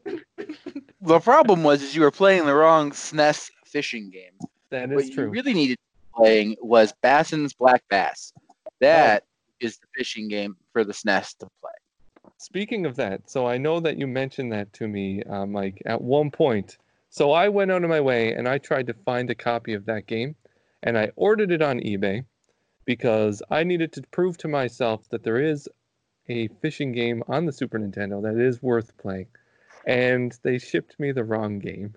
the problem was is you were playing the wrong SNES fishing game. That is what is you really needed to be playing was Bassin's Black Bass. That is the fishing game for the SNES to play. speaking of that, so I know that you mentioned that to me, uh, Mike, at one point. So I went out of my way and I tried to find a copy of that game, and I ordered it on eBay because I needed to prove to myself that there is a fishing game on the Super Nintendo that is worth playing. And they shipped me the wrong game.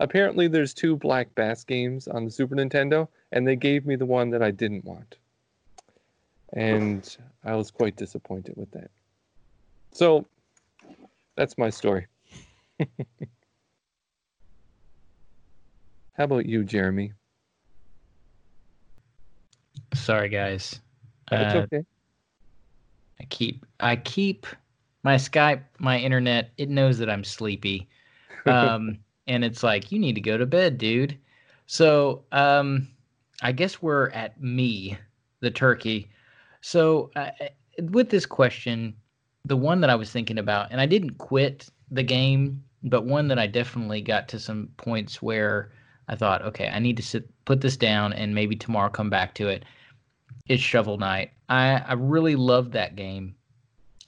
Apparently, there's two Black Bass games on the Super Nintendo, and they gave me the one that I didn't want. And I was quite disappointed with that. So, that's my story. How about you, Jeremy? Sorry, guys. That's Uh, okay. I keep I keep my Skype, my internet. It knows that I'm sleepy, um, and it's like you need to go to bed, dude. So um, I guess we're at me, the turkey. So uh, with this question, the one that I was thinking about, and I didn't quit the game, but one that I definitely got to some points where I thought, okay, I need to sit, put this down, and maybe tomorrow come back to it. It's Shovel Knight. I I really loved that game,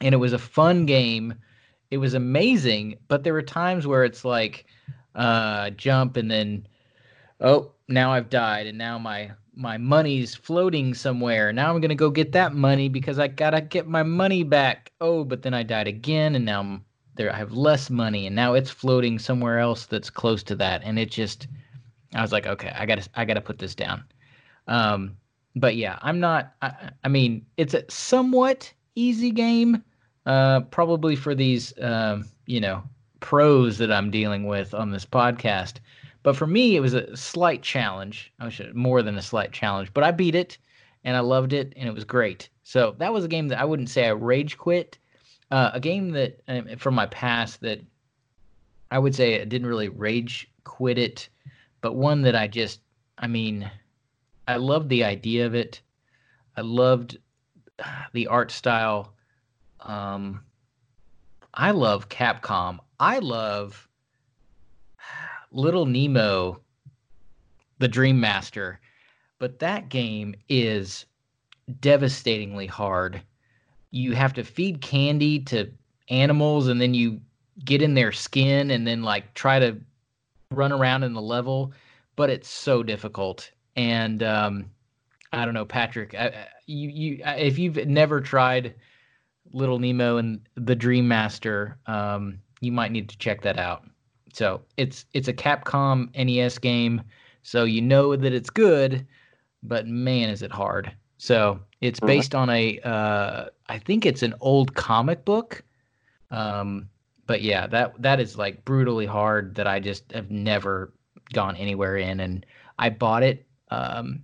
and it was a fun game. It was amazing, but there were times where it's like uh, jump and then oh now I've died and now my my money's floating somewhere. Now I'm gonna go get that money because I gotta get my money back. Oh, but then I died again and now I'm there. I have less money and now it's floating somewhere else that's close to that. And it just I was like, okay, I gotta I gotta put this down. Um, but yeah, I'm not. I, I mean, it's a somewhat easy game, uh, probably for these, um, you know, pros that I'm dealing with on this podcast. But for me, it was a slight challenge. I should more than a slight challenge, but I beat it, and I loved it, and it was great. So that was a game that I wouldn't say I rage quit. Uh, a game that um, from my past that I would say I didn't really rage quit it, but one that I just, I mean, I loved the idea of it. I loved the art style. Um, I love Capcom. I love Little Nemo, the Dream Master. But that game is devastatingly hard. You have to feed candy to animals and then you get in their skin and then like try to run around in the level, but it's so difficult. And um, I don't know, Patrick, I, you you if you've never tried Little Nemo and the Dream Master, um, you might need to check that out. So it's it's a Capcom NES game, so you know that it's good, but man, is it hard. So it's based on a uh, I think it's an old comic book. Um, but yeah, that that is like brutally hard that I just have never gone anywhere in, and I bought it um,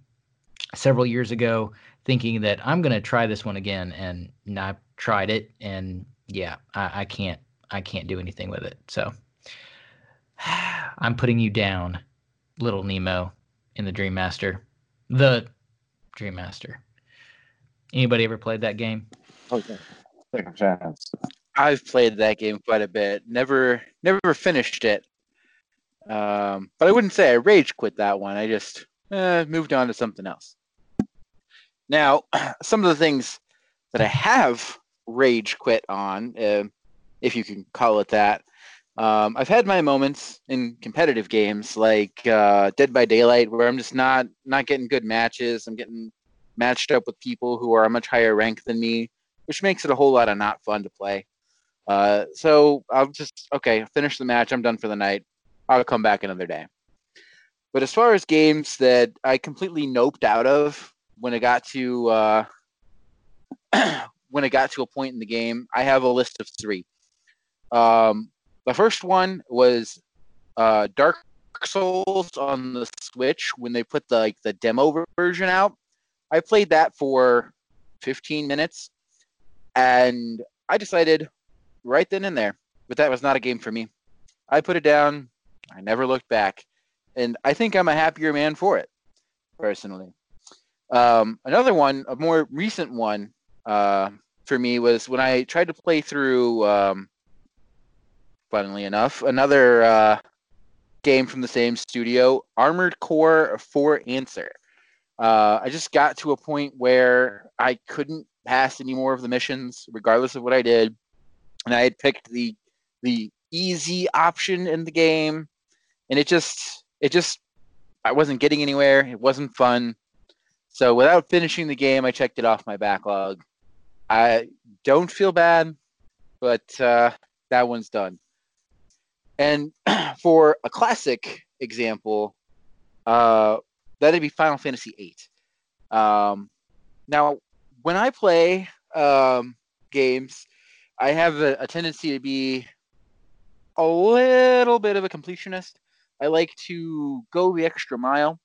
several years ago, thinking that I'm gonna try this one again, and I tried it, and yeah, I, I can't I can't do anything with it. So I'm putting you down, little Nemo, in the Dream Master, the Dream Master. Anybody ever played that game? Okay. Take a chance. I've played that game quite a bit. Never, never finished it. Um, but I wouldn't say I rage quit that one. I just uh, moved on to something else. Now, some of the things that I have rage quit on, uh, if you can call it that, um, I've had my moments in competitive games like uh, Dead by Daylight, where I'm just not not getting good matches. I'm getting matched up with people who are a much higher rank than me, which makes it a whole lot of not fun to play. Uh, so I'll just okay, finish the match. I'm done for the night. I'll come back another day. But as far as games that I completely noped out of when it got to uh, when it got to a point in the game, I have a list of three. Um, the first one was uh, Dark Souls on the Switch when they put the like the demo version out. I played that for 15 minutes, and I decided right then and there, but that was not a game for me. I put it down. I never looked back, and I think I'm a happier man for it, personally. Um, another one, a more recent one uh, for me, was when I tried to play through. Um, funnily enough, another uh, game from the same studio, Armored Core For Answer. Uh, I just got to a point where I couldn't pass any more of the missions, regardless of what I did. And I had picked the the easy option in the game, and it just it just I wasn't getting anywhere. It wasn't fun. So without finishing the game, I checked it off my backlog. I don't feel bad, but uh, that one's done. And for a classic example, uh, that'd be Final Fantasy VIII. Um, now, when I play um, games, I have a, a tendency to be a little bit of a completionist. I like to go the extra mile.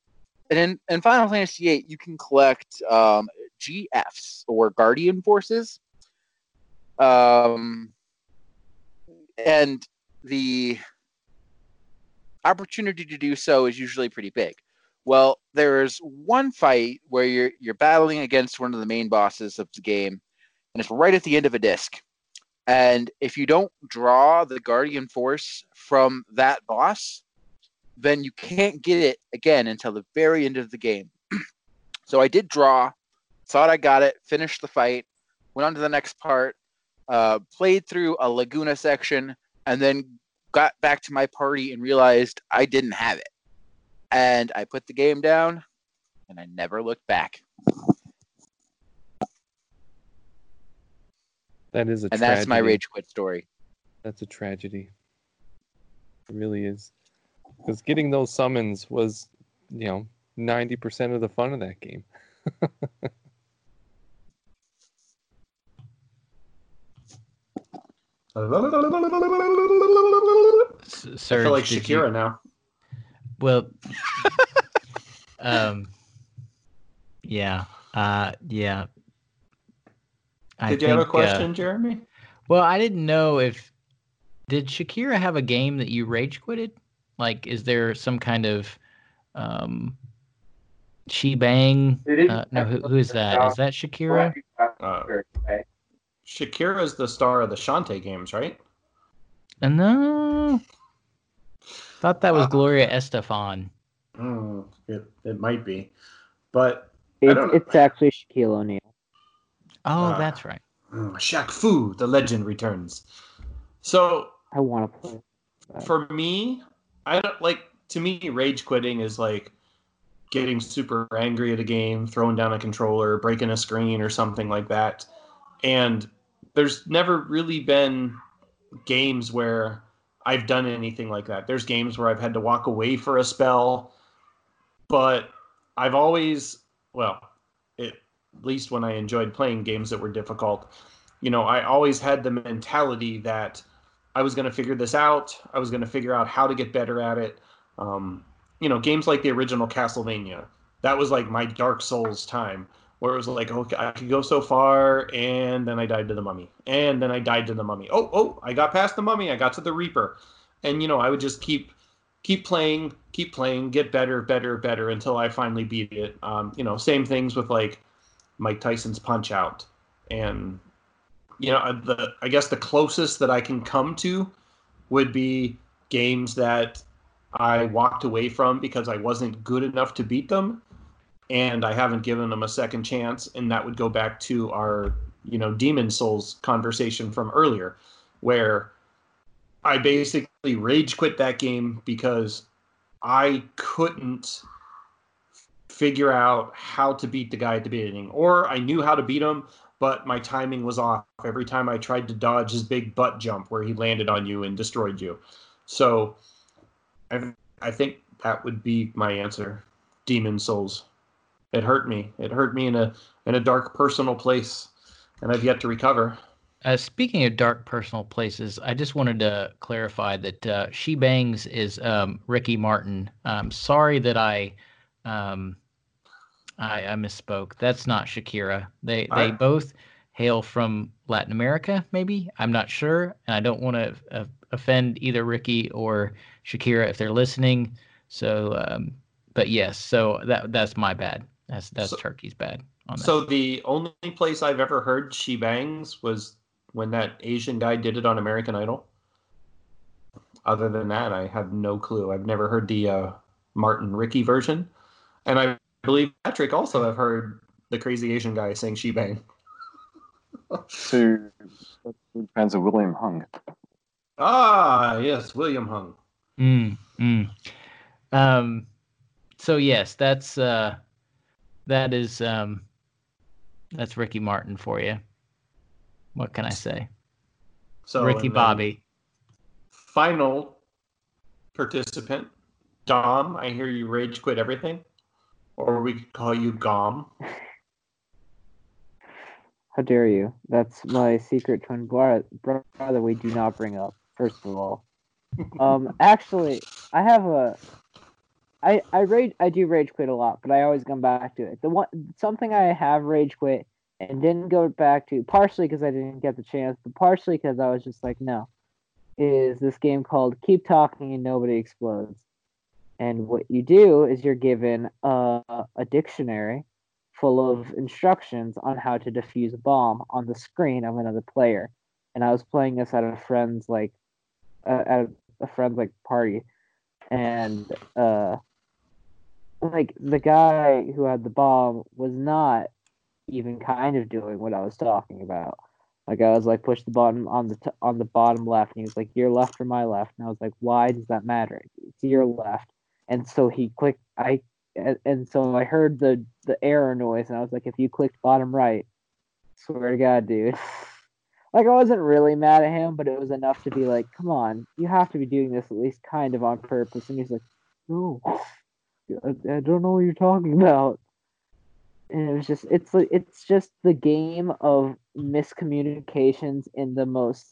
And in, in Final Fantasy VIII, you can collect um, GFs or Guardian Forces. Um, and the opportunity to do so is usually pretty big. Well, there's one fight where you're you're battling against one of the main bosses of the game, and it's right at the end of a disc. And if you don't draw the Guardian Force from that boss, then you can't get it again until the very end of the game. so I did draw, thought I got it, finished the fight, went on to the next part, uh, played through a Laguna section, and then got back to my party and realized I didn't have it. And I put the game down and I never looked back. That is a and tragedy. that's my rage quit story. That's a tragedy. It really is. Because getting those summons was, you know, 90% of the fun of that game. S- I Serge, feel like Shakira you- now. Well, um, yeah, uh, yeah. I Did you have a think, uh, question, Jeremy? well, I didn't know if did Shakira have a game that you rage quitted? Like, is there some kind of um, she bang? Uh, no, who, who is that? Is that Shakira? Uh, Shakira is the star of the Shantae games, right? Uh, no, thought that was Uh, Gloria Estefan. Mm, it, it might be, but I It's, it's actually Shaquille O'Neal. Oh, uh, that's right. mm, Shaq Fu, the legend returns. So I want to play. that. for me, I don't like to me rage quitting is like getting super angry at a game, throwing down a controller, breaking a screen or something like that. And there's never really been games where I've done anything like that. There's games where I've had to walk away for a spell, but I've always, well, at least when I enjoyed playing games that were difficult, you know, I always had the mentality that I was going to figure this out. I was going to figure out how to get better at it. Um, you know, games like the original Castlevania, that was like my Dark Souls time, where it was like, okay, I could go so far, and then I died to the mummy, and then I died to the mummy. Oh, oh, I got past the mummy, I got to the Reaper, and you know, I would just keep, keep playing, keep playing, get better, better, better until I finally beat it. Um, you know, same things with like Mike Tyson's Punch Out, and you know, the I guess the closest that I can come to would be games that I walked away from because I wasn't good enough to beat them, and I haven't given them a second chance. And that would go back to our, you know, Demon Souls conversation from earlier, where I basically rage quit that game because I couldn't figure out how to beat the guy at the beginning, or I knew how to beat him, but my timing was off every time I tried to dodge his big butt jump where he landed on you and destroyed you. So I, I think that would be my answer. Demon Souls. It hurt me. It hurt me in a in a dark personal place, and I've yet to recover. Uh, speaking of dark personal places, I just wanted to clarify that uh, She Bangs is um, Ricky Martin. Um, sorry that I, um, I I misspoke. That's not Shakira. They they both hail from Latin America. Maybe I'm not sure, and I don't want to uh, offend either Ricky or Shakira if they're listening. So, um, but yes, so that that's my bad. That's that's So- Turkey's bad on that. So the only place I've ever heard she bangs was when that Asian guy did it on American Idol. Other than that, I have no clue. I've never heard the uh, Martin Ricky version, and I believe Patrick also have heard the crazy Asian guy saying she bang. to fans of William Hung. ah, yes, William Hung. Mm, mm. Um, so yes, that's uh, that is um, that's Ricky Martin for you. What can I say? So Ricky Bobby. Final participant, Dom. I hear you rage quit everything, or we could call you Gom. How dare you? That's my secret twin bro- brother. We do not bring up. First of all, um, actually, I have a. I I rage. I do rage quit a lot, but I always come back to it. The one something I have rage quit and didn't go back to, partially because I didn't get the chance, but partially because I was just like, no, is this game called Keep Talking and Nobody Explodes. And what you do is you're given a, a dictionary full of instructions on how to defuse a bomb on the screen of another player. And I was playing this at a friend's like uh, at a friend's like party, and uh, like the guy who had the bomb was not even kind of doing what I was talking about. Like I was like push the button on the t- on the bottom left, and he was like your left or my left, and I was like why does that matter? It's your left. And so he clicked. I and, so I heard the the error noise, and I was like, if you clicked bottom right, swear to God, dude. like I wasn't really mad at him, but it was enough to be like, come on, you have to be doing this at least kind of on purpose. And he's like, no, I, I don't know what you're talking about. And it was just it's like it's just the game of miscommunications in the most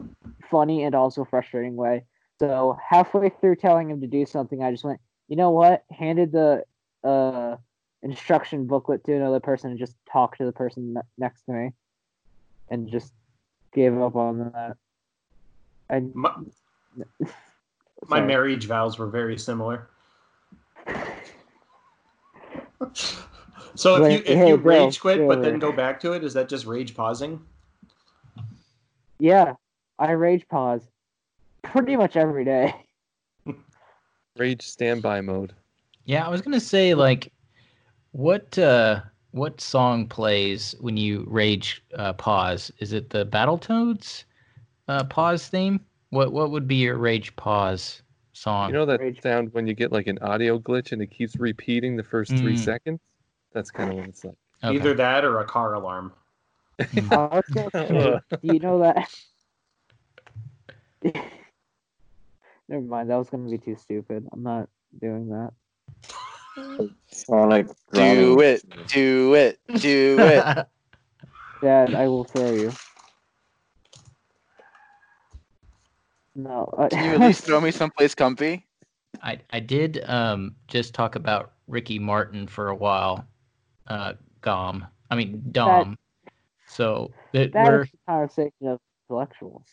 funny and also frustrating way. So halfway through telling him to do something, I just went, you know what? Handed the uh instruction booklet to another person and just talked to the person next to me, and just gave up on that. I My, my marriage vows were very similar. so if you if hey, you Bill, rage quit but then go back to it, is that just rage pausing? Yeah, I rage pause pretty much every day. Rage standby mode. Yeah, I was gonna say like, what uh, what song plays when you rage uh, pause? Is it the Battletoads uh, pause theme? What what would be your rage pause song? You know that Rage. sound when you get like an audio glitch and it keeps repeating the first three Mm. seconds? That's kind of what it's like. Okay. Either that or a car alarm. I was gonna say, do you know that? Never mind, that was gonna be too stupid. I'm not doing that. Sonic. Do it, do it, do it. Dad, I will throw you. No. Can you at least throw me someplace comfy? I I did um just talk about Ricky Martin for a while, uh, Gom. I mean Dom. so that that we're is a conversation of intellectuals.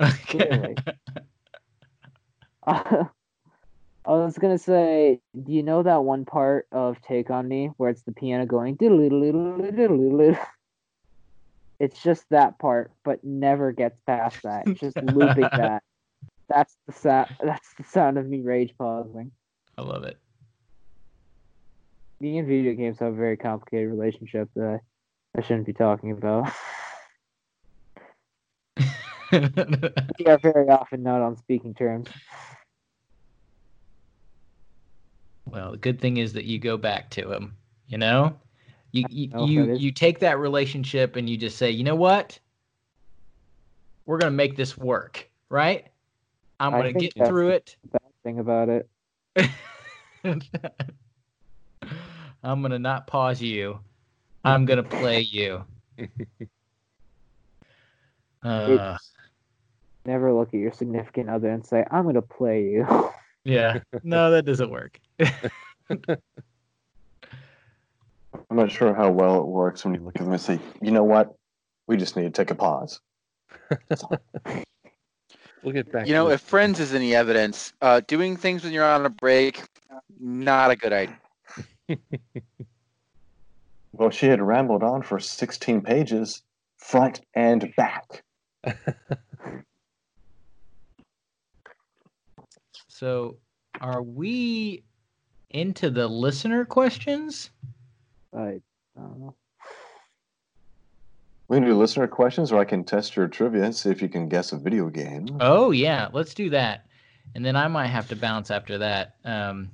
okay. clearly. I was gonna say, do you know that one part of "Take on Me" where it's the piano going? It's just that part, but never gets past that. It's just looping that. That's the sound. That's the sound of me rage pausing. I love it. Me and video games have a very complicated relationship that I, I shouldn't be talking about. we are very often not on speaking terms. Well, the good thing is that you go back to him. You know, you you know, you, you take that relationship and you just say, you know what, we're gonna make this work, right? I'm gonna get through it. Bad thing about it. I'm gonna not pause you. I'm gonna play you. Uh, Never look at your significant other and say, "I'm gonna play you." yeah, no, that doesn't work. I'm not sure how well it works when you look at them and say, you know what? We just need to take a pause. We'll get back. You know, if friends is any evidence, uh, doing things when you're on a break, not a good idea. Well, she had rambled on for 16 pages, front and back. So, are we into the listener questions? I, I don't know. We can do listener questions, or I can test your trivia and see if you can guess a video game. Oh yeah, let's do that. And then I might have to bounce after that. Um,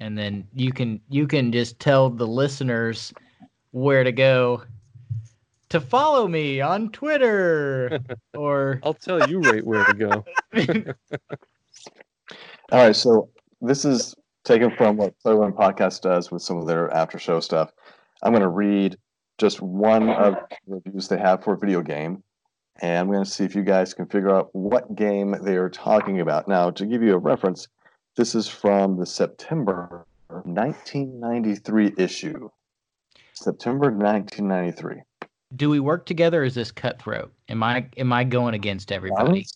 and then you can you can just tell the listeners where to go to follow me on Twitter or I'll tell you right where to go. All right, so this is taken from what Play One Podcast does with some of their after show stuff. I'm going to read just one of the reviews they have for a video game, and I'm going to see if you guys can figure out what game they are talking about. Now, to give you a reference, this is from the September 1993 issue. September 1993. do we work together or is this cutthroat? Am I am I going against everybody?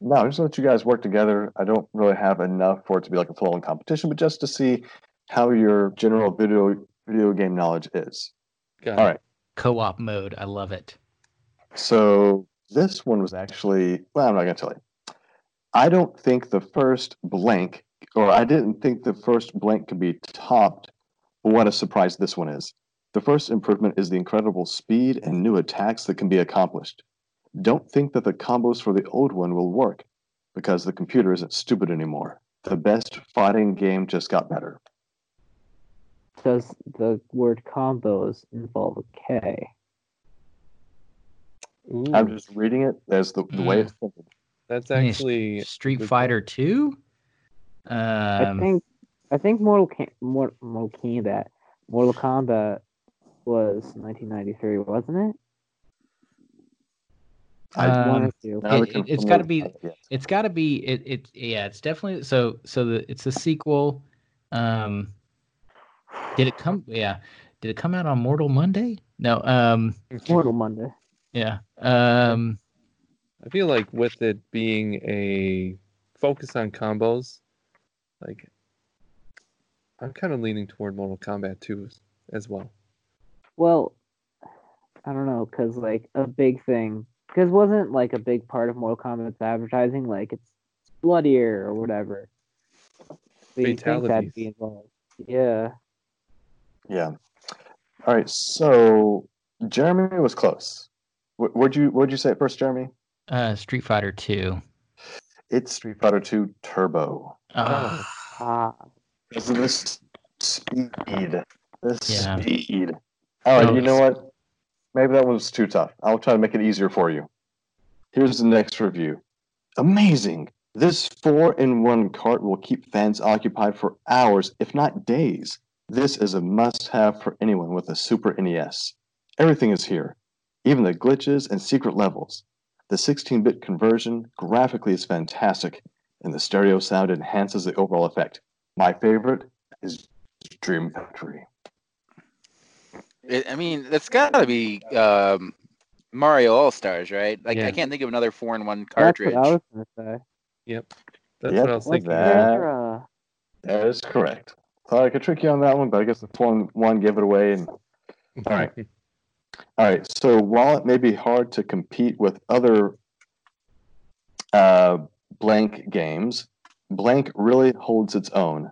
Let's- No, just let you guys work together. I don't really have enough for it to be like a full on competition, but just to see how your general video video game knowledge is. Got All it. right. Co-op mode. I love it. So this one was actually well, I'm not gonna tell you. I don't think the first blank, or I didn't think the first blank could be topped. But what a surprise this one is. The first improvement is the incredible speed and new attacks that can be accomplished. Don't think that the combos for the old one will work, because the computer isn't stupid anymore. The best fighting game just got better. Does the word combos involve a K? Ooh, I'm just reading it as the, the way it's printed. that's actually Street Fighter Two. Um, I think I think Mortal Ka- Mor- Mortal Kombat Mortal Kombat was 1993, wasn't it? I- One um, or it- we it- it's confirm gotta be- it's got to be it, it. Yeah, it's definitely so. So the it's a sequel. Um, did it come? Yeah, did it come out on Mortal Monday? No. Um, Mortal Monday. yeah. Um, I feel like with it being a focus on combos, like I'm kind of leaning toward Mortal Kombat 2 as, as well. Well, I don't know, cause like a big thing, cause wasn't like a big part of Mortal Kombat's advertising, like it's bloodier or whatever. So you think that'd Fatalities. be involved? Yeah. Yeah. All right. So Jeremy was close. Wh- What'd you What'd you say at first, Jeremy? uh, Street Fighter Two. It's Street Fighter Two Turbo. Oh, Ah, Because of this speed. This Yeah. speed. All right. Oh, You know what? Maybe that was too tough. I'll try to make it easier for you. Here's the next review. Amazing. This four-in-one cart will keep fans occupied for hours, if not days. This is a must-have for anyone with a Super NES. Everything is here, even the glitches and secret levels. The 16-bit conversion graphically is fantastic, and the stereo sound enhances the overall effect. My favorite is Dream Factory. It, I mean, that's got to be um, Mario All Stars, right? Like Yeah. I can't think of another four in one that's cartridge. what I was gonna say. Yep. That's Yep, what I was like thinking. that. That is correct. Thought I could trick you on that one, but I guess the one one give it away. And All right. all right, so while it may be hard to compete with other uh, blank games, blank really holds its own.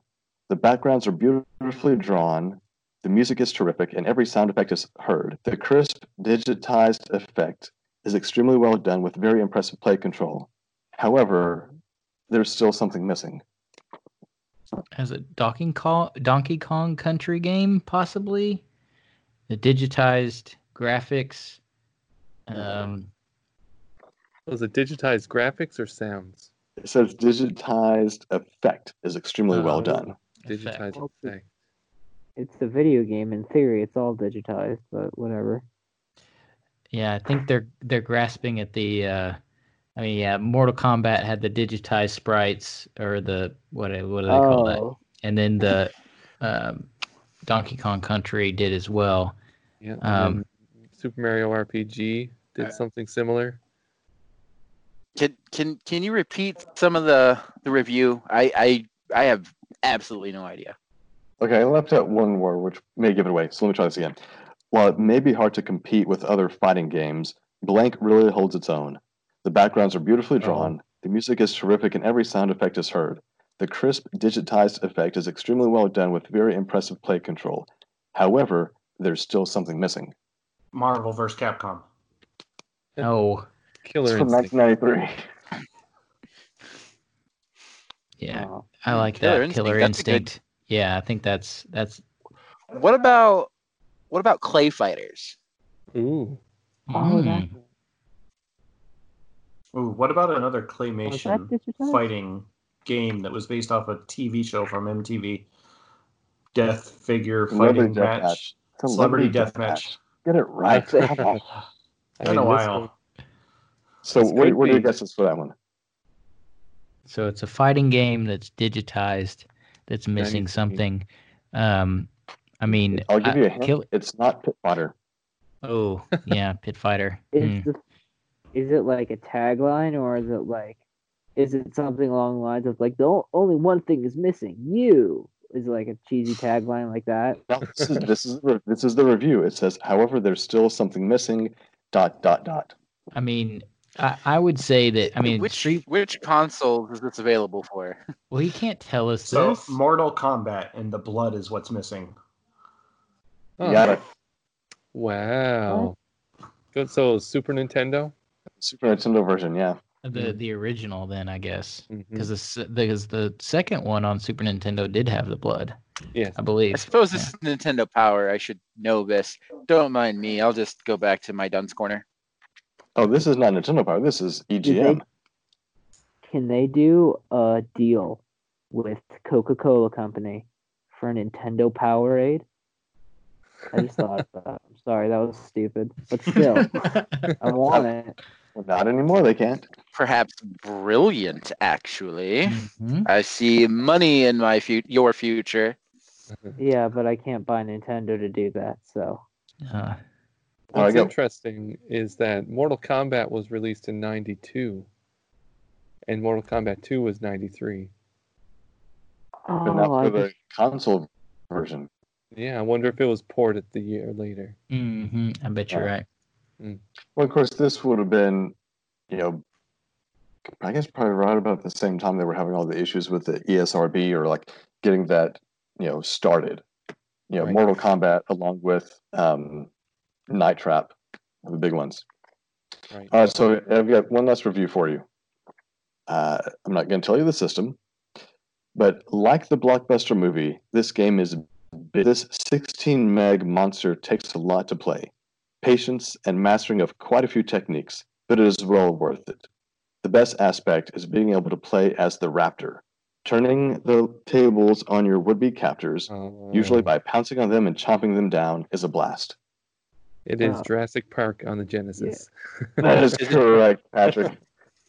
The backgrounds are beautifully drawn. The music is terrific, and every sound effect is heard. The crisp, digitized effect is extremely well done with very impressive play control. However, there's still something missing. as a Donkey Kong Donkey Kong Country game, possibly. The digitized graphics. Um, Was it digitized graphics or sounds? It says digitized effect is extremely well Oh. done. Digitized Effect. effect. It's a video game. In theory, it's all digitized, but whatever. yeah, I think they're they're grasping at the. Uh, I mean, yeah, Mortal Kombat had the digitized sprites or the what do- what do they call that? Oh, And then the um, Donkey Kong Country did as well. Yeah. Um, Super Mario RPG did something similar. Can can can you repeat some of the the review? I I I have absolutely no idea. Okay, I left out one word which may give it away, so let me try this again. While it may be hard to compete with other fighting games, Blank really holds its own. The backgrounds are beautifully oh. drawn, the music is terrific, and every sound effect is heard. The crisp, digitized effect is extremely well done with very impressive play control. However, there's still something missing. Marvel vs. Capcom. Oh, Killer It's from Instinct. 1993. yeah. Oh, I like Killer that. Instinct, Killer that's a good- Instinct. Yeah, I think that's that's. What about what about Clay Fighters? Ooh. oh, that, Mm. Ooh, what about another claymation fighting game that was based off a TV show from MTV? Death figure Celebrity fighting death match. match. Celebrity death match. Get it right. I Been a mean, this while. so, This what, could what are your guesses for that one? So it's a fighting game that's digitized, that's missing something. Um, I mean, I'll give I- you a hint. Kill- It's not Pit Fighter. oh, yeah, Pit Fighter. Is Hmm. the, is it like a tagline or is it like is it something along the lines of like the o- only one thing is missing you is it like a cheesy tagline like that No, this is this is the- this is the review. It says, however, there's still something missing. Dot dot dot. I mean, I, I would say that. I mean, which Street. which consoles is this available for? Well, he can't tell us So this. Mortal Kombat and the blood is what's missing. Oh, got it. Wow. Good. So Super Nintendo. Super Nintendo version, yeah. the mm-hmm. the original, then I guess, mm-hmm. because the s- because the second one on Super Nintendo did have the blood, Yes. I believe. I suppose this is Nintendo Power. I should know this. Don't mind me. I'll just go back to my dunce corner. Oh, this is not Nintendo Power. This is EGM. can they do a deal with coca-cola company for a nintendo powerade i just thought that i'm sorry that was stupid but still i want it Well, not anymore. They can't. Perhaps brilliant, actually. Mhm. I see money in my fu- your future. yeah but i can't buy nintendo to do that so Uh, All right, What's go. interesting is that Mortal Kombat was released in '92, and Mortal Kombat 2 was '93. But not oh for the just, console version. Yeah, I wonder if it was ported the year later. mhm, I bet you're right. Well, of course, this would have been, you know, I guess probably right about the same time they were having all the issues with the ESRB or like getting that, you know, started. You know, Right. Mortal Kombat along with um, Night Trap, the big ones. Right. All right, so I've got one last review for you. Uh, I'm not going to tell you the system, but like the blockbuster movie, this game is. This 16 meg monster takes a lot to play, patience and mastering of quite a few techniques, but it is well worth it. The best aspect is being able to play as the raptor, turning the tables on your would-be captors, usually Uh, by pouncing on them and chomping them down, is a blast. It is Oh. Jurassic Park on the Genesis. That is correct, Patrick.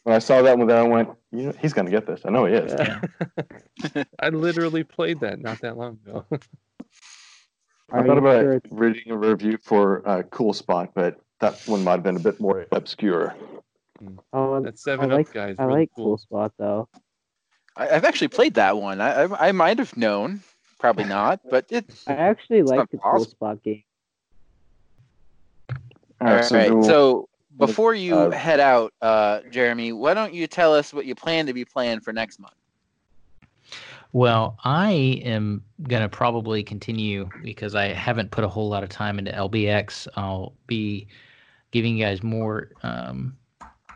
When I saw that one, then I went, you know, he's going to get this. I know he is. I literally played that not that long ago. I Are thought about sure reading a review for uh, Cool Spot, but that one might have been a bit more obscure. oh that I Seven like Up guy is I really like cool. cool spot though I, I've actually played that one. I, I I might have known, probably not, but it. I actually like not the cool spot game. All All right, right. so, So before you uh, head out, uh, Jeremy, why don't you tell us what you plan to be playing for next month? Well, I am gonna probably continue because I haven't put a whole lot of time into LBX. I'll be giving you guys more um,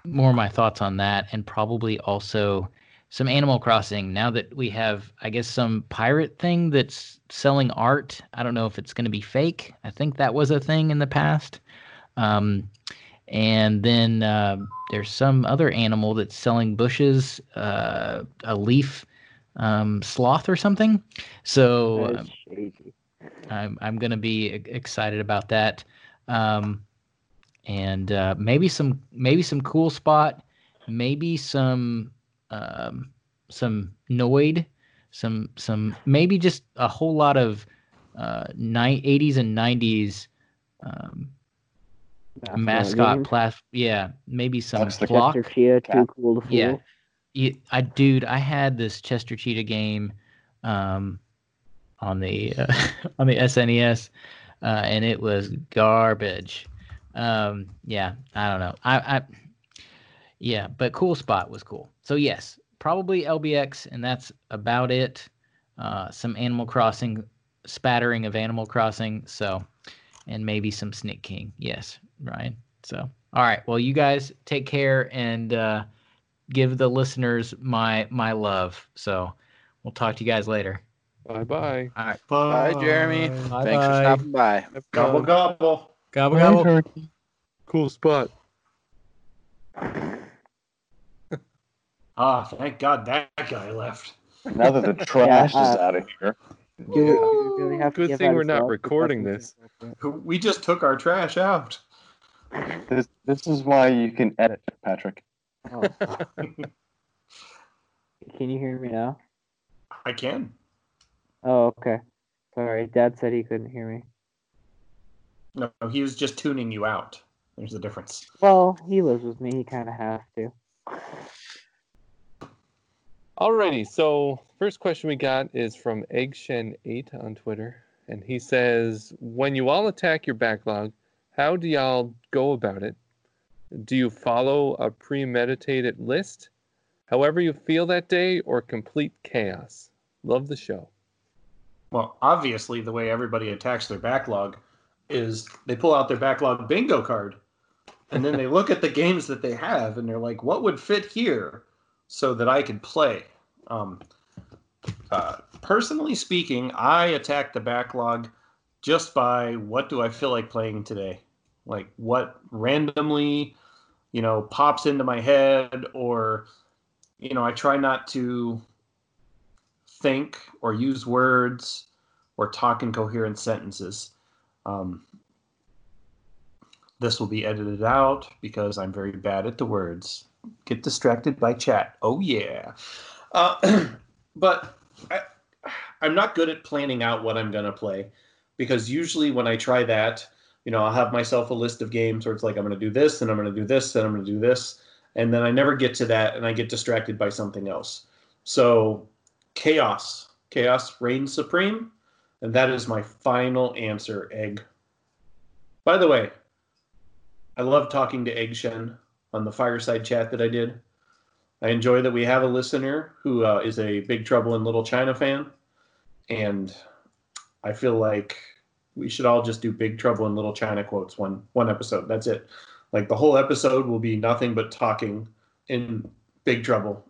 more of my thoughts on that, and probably also some Animal Crossing. Now that we have, I guess, some pirate thing that's selling art. I don't know if it's going to be fake. I think that was a thing in the past. Um, and then uh, there's some other animal that's selling bushes, uh, a leaf um, sloth or something. So um. I'm I'm gonna be e- excited about that, um, and uh, maybe some maybe some cool spot, maybe some um, some Noid, some some maybe just a whole lot of uh, ni- 80s and 90s um, mascot plas yeah maybe some That's flock Chester Cheetah, too cool to fool. Yeah. Yeah, I dude, I had this Chester Cheetah game um, on the uh, on the SNES, uh, and it was garbage. Um, yeah, I don't know. I, I yeah, but cool spot was cool. So yes, probably LBX, and that's about it. Uh, some Animal Crossing spattering of Animal Crossing. So, and maybe some Snick King. Yes, Ryan. So All right. Well, you guys take care and uh, give the listeners my my love. So we'll talk to you guys later. Bye bye. All right. Bye, Jeremy. Bye Thanks for stopping by. Gobble gobble. Gobble gobble. Cool spot. Ah, thank God that guy left. Now that the trash is out of here, Do we, do we really have Good give thing we're not recording this. We just took our trash out. this, this is why you can edit, Patrick. Oh. Can you hear me now? I can. Oh, okay. Sorry, Dad said he couldn't hear me. No, he was just tuning you out. There's the difference. Well, he lives with me. He kind of has to. Alrighty, so first question we got is from Eggshen8 on Twitter. And he says, When you all attack your backlog, how do y'all go about it? Do you follow a premeditated list, however you feel that day, or complete chaos? Love the show. Well, obviously, the way everybody attacks their backlog is they pull out their backlog bingo card and then they look at the games that they have and they're like, what would fit here so that I could play? Um, uh, personally speaking, I attack the backlog just by what do I feel like playing today? Like what randomly, you know, pops into my head or, you know, I try not to think or use words or talk in coherent sentences. Um, this will be edited out because I'm very bad at the words. Get distracted by chat. Oh, yeah. Uh, but I, I'm not good at planning out what I'm to play because usually when I try that, you know, I'll have myself a list of games where it's like, I'm to do this and I'm to do this and I'm to do this. And then I never get to that and I get distracted by something else. So chaos. Chaos reigns supreme. And that is my final answer, Egg. By the way, I love talking to Egg Shen on the fireside chat that I did. I enjoy that we have a listener who uh, is a Big Trouble in Little China fan. And I feel like we should all just do Big Trouble in Little China quotes one one episode. That's it. Like the whole episode will be nothing but talking in Big Trouble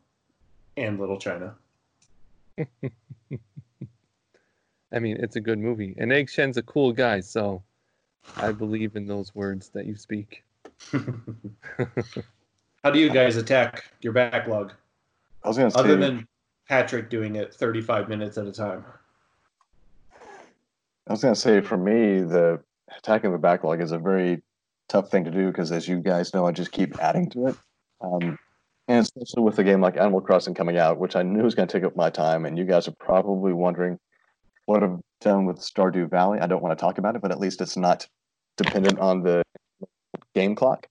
and Little China. I mean, it's a good movie. And Egg Shen's a cool guy, so I believe in those words that you speak. How do you guys attack your backlog? I was going to say, Other than Patrick doing it 35 minutes at a time. I was going to say, for me, the attacking the backlog is a very tough thing to do because, as you guys know, I just keep adding to it. Um, and especially with a game like Animal Crossing coming out, which I knew was going to take up my time, and you guys are probably wondering what I've done with Stardew Valley. I don't want to talk about it, but at least it's not dependent on the game clock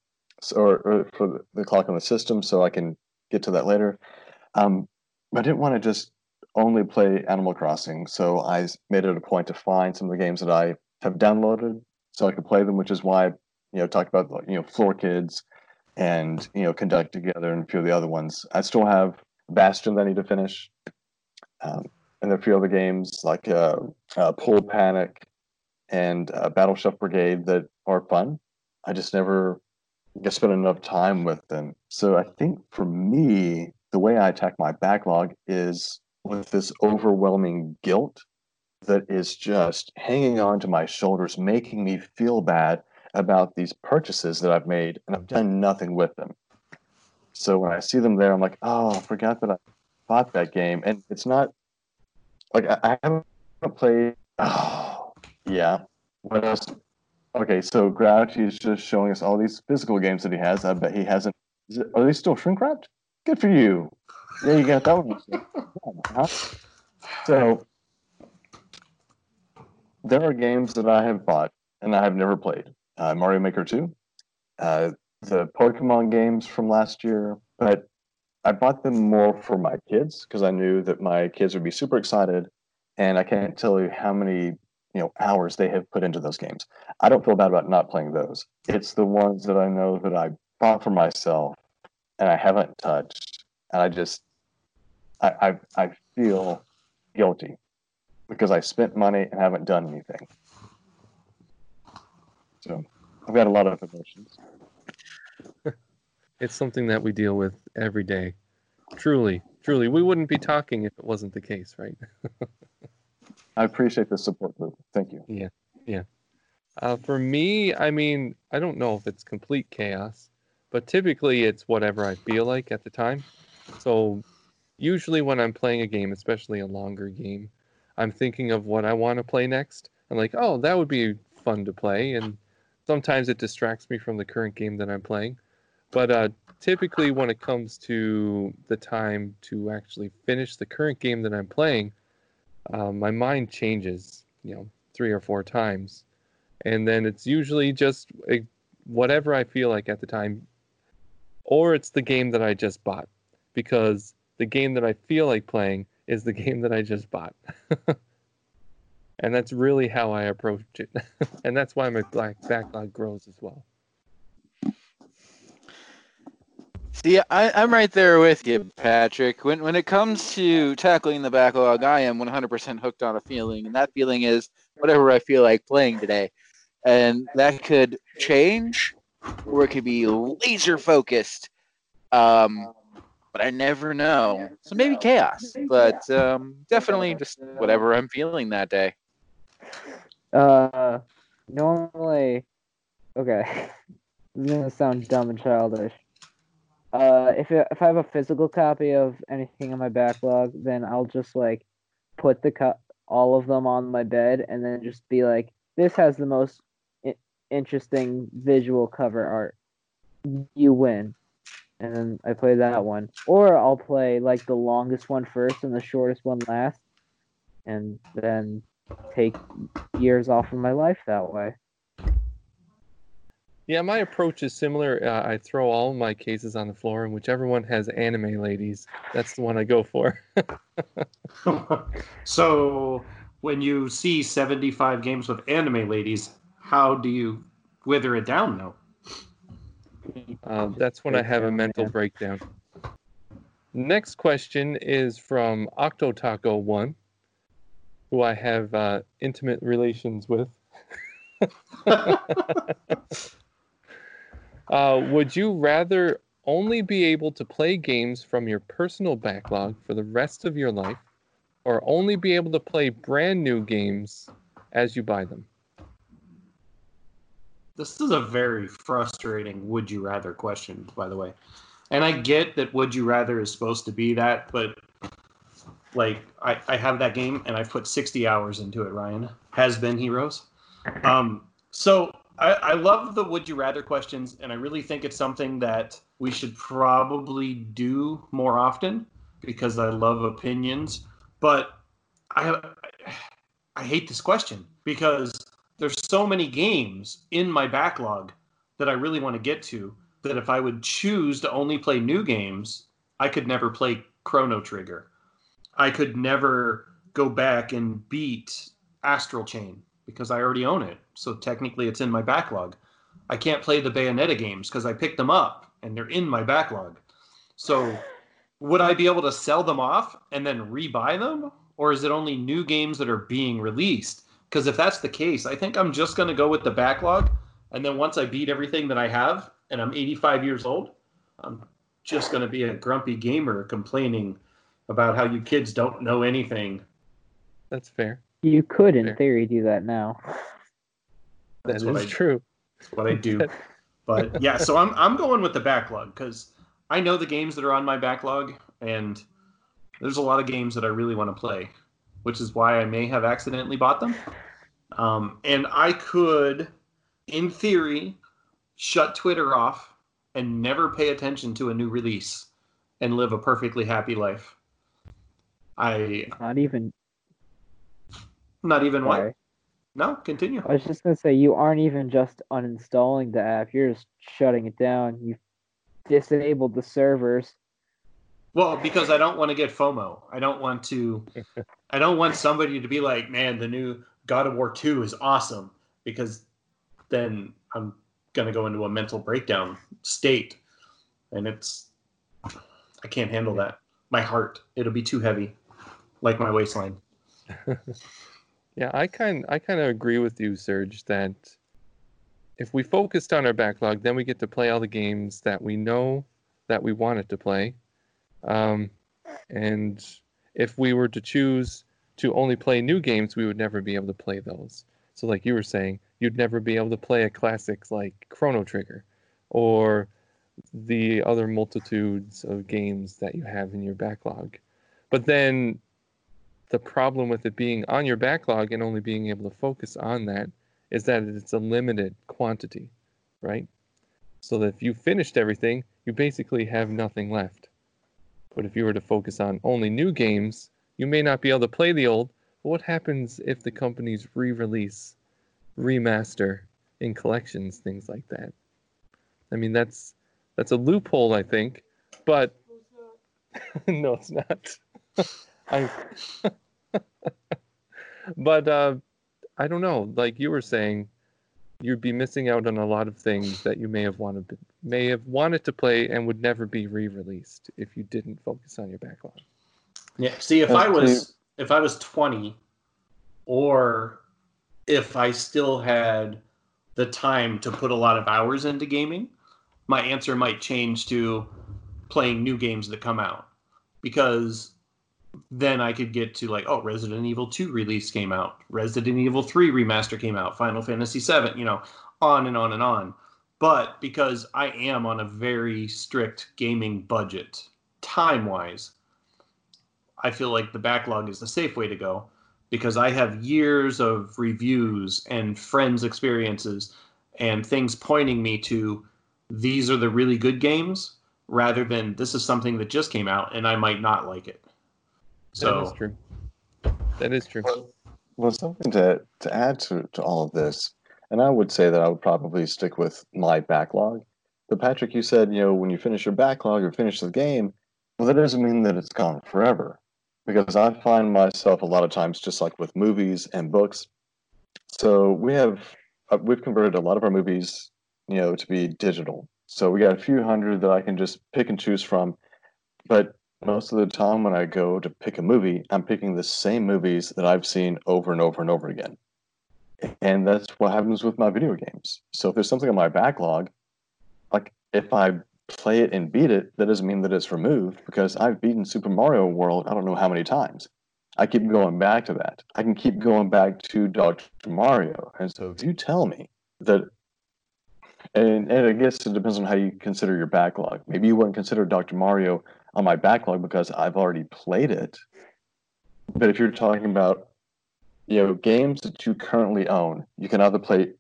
or, or for the, clock on the system, so I can get to that later. Um, I didn't want to just only play Animal Crossing, so I made it a point to find some of the games that I have downloaded so I could play them, which is why you know talked about you know Floor Kids and you know Conduct Together and a few of the other ones. I still have Bastion that I need to finish, um, and a few other games like uh, uh, Pool Panic and uh, Battle Chef Brigade that are fun. I just never get spend enough time with them. So I think for me, the way I attack my backlog is with this overwhelming guilt that is just hanging on to my shoulders, making me feel bad about these purchases that I've made and I've done nothing with them. So when I see them there, I'm like, oh, I forgot that I bought that game. And it's not like I haven't played. Oh, yeah. What else? Okay, so Grouchy is just showing us all these physical games that he has. I bet he hasn't. It, are they still shrink wrapped? Good for you. Yeah, you got that one. Huh? So there are games that I have bought and I have never played. Uh, Mario Maker 2, uh, the Pokemon games from last year, but I bought them more for my kids because I knew that my kids would be super excited. And I can't tell you how many you know hours they have put into those games. I don't feel bad about not playing those. It's the ones that I know that I bought for myself and I haven't touched, and I just I I, I feel guilty because I spent money and haven't done anything. So I've got a lot of emotions. It's something that we deal with every day. Truly, truly, we wouldn't be talking if it wasn't the case, right? I appreciate the support, Luke. Thank you. Yeah, yeah. Uh, for me, I mean, I don't know if it's complete chaos, but typically it's whatever I feel like at the time. So, usually when I'm playing a game, especially a longer game, I'm thinking of what I want to play next. I'm like, oh, that would be fun to play. And sometimes it distracts me from the current game that I'm playing. But uh, typically, when it comes to the time to actually finish the current game that I'm playing, uh, my mind changes, you know, three or four times and then it's usually just a, whatever I feel like at the time, or it's the game that I just bought, because the game that I feel like playing is the game that I just bought. and that's really how I approach it, and that's why my black backlog grows as well. See, I, I'm right there with you, Patrick. When when it comes to tackling the backlog, I am 100% hooked on a feeling, and that feeling is whatever I feel like playing today, and that could change, or it could be laser focused. Um, but I never know. So maybe chaos, but um, definitely just whatever I'm feeling that day. Uh, normally, okay, this is gonna sound dumb and childish. Uh, if if I have a physical copy of anything in my backlog, then I'll just like put the co- all of them on my bed, and then just be like, "This has the most I- interesting visual cover art. You win." And then I play that one, or I'll play like the longest one first and the shortest one last, and then take years off of my life that way. Yeah, my approach is similar. Uh, I throw all my cases on the floor, and whichever one has anime ladies, that's the one I go for. so when you see 75 games with anime ladies, how do you wither it down though? Uh, that's when I have a mental breakdown. Next question is from Octotaco1, who I have uh, intimate relations with. uh, would you rather only be able to play games from your personal backlog for the rest of your life, or only be able to play brand new games as you buy them? This is a very frustrating would you rather question, by the way. And I get that would you rather is supposed to be that, but like I, I have that game and I've put 60 hours into it, Ryan. Has-Been Heroes. Um, so I, I love the would you rather questions, and I really think it's something that we should probably do more often because I love opinions. But I I hate this question because there's so many games in my backlog that I really want to get to that if I would choose to only play new games, I could never play Chrono Trigger. I could never go back and beat Astral Chain because I already own it. So technically it's in my backlog. I can't play the Bayonetta games because I picked them up and they're in my backlog. So would I be able to sell them off and then rebuy them? Or is it only new games that are being released? Because if that's the case, I think I'm just going to go with the backlog. And then once I beat everything that I have and I'm 85 years old, I'm just going to be a grumpy gamer complaining about how you kids don't know anything. That's fair. You could, in theory, do that now. That's That what is I true. That's what I do. But yeah, so I'm I'm going with the backlog because I know the games that are on my backlog, and there's a lot of games that I really want to play, which is why I may have accidentally bought them. Um, and I could, in theory, shut Twitter off and never pay attention to a new release and live a perfectly happy life. I Not even. Not even what? Sorry. No, continue. I was just gonna say you aren't even just uninstalling the app. You're just shutting it down. You've disabled the servers. Well, because I don't want to get FOMO. I don't want to. I don't want somebody to be like, "Man, the new God of War Two is awesome," because then I'm gonna go into a mental breakdown state, and it's I can't handle that. My heart, it'll be too heavy, like my waistline. Yeah, I kind I kind of agree with you, Serge, that if we focused on our backlog, then we get to play all the games that we know that we wanted to play. Um, and if we were to choose to only play new games, we would never be able to play those. So, like you were saying, you'd never be able to play a classic like Chrono Trigger or the other multitudes of games that you have in your backlog. But then the problem with it being on your backlog and only being able to focus on that is that it's a limited quantity, right? So that if you finished everything, you basically have nothing left. But if you were to focus on only new games, you may not be able to play the old. But what happens if the companies re release, remaster in collections, things like that? I mean, that's that's a loophole, I think. But no, it's not. I but uh, I don't know. Like you were saying, you'd be missing out on a lot of things that you may have wanted may have wanted to play and would never be re-released if you didn't focus on your backlog. Yeah. See, if I was if I was 20 or if I still had the time to put a lot of hours into gaming, my answer might change to playing new games that come out because then I could get to like, oh, Resident Evil 2 release came out, Resident Evil 3 remaster came out, Final Fantasy 7, you know, on and on and on. But because I am on a very strict gaming budget, time wise, I feel like the backlog is the safe way to go because I have years of reviews and friends' experiences and things pointing me to these are the really good games rather than this is something that just came out and I might not like it. So that is true. That is true. Well, something to, to add to, to all of this, and I would say that I would probably stick with my backlog. But Patrick, you said, you know, when you finish your backlog or finish the game, well, that doesn't mean that it's gone forever. Because I find myself a lot of times, just like with movies and books. So we have, uh, we've converted a lot of our movies, you know, to be digital. So we got a few hundred that I can just pick and choose from. But most of the time when I go to pick a movie, I'm picking the same movies that I've seen over and over and over again. And that's what happens with my video games. So if there's something on my backlog, like if I play it and beat it, that doesn't mean that it's removed because I've beaten Super Mario World I don't know how many times. I keep going back to that. I can keep going back to Dr. Mario. And so if you tell me that and, and I guess it depends on how you consider your backlog. Maybe you wouldn't consider Dr. Mario on my backlog because I've already played it. But if you're talking about you know games that you currently own, you can either play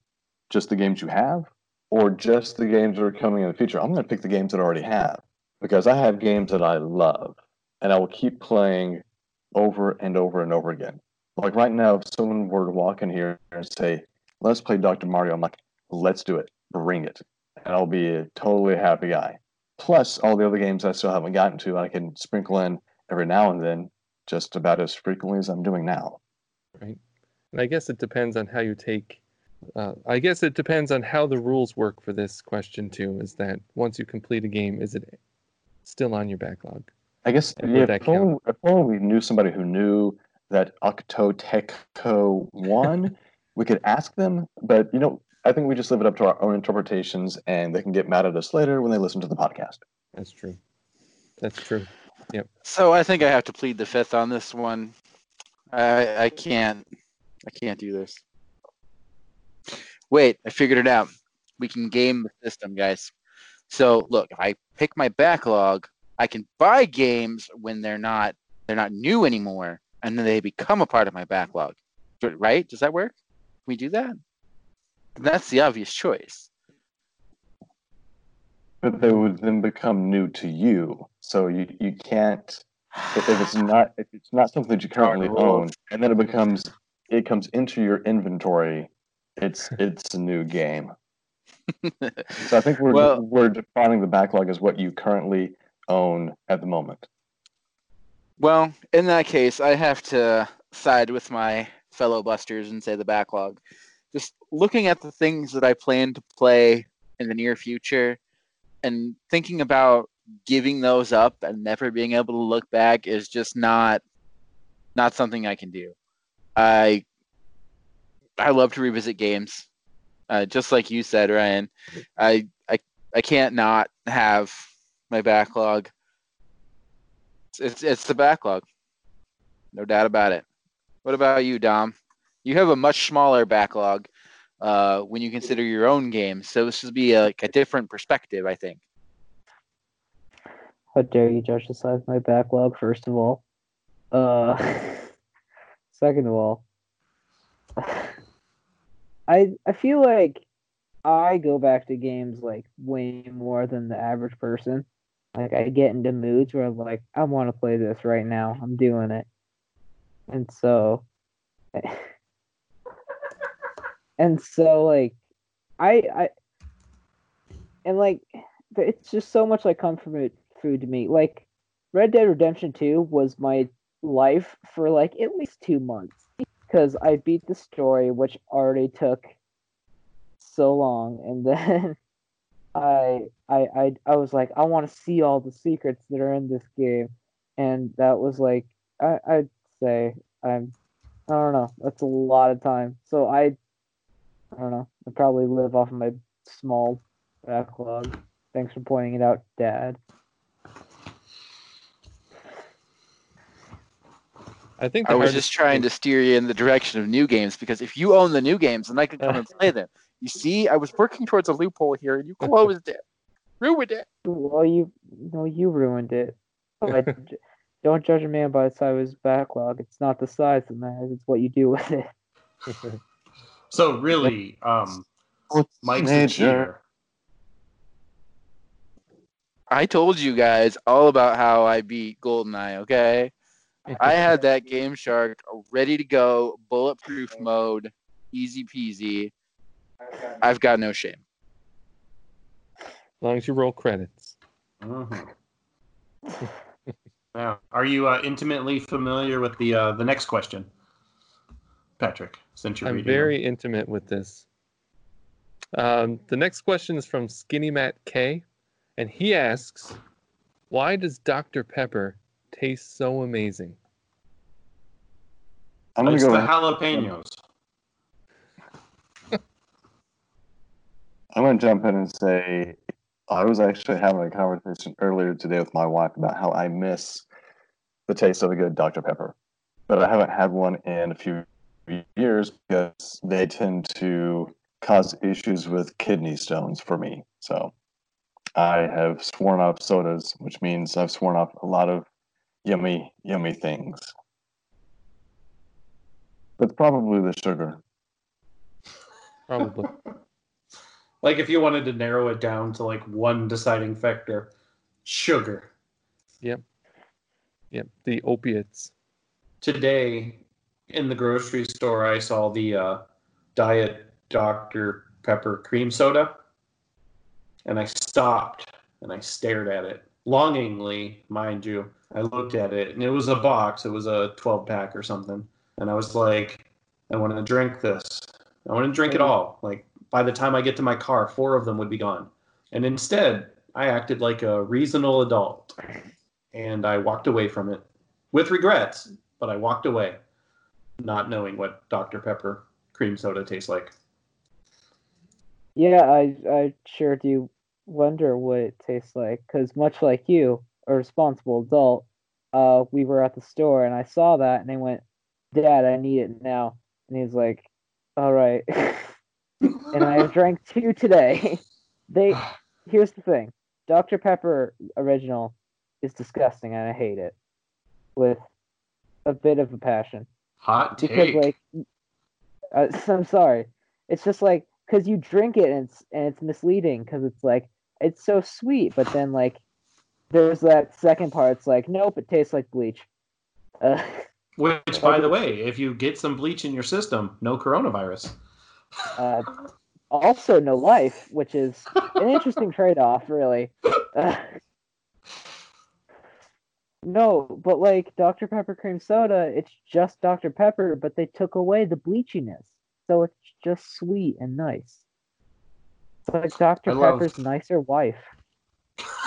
just the games you have or just the games that are coming in the future. I'm going to pick the games that I already have because I have games that I love and I will keep playing over and over and over again. Like right now, if someone were to walk in here and say, "Let's play Dr. Mario," I'm like, "Let's do it, bring it," and I'll be a totally happy guy plus all the other games I still haven't gotten to. I can sprinkle in every now and then, just about as frequently as I'm doing now. Right. And I guess it depends on how you take. Uh, I guess it depends on how the rules work for this question too. Is that once you complete a game, is it still on your backlog? I guess yeah, if, only, if only we knew somebody who knew that Octo Octotaco won, we could ask them. But you know, I think we just leave it up to our own interpretations, and they can get mad at us later when they listen to the podcast. That's true. That's true. Yep. So I think I have to plead the fifth on this one. I I can't I can't do this. Wait, I figured it out. We can game the system, guys. So look, if I pick my backlog, I can buy games when they're not they're not new anymore, and then they become a part of my backlog. Right? Does that work? Can we do that? That's the obvious choice. But they would then become new to you. So you, you can't if, it's not if it's not something that you currently own and then it becomes it comes into your inventory, it's it's a new game. so I think we're well, we're defining the backlog as what you currently own at the moment. Well, in that case, I have to side with my fellow busters and say the backlog looking at the things that I plan to play in the near future and thinking about giving those up and never being able to look back is just not not something I can do. I I love to revisit games. Uh, just like you said, Ryan. I I I can't not have my backlog. It's, it's it's the backlog. No doubt about it. What about you, Dom? You have a much smaller backlog uh, when you consider your own games, so this would be a, like a different perspective, I think. How dare you judge the size of my backlog, first of all? Uh, second of all, I I feel like I go back to games like way more than the average person. Like I get into moods where I'm like, I want to play this right now. I'm doing it. And so and so like I I and like it's just so much like comfort food to me. Like Red Dead Redemption 2 was my life for like at least 2 months because I beat the story which already took so long. And then I I I I was like I want to see all the secrets that are in this game. And that was like I I'd say I'm I don't know that's a lot of time. So I I don't know. I probably live off of my small backlog. Thanks for pointing it out dad. I think I was just trying thing- to steer you in the direction of new games because if you own the new games, then I can come and play them. You see, I was working towards a loophole here, and you closed it, ruined it. well you no you ruined it. But don't judge a man by the size of his backlog. It's not the size of that matters it's what you do with it So really, um, Mike's a Major. cheater. I told you guys all about how I beat GoldenEye. Okay, I had that GameShark ready to go, bulletproof mode, easy peasy. I've got no shame. as long as you roll credits. Mhm. now, are you uh, intimately familiar with the uh, the next question, Patrick? Since you're I'm reading them? very intimate with this. Um, the next question is from Skinny Matt K, and he asks, "Why does Dr Pepper taste so amazing?" I'm gonna It's go. the jalapenos. I'm gonna jump in and say I was actually having a conversation earlier today with my wife about how I miss the taste of a good Dr. Pepper, but I haven't had one in a few years because they tend to cause issues with kidney stones for me. So I have sworn off sodas, which means I've sworn off a lot of yummy, yummy things. It's probably the sugar. Probably. Like if you wanted to narrow it down to like one deciding factor, sugar. Yep. Yep. The opiates. Today in the grocery store, I saw the uh, Diet Dr. Pepper cream soda, and I stopped and I stared at it longingly, mind you. I looked at it, and it was a box. It was a 12 pack or something, and I was like, I want to drink this. I want to drink it all. Like by the time I get to my car, four of them would be gone. And instead, I acted like a reasonable adult, and I walked away from it with regrets, but I walked away not knowing what Dr. Pepper cream soda tastes like. Yeah, I I sure do wonder what it tastes like because much like you, a responsible adult, uh, we were at the store and I saw that and I went, Dad, I need it now. And he's like, All right. and I drank two today. they here's the thing. Dr. Pepper original is disgusting and I hate it with a bit of a passion Hot because like uh, I'm sorry. It's just like because you drink it and it's and it's misleading because it's like it's so sweet, but then like there's that second part. It's like nope, it tastes like bleach. Uh, Which, by the way, if you get some bleach in your system, no coronavirus. uh, also, no life, which is an interesting trade-off, really. No, but like Dr Pepper cream soda, it's just Dr Pepper, but they took away the bleachiness, so it's just sweet and nice. It's like Dr I love- Pepper's nicer wife.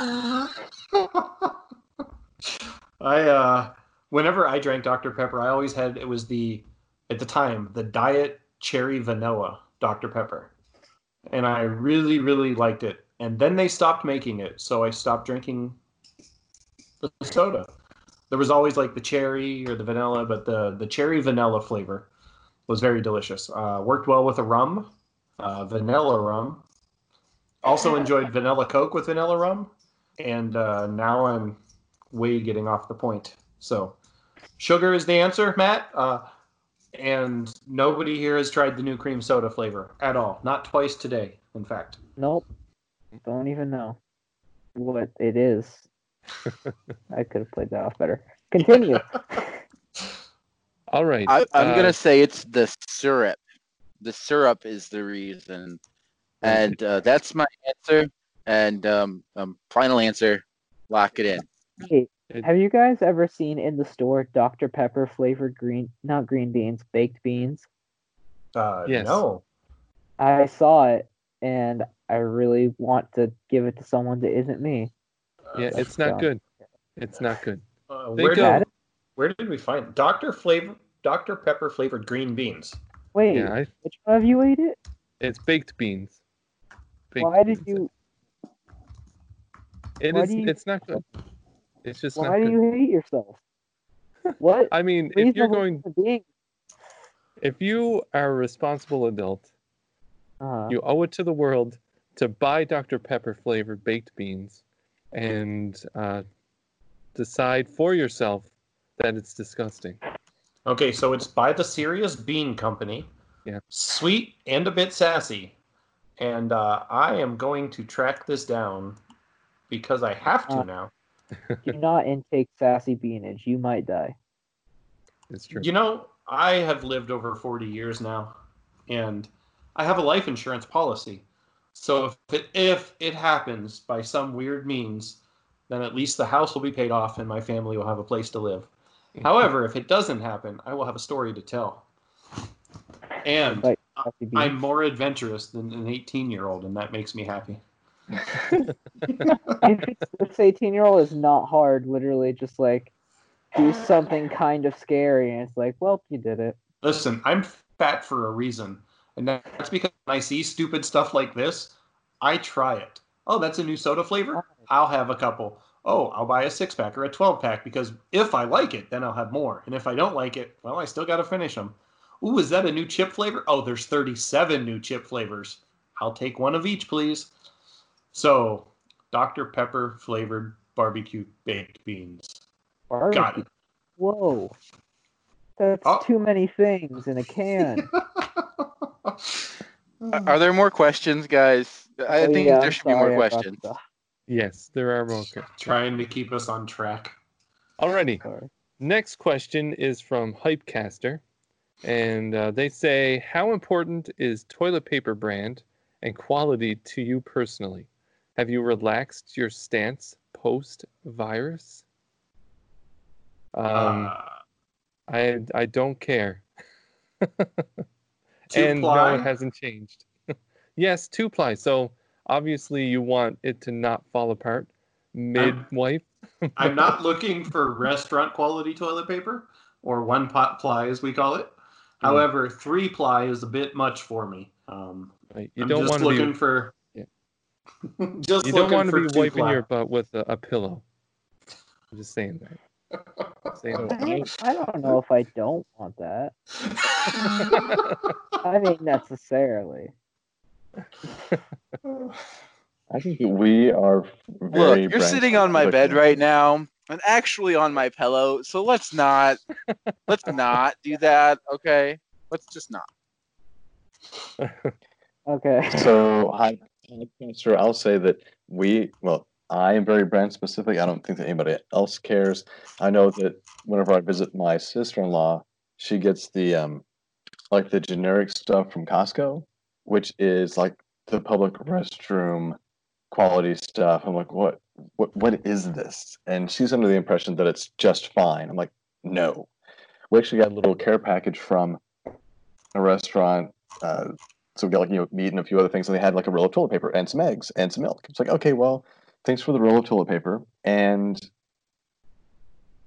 I uh whenever I drank Dr. Pepper, I always had it was the at the time the diet cherry vanilla Dr. Pepper. And I really, really liked it. and then they stopped making it, so I stopped drinking the soda. There was always like the cherry or the vanilla, but the the cherry vanilla flavor was very delicious. Uh, worked well with a rum, uh, vanilla rum. Also enjoyed vanilla Coke with vanilla rum, and uh, now I'm way getting off the point. So, sugar is the answer, Matt. Uh, and nobody here has tried the new cream soda flavor at all. Not twice today, in fact. Nope. Don't even know what it is. I could have played that off better. Continue. All right. I, I'm uh, gonna say it's the syrup. The syrup is the reason, and uh, that's my answer. And um, um, final answer, lock it in. Hey, have you guys ever seen in the store Dr. Pepper flavored green, not green beans, baked beans? Uh, Yes. No. I saw it and I really want to give it to someone that isn't me. Yeah, That's it's not dumb. good. It's not good. Uh, where, go- did, where did we find Dr. Flavor Dr. Pepper flavored green beans? Wait, Yeah, I, which one of you ate it? it's baked beans. Baked Why did beans. you It why do you- It's not good. It's just not why do good. you hate yourself? What I mean, if you're going, human being- if you are a responsible adult, Uh, you owe it to the world to buy Dr. Pepper flavored baked beans and uh, decide for yourself that it's disgusting. Okay, so it's by the Serious Bean Company. Yeah. Sweet and a bit sassy. And uh, I am going to track this down because I have to Uh, now. do not intake sassy beanage. You might die. It's true. You know, I have lived over 40 years now, and I have a life insurance policy. So if it, if it happens by some weird means, then at least the house will be paid off and my family will have a place to live. However, if it doesn't happen, I will have a story to tell. And Like sassy beans. I'm more adventurous than an 18 year old, and that makes me happy. if this 18 year old is not hard, literally just like do something kind of scary, and it's like, well, you did it. Listen, I'm fat for a reason. And that's because when I see stupid stuff like this, I try it. Oh, that's a new soda flavor? I'll have a couple. Oh, I'll buy a six pack or a 12 pack because if I like it, then I'll have more. And if I don't like it, well, I still got to finish them. Ooh, is that a new chip flavor? Oh, there's 37 new chip flavors. I'll take one of each, please. So, Dr. Pepper flavored barbecue baked beans. Got it. Whoa. That's Oh. too many things in a can. Are- Are there more questions, guys? I Oh, think yeah, there should be more questions. the- Yes, there are more. questions. Trying to keep us on track. Alrighty. sorry. Next question is from Hypecaster, and uh, they say, "How important is toilet paper brand and quality to you personally? Have you relaxed your stance post virus?" Um, Uh, I I don't care, two and ply? no, it hasn't changed. yes, two ply. So obviously you want it to not fall apart mid wipe. I'm not looking for restaurant quality toilet paper or one pot ply as we call it. Hmm. However, three ply is a bit much for me. Um, Right? You I'm don't just want to looking be for. Yeah. just you don't want to be wiping ply. your butt with a, a pillow. I'm just saying that. Saying I that. don't, I don't know if I don't want that. I mean, necessarily. I think we are very. Look, you're sitting on my bed right now, and actually on my pillow. So let's not, let's not do that. Okay, let's just not. Okay. So, hi, Podcaster, I'll say that we, well, I am very brand specific. I don't think that anybody else cares. I know that whenever I visit my sister in law, she gets the, um, like the generic stuff from Costco, which is like the public restroom quality stuff. I'm like, what, what, what is this? And she's under the impression that it's just fine. I'm like, no. We actually got a little care package from a restaurant. Uh, so we got like you know meat and a few other things, and they had like a roll of toilet paper and some eggs and some milk. It's like, okay, well, thanks for the roll of toilet paper. And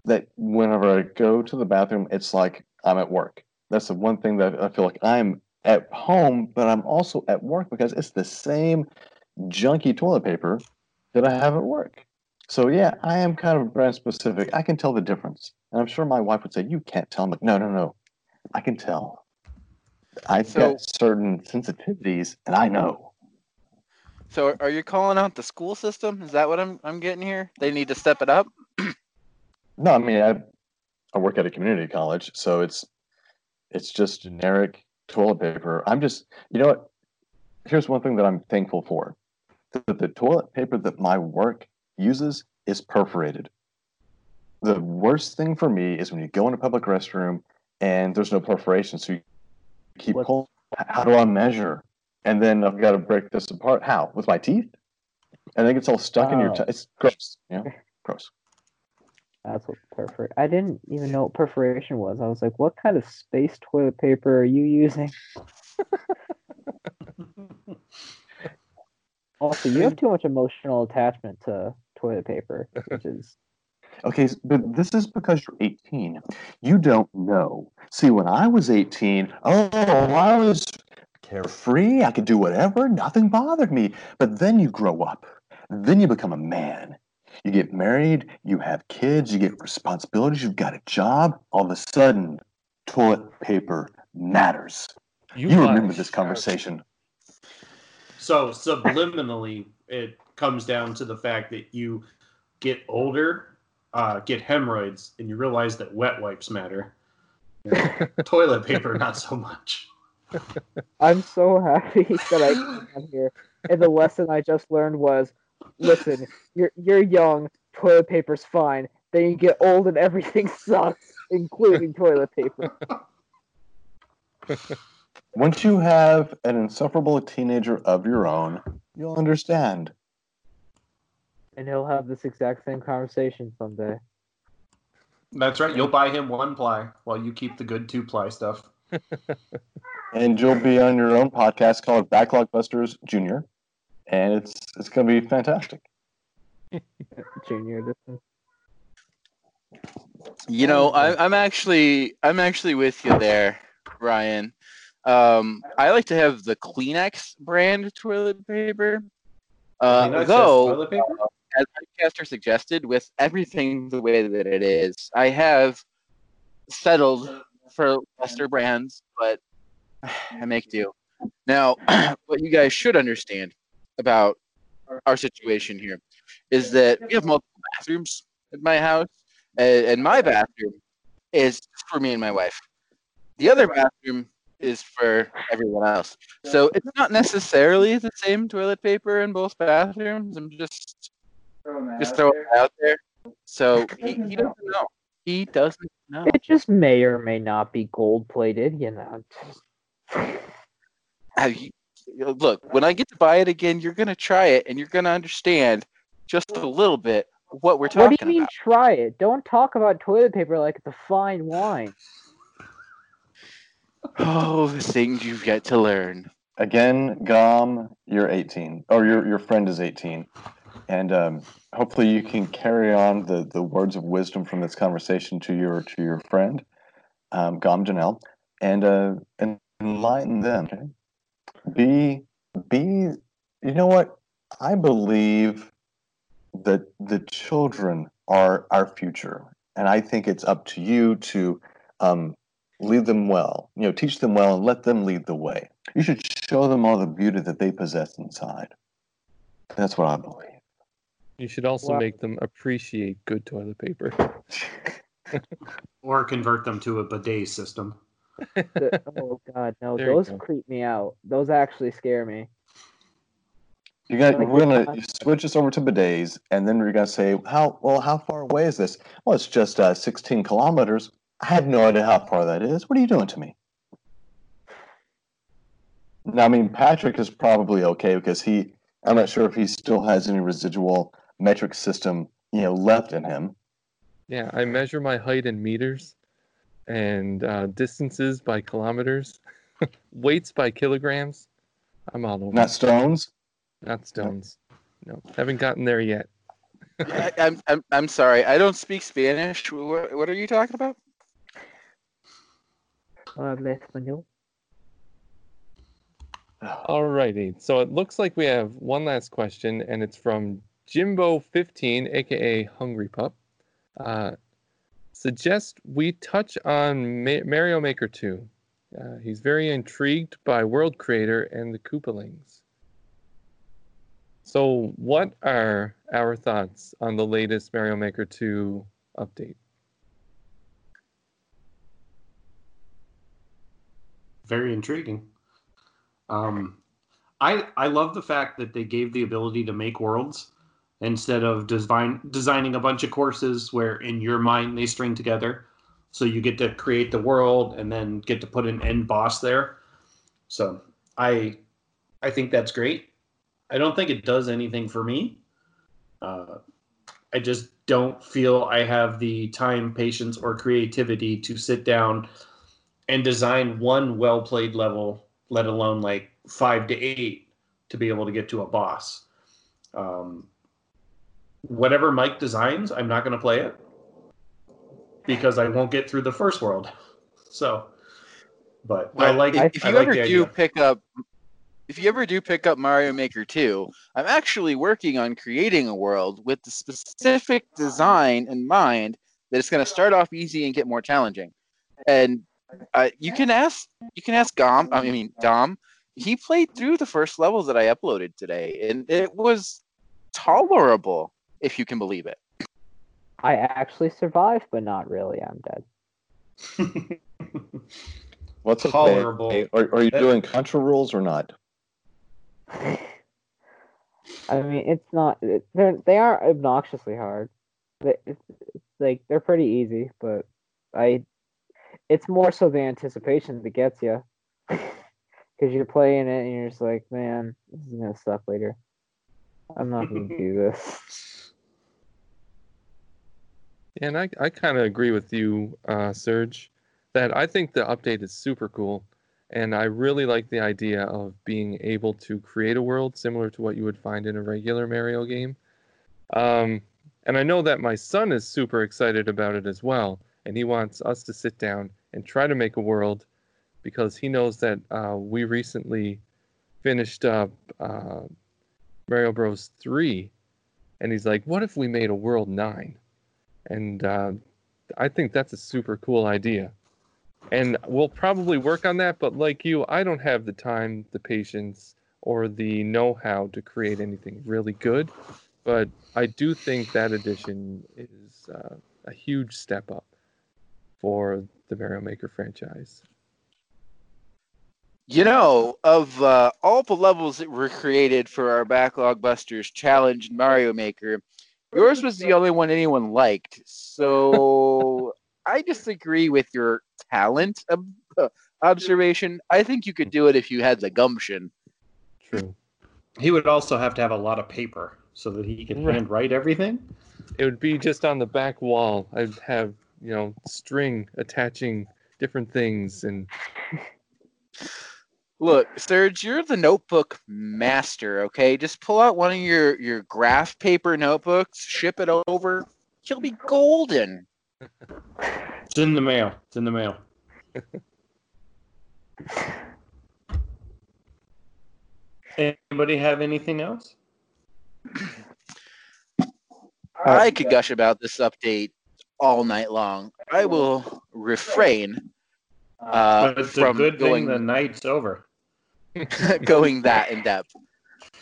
that whenever I go to the bathroom, it's like I'm at work. That's the one thing that I feel like I'm at home, but I'm also at work because it's the same junky toilet paper that I have at work. So yeah, I am kind of brand specific. I can tell the difference. And I'm sure my wife would say, You can't tell me. No, no, no. I can tell. I've So- got certain sensitivities and I know. So are you calling out the school system? Is that what I'm I'm getting here? They need to step it up. No, I mean I I work at a community college, so it's it's just generic toilet paper. I'm just you know what? Here's one thing that I'm thankful for. The, the toilet paper that my work uses is perforated. The worst thing for me is when you go in a public restroom and there's no perforation, so you keep What- pulling. How do I measure? And then I've got to break this apart. How? With my teeth? And it gets all stuck in your. Oh. T- it's gross. You know, gross. That's what perfor. I didn't even know what perforation was. I was like, what kind of space toilet paper are you using? Also, you have too much emotional attachment to toilet paper, which is Okay, but this is because you're 18. You don't know. See, when I was 18, oh, I was carefree. I could do whatever. Nothing bothered me. But then you grow up. Then you become a man. You get married. You have kids. You get responsibilities. You've got a job. All of a sudden, toilet paper matters. You, got remember this conversation. So subliminally, it comes down to the fact that you get older, uh, get hemorrhoids, and you realize that wet wipes matter. Toilet paper, not so much. I'm so happy that I came here. And the lesson I just learned was listen, you're you're young, toilet paper's fine. Then you get old and everything sucks, including toilet paper. Once you have an insufferable teenager of your own, you'll understand. And he'll have this exact same conversation someday. That's right. You'll buy him one ply while you keep the good two ply stuff. And you'll be on your own podcast called Backlog Busters Junior, and it's it's going to be fantastic. Junior edition. You know, I, I'm actually I'm actually with you there, Ryan. Um, I like to have the Kleenex brand toilet paper. Uh, You know, it says though, toilet paper? as Caster suggested, with everything the way that it is, I have settled for lesser brands, but I make do. Now, what you guys should understand about our situation here is that we have multiple bathrooms at my house, and, my bathroom is for me and my wife. The other bathroom is for everyone else. So it's not necessarily the same toilet paper in both bathrooms. I'm just just throwing it out there. So he, he doesn't know. He doesn't know. It just may or may not be gold plated, you know. You- Look, when I get to buy it again, you're gonna try it and you're gonna understand just a little bit what we're talking about. What do you mean about. try it? Don't talk about toilet paper like it's a fine wine. Oh, the things you've yet to learn. Again, Gom, you're 18, or your your friend is 18, and um, hopefully you can carry on the the words of wisdom from this conversation to your to your friend, um, Gom Janelle, and uh, and enlighten them. okay? Be be, you know what? I believe that the children are our future, and I think it's up to you to um, lead them well. You know, teach them well and let them lead the way. You should show them all the beauty that they possess inside. That's what I believe. You should also Wow. make them appreciate good toilet paper. Or convert them to a bidet system. The- oh god, no, There those go. creep me out. Those actually scare me. You got. Like, We're gonna uh, switch this over to bidets, and then we're gonna say, "How well? How far away is this?" Well, it's just uh, 16 kilometers. I have no idea how far that is. What are you doing to me? Now, I mean, Patrick is probably okay because he. I'm not sure if he still has any residual metric system, you know, left in him. Yeah, I measure my height in meters and uh, distances by kilometers, weights by kilograms. I'm all over. Not stones. Not stones. No, haven't gotten there yet. I, I'm, I'm I'm sorry. I don't speak Spanish. What, what are you talking about? Habla español. Alrighty. So it looks like we have one last question, and it's from Jimbo15, aka Hungry Pup. Uh, suggest we touch on Ma- Mario Maker 2. Uh, he's very intrigued by World Creator and the Koopalings. So, what are our thoughts on the latest Mario Maker 2 update? Very intriguing. Um, I I love the fact that they gave the ability to make worlds instead of design designing a bunch of courses where in your mind they string together. So you get to create the world and then get to put an end boss there. So I I think that's great. I don't think it does anything for me. Uh, I just don't feel I have the time, patience, or creativity to sit down and design one well played level, let alone like five to eight to be able to get to a boss. Um, whatever Mike designs, I'm not going to play it because I won't get through the first world. So, but I like. if, if I you like ever do idea. pick up, if you ever do pick up Mario Maker 2, I'm actually working on creating a world with the specific design in mind that it's going to start off easy and get more challenging. And uh, you can ask, you can ask Dom. I mean Dom. He played through the first levels that I uploaded today, and it was tolerable, if you can believe it. I actually survived, but not really. I'm dead. What's okay? Tolerable. Are, are you doing contra rules or not? I mean, it's not. They're they are obnoxiously hard. They, it's, it's like they're pretty easy, but I. It's more so the anticipation that gets you, because you're playing it and you're just like, man, this is gonna suck later. I'm not gonna do this. And I, I kind of agree with you, uh, Serge, that I think the update is super cool. And I really like the idea of being able to create a world similar to what you would find in a regular Mario game. Um, and I know that my son is super excited about it as well. And he wants us to sit down and try to make a world because he knows that uh, we recently finished up uh, Mario Bros. 3. And he's like, what if we made a world 9? And uh, I think that's a super cool idea. And we'll probably work on that, but like you, I don't have the time, the patience, or the know-how to create anything really good. But I do think that addition is uh, a huge step up for the Mario Maker franchise. You know, of uh, all the levels that were created for our Backlog Busters challenge Mario Maker, yours was the only one anyone liked. So I disagree with your talent ob- uh, observation. I think you could do it if you had the gumption. True. he would also have to have a lot of paper so that he could Right. hand write everything. It would be just on the back wall. I'd have, you know, string attaching different things and Look, Serge, you're the notebook master, okay? Just pull out one of your, your graph paper notebooks, ship it over. You'll be golden. It's in the mail. It's in the mail. Anybody have anything else? I could gush about this update all night long. I will refrain uh, but it's a from good going thing the night's over. going that in depth.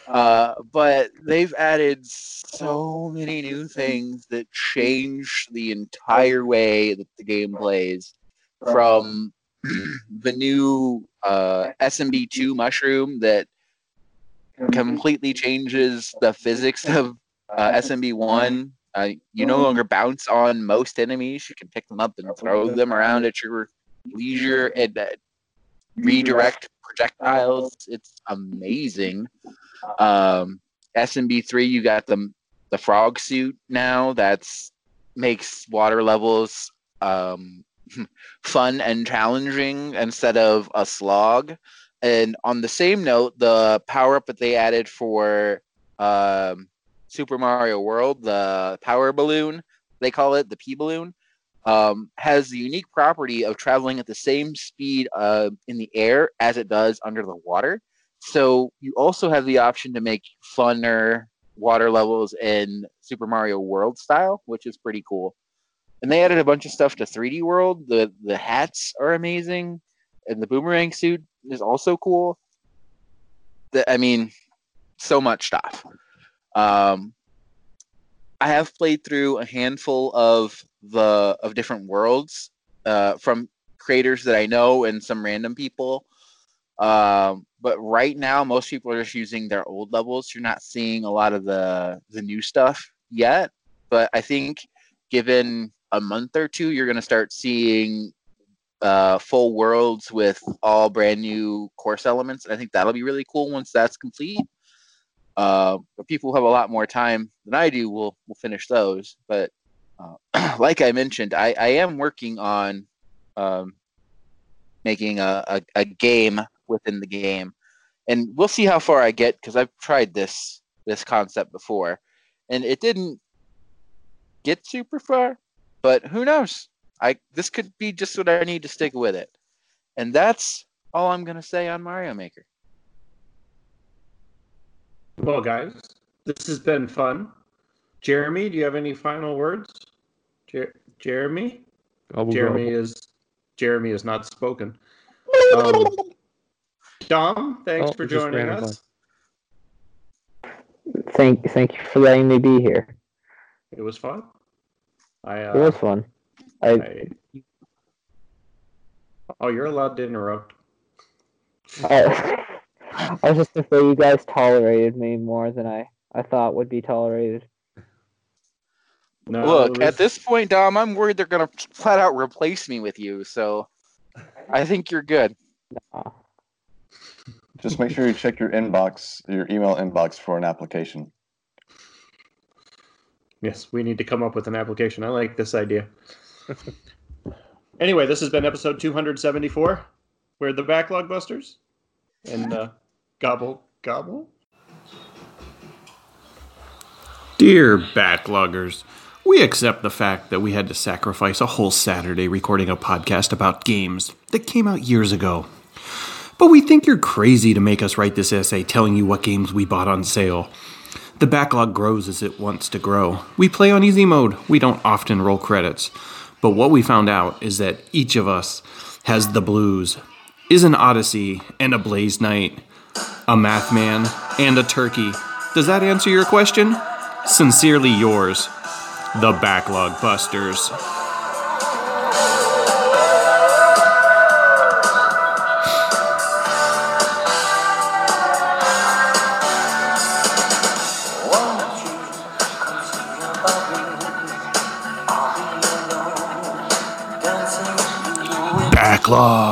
Uh, but they've added so many new things that change the entire way that the game plays. From the new uh, SMB2 mushroom that completely changes the physics of uh, SMB1. Uh, you no longer bounce on most enemies. You can pick them up and throw them around at your leisure and uh, redirect projectiles. It's amazing. Um, SMB3, you got the the frog suit now. That's makes water levels um, fun and challenging instead of a slog. And on the same note, the power up that they added for um, Super Mario World, the power balloon, they call it the P balloon, um, has the unique property of traveling at the same speed uh, in the air as it does under the water. so you also have the option to make funner water levels in Super Mario World style, which is pretty cool. And they added a bunch of stuff to 3D World. The the hats are amazing, and the boomerang suit is also cool. The, I mean, so much stuff. Um, I have played through a handful of the of different worlds uh, from creators that I know and some random people. Um, but right now, most people are just using their old levels. You're not seeing a lot of the the new stuff yet. But I think, given a month or two, you're going to start seeing uh, full worlds with all brand new course elements. I think that'll be really cool once that's complete. Uh, but people who have a lot more time than I do will will finish those. But uh, like I mentioned, I, I am working on um, making a, a, a, game within the game, and we'll see how far I get because I've tried this this concept before, and it didn't get super far. But who knows? I this could be just what I need to stick with it, and that's all I'm gonna say on Mario Maker. Well, guys, this has been fun. Jeremy, do you have any final words? Jer- Jeremy? Jeremy is Jeremy is not spoken. Um, Dom, thanks oh, for joining us. Thank thank you for letting me be here. It was fun. I, uh, it was fun. I, I, oh, you're allowed to interrupt. Uh, I was just gonna say you guys tolerated me more than I, I thought would be tolerated. No, Look, was... at this point, Dom, I'm worried they're gonna flat out replace me with you. So, I think you're good. Just make sure you check your inbox, your email inbox for an application. Yes, we need to come up with an application. I like this idea. anyway, this has been episode 274. We're the Backlog Busters. And uh, Gobble, gobble. Dear backloggers, we accept the fact that we had to sacrifice a whole Saturday recording a podcast about games that came out years ago. But we think you're crazy to make us write this essay telling you what games we bought on sale. The backlog grows as it wants to grow. We play on easy mode, we don't often roll credits. But what we found out is that each of us has the blues, is an Odyssey and a Blaze Knight a math man, and a turkey. Does that answer your question? Sincerely yours, the Backlog Busters. Backlog.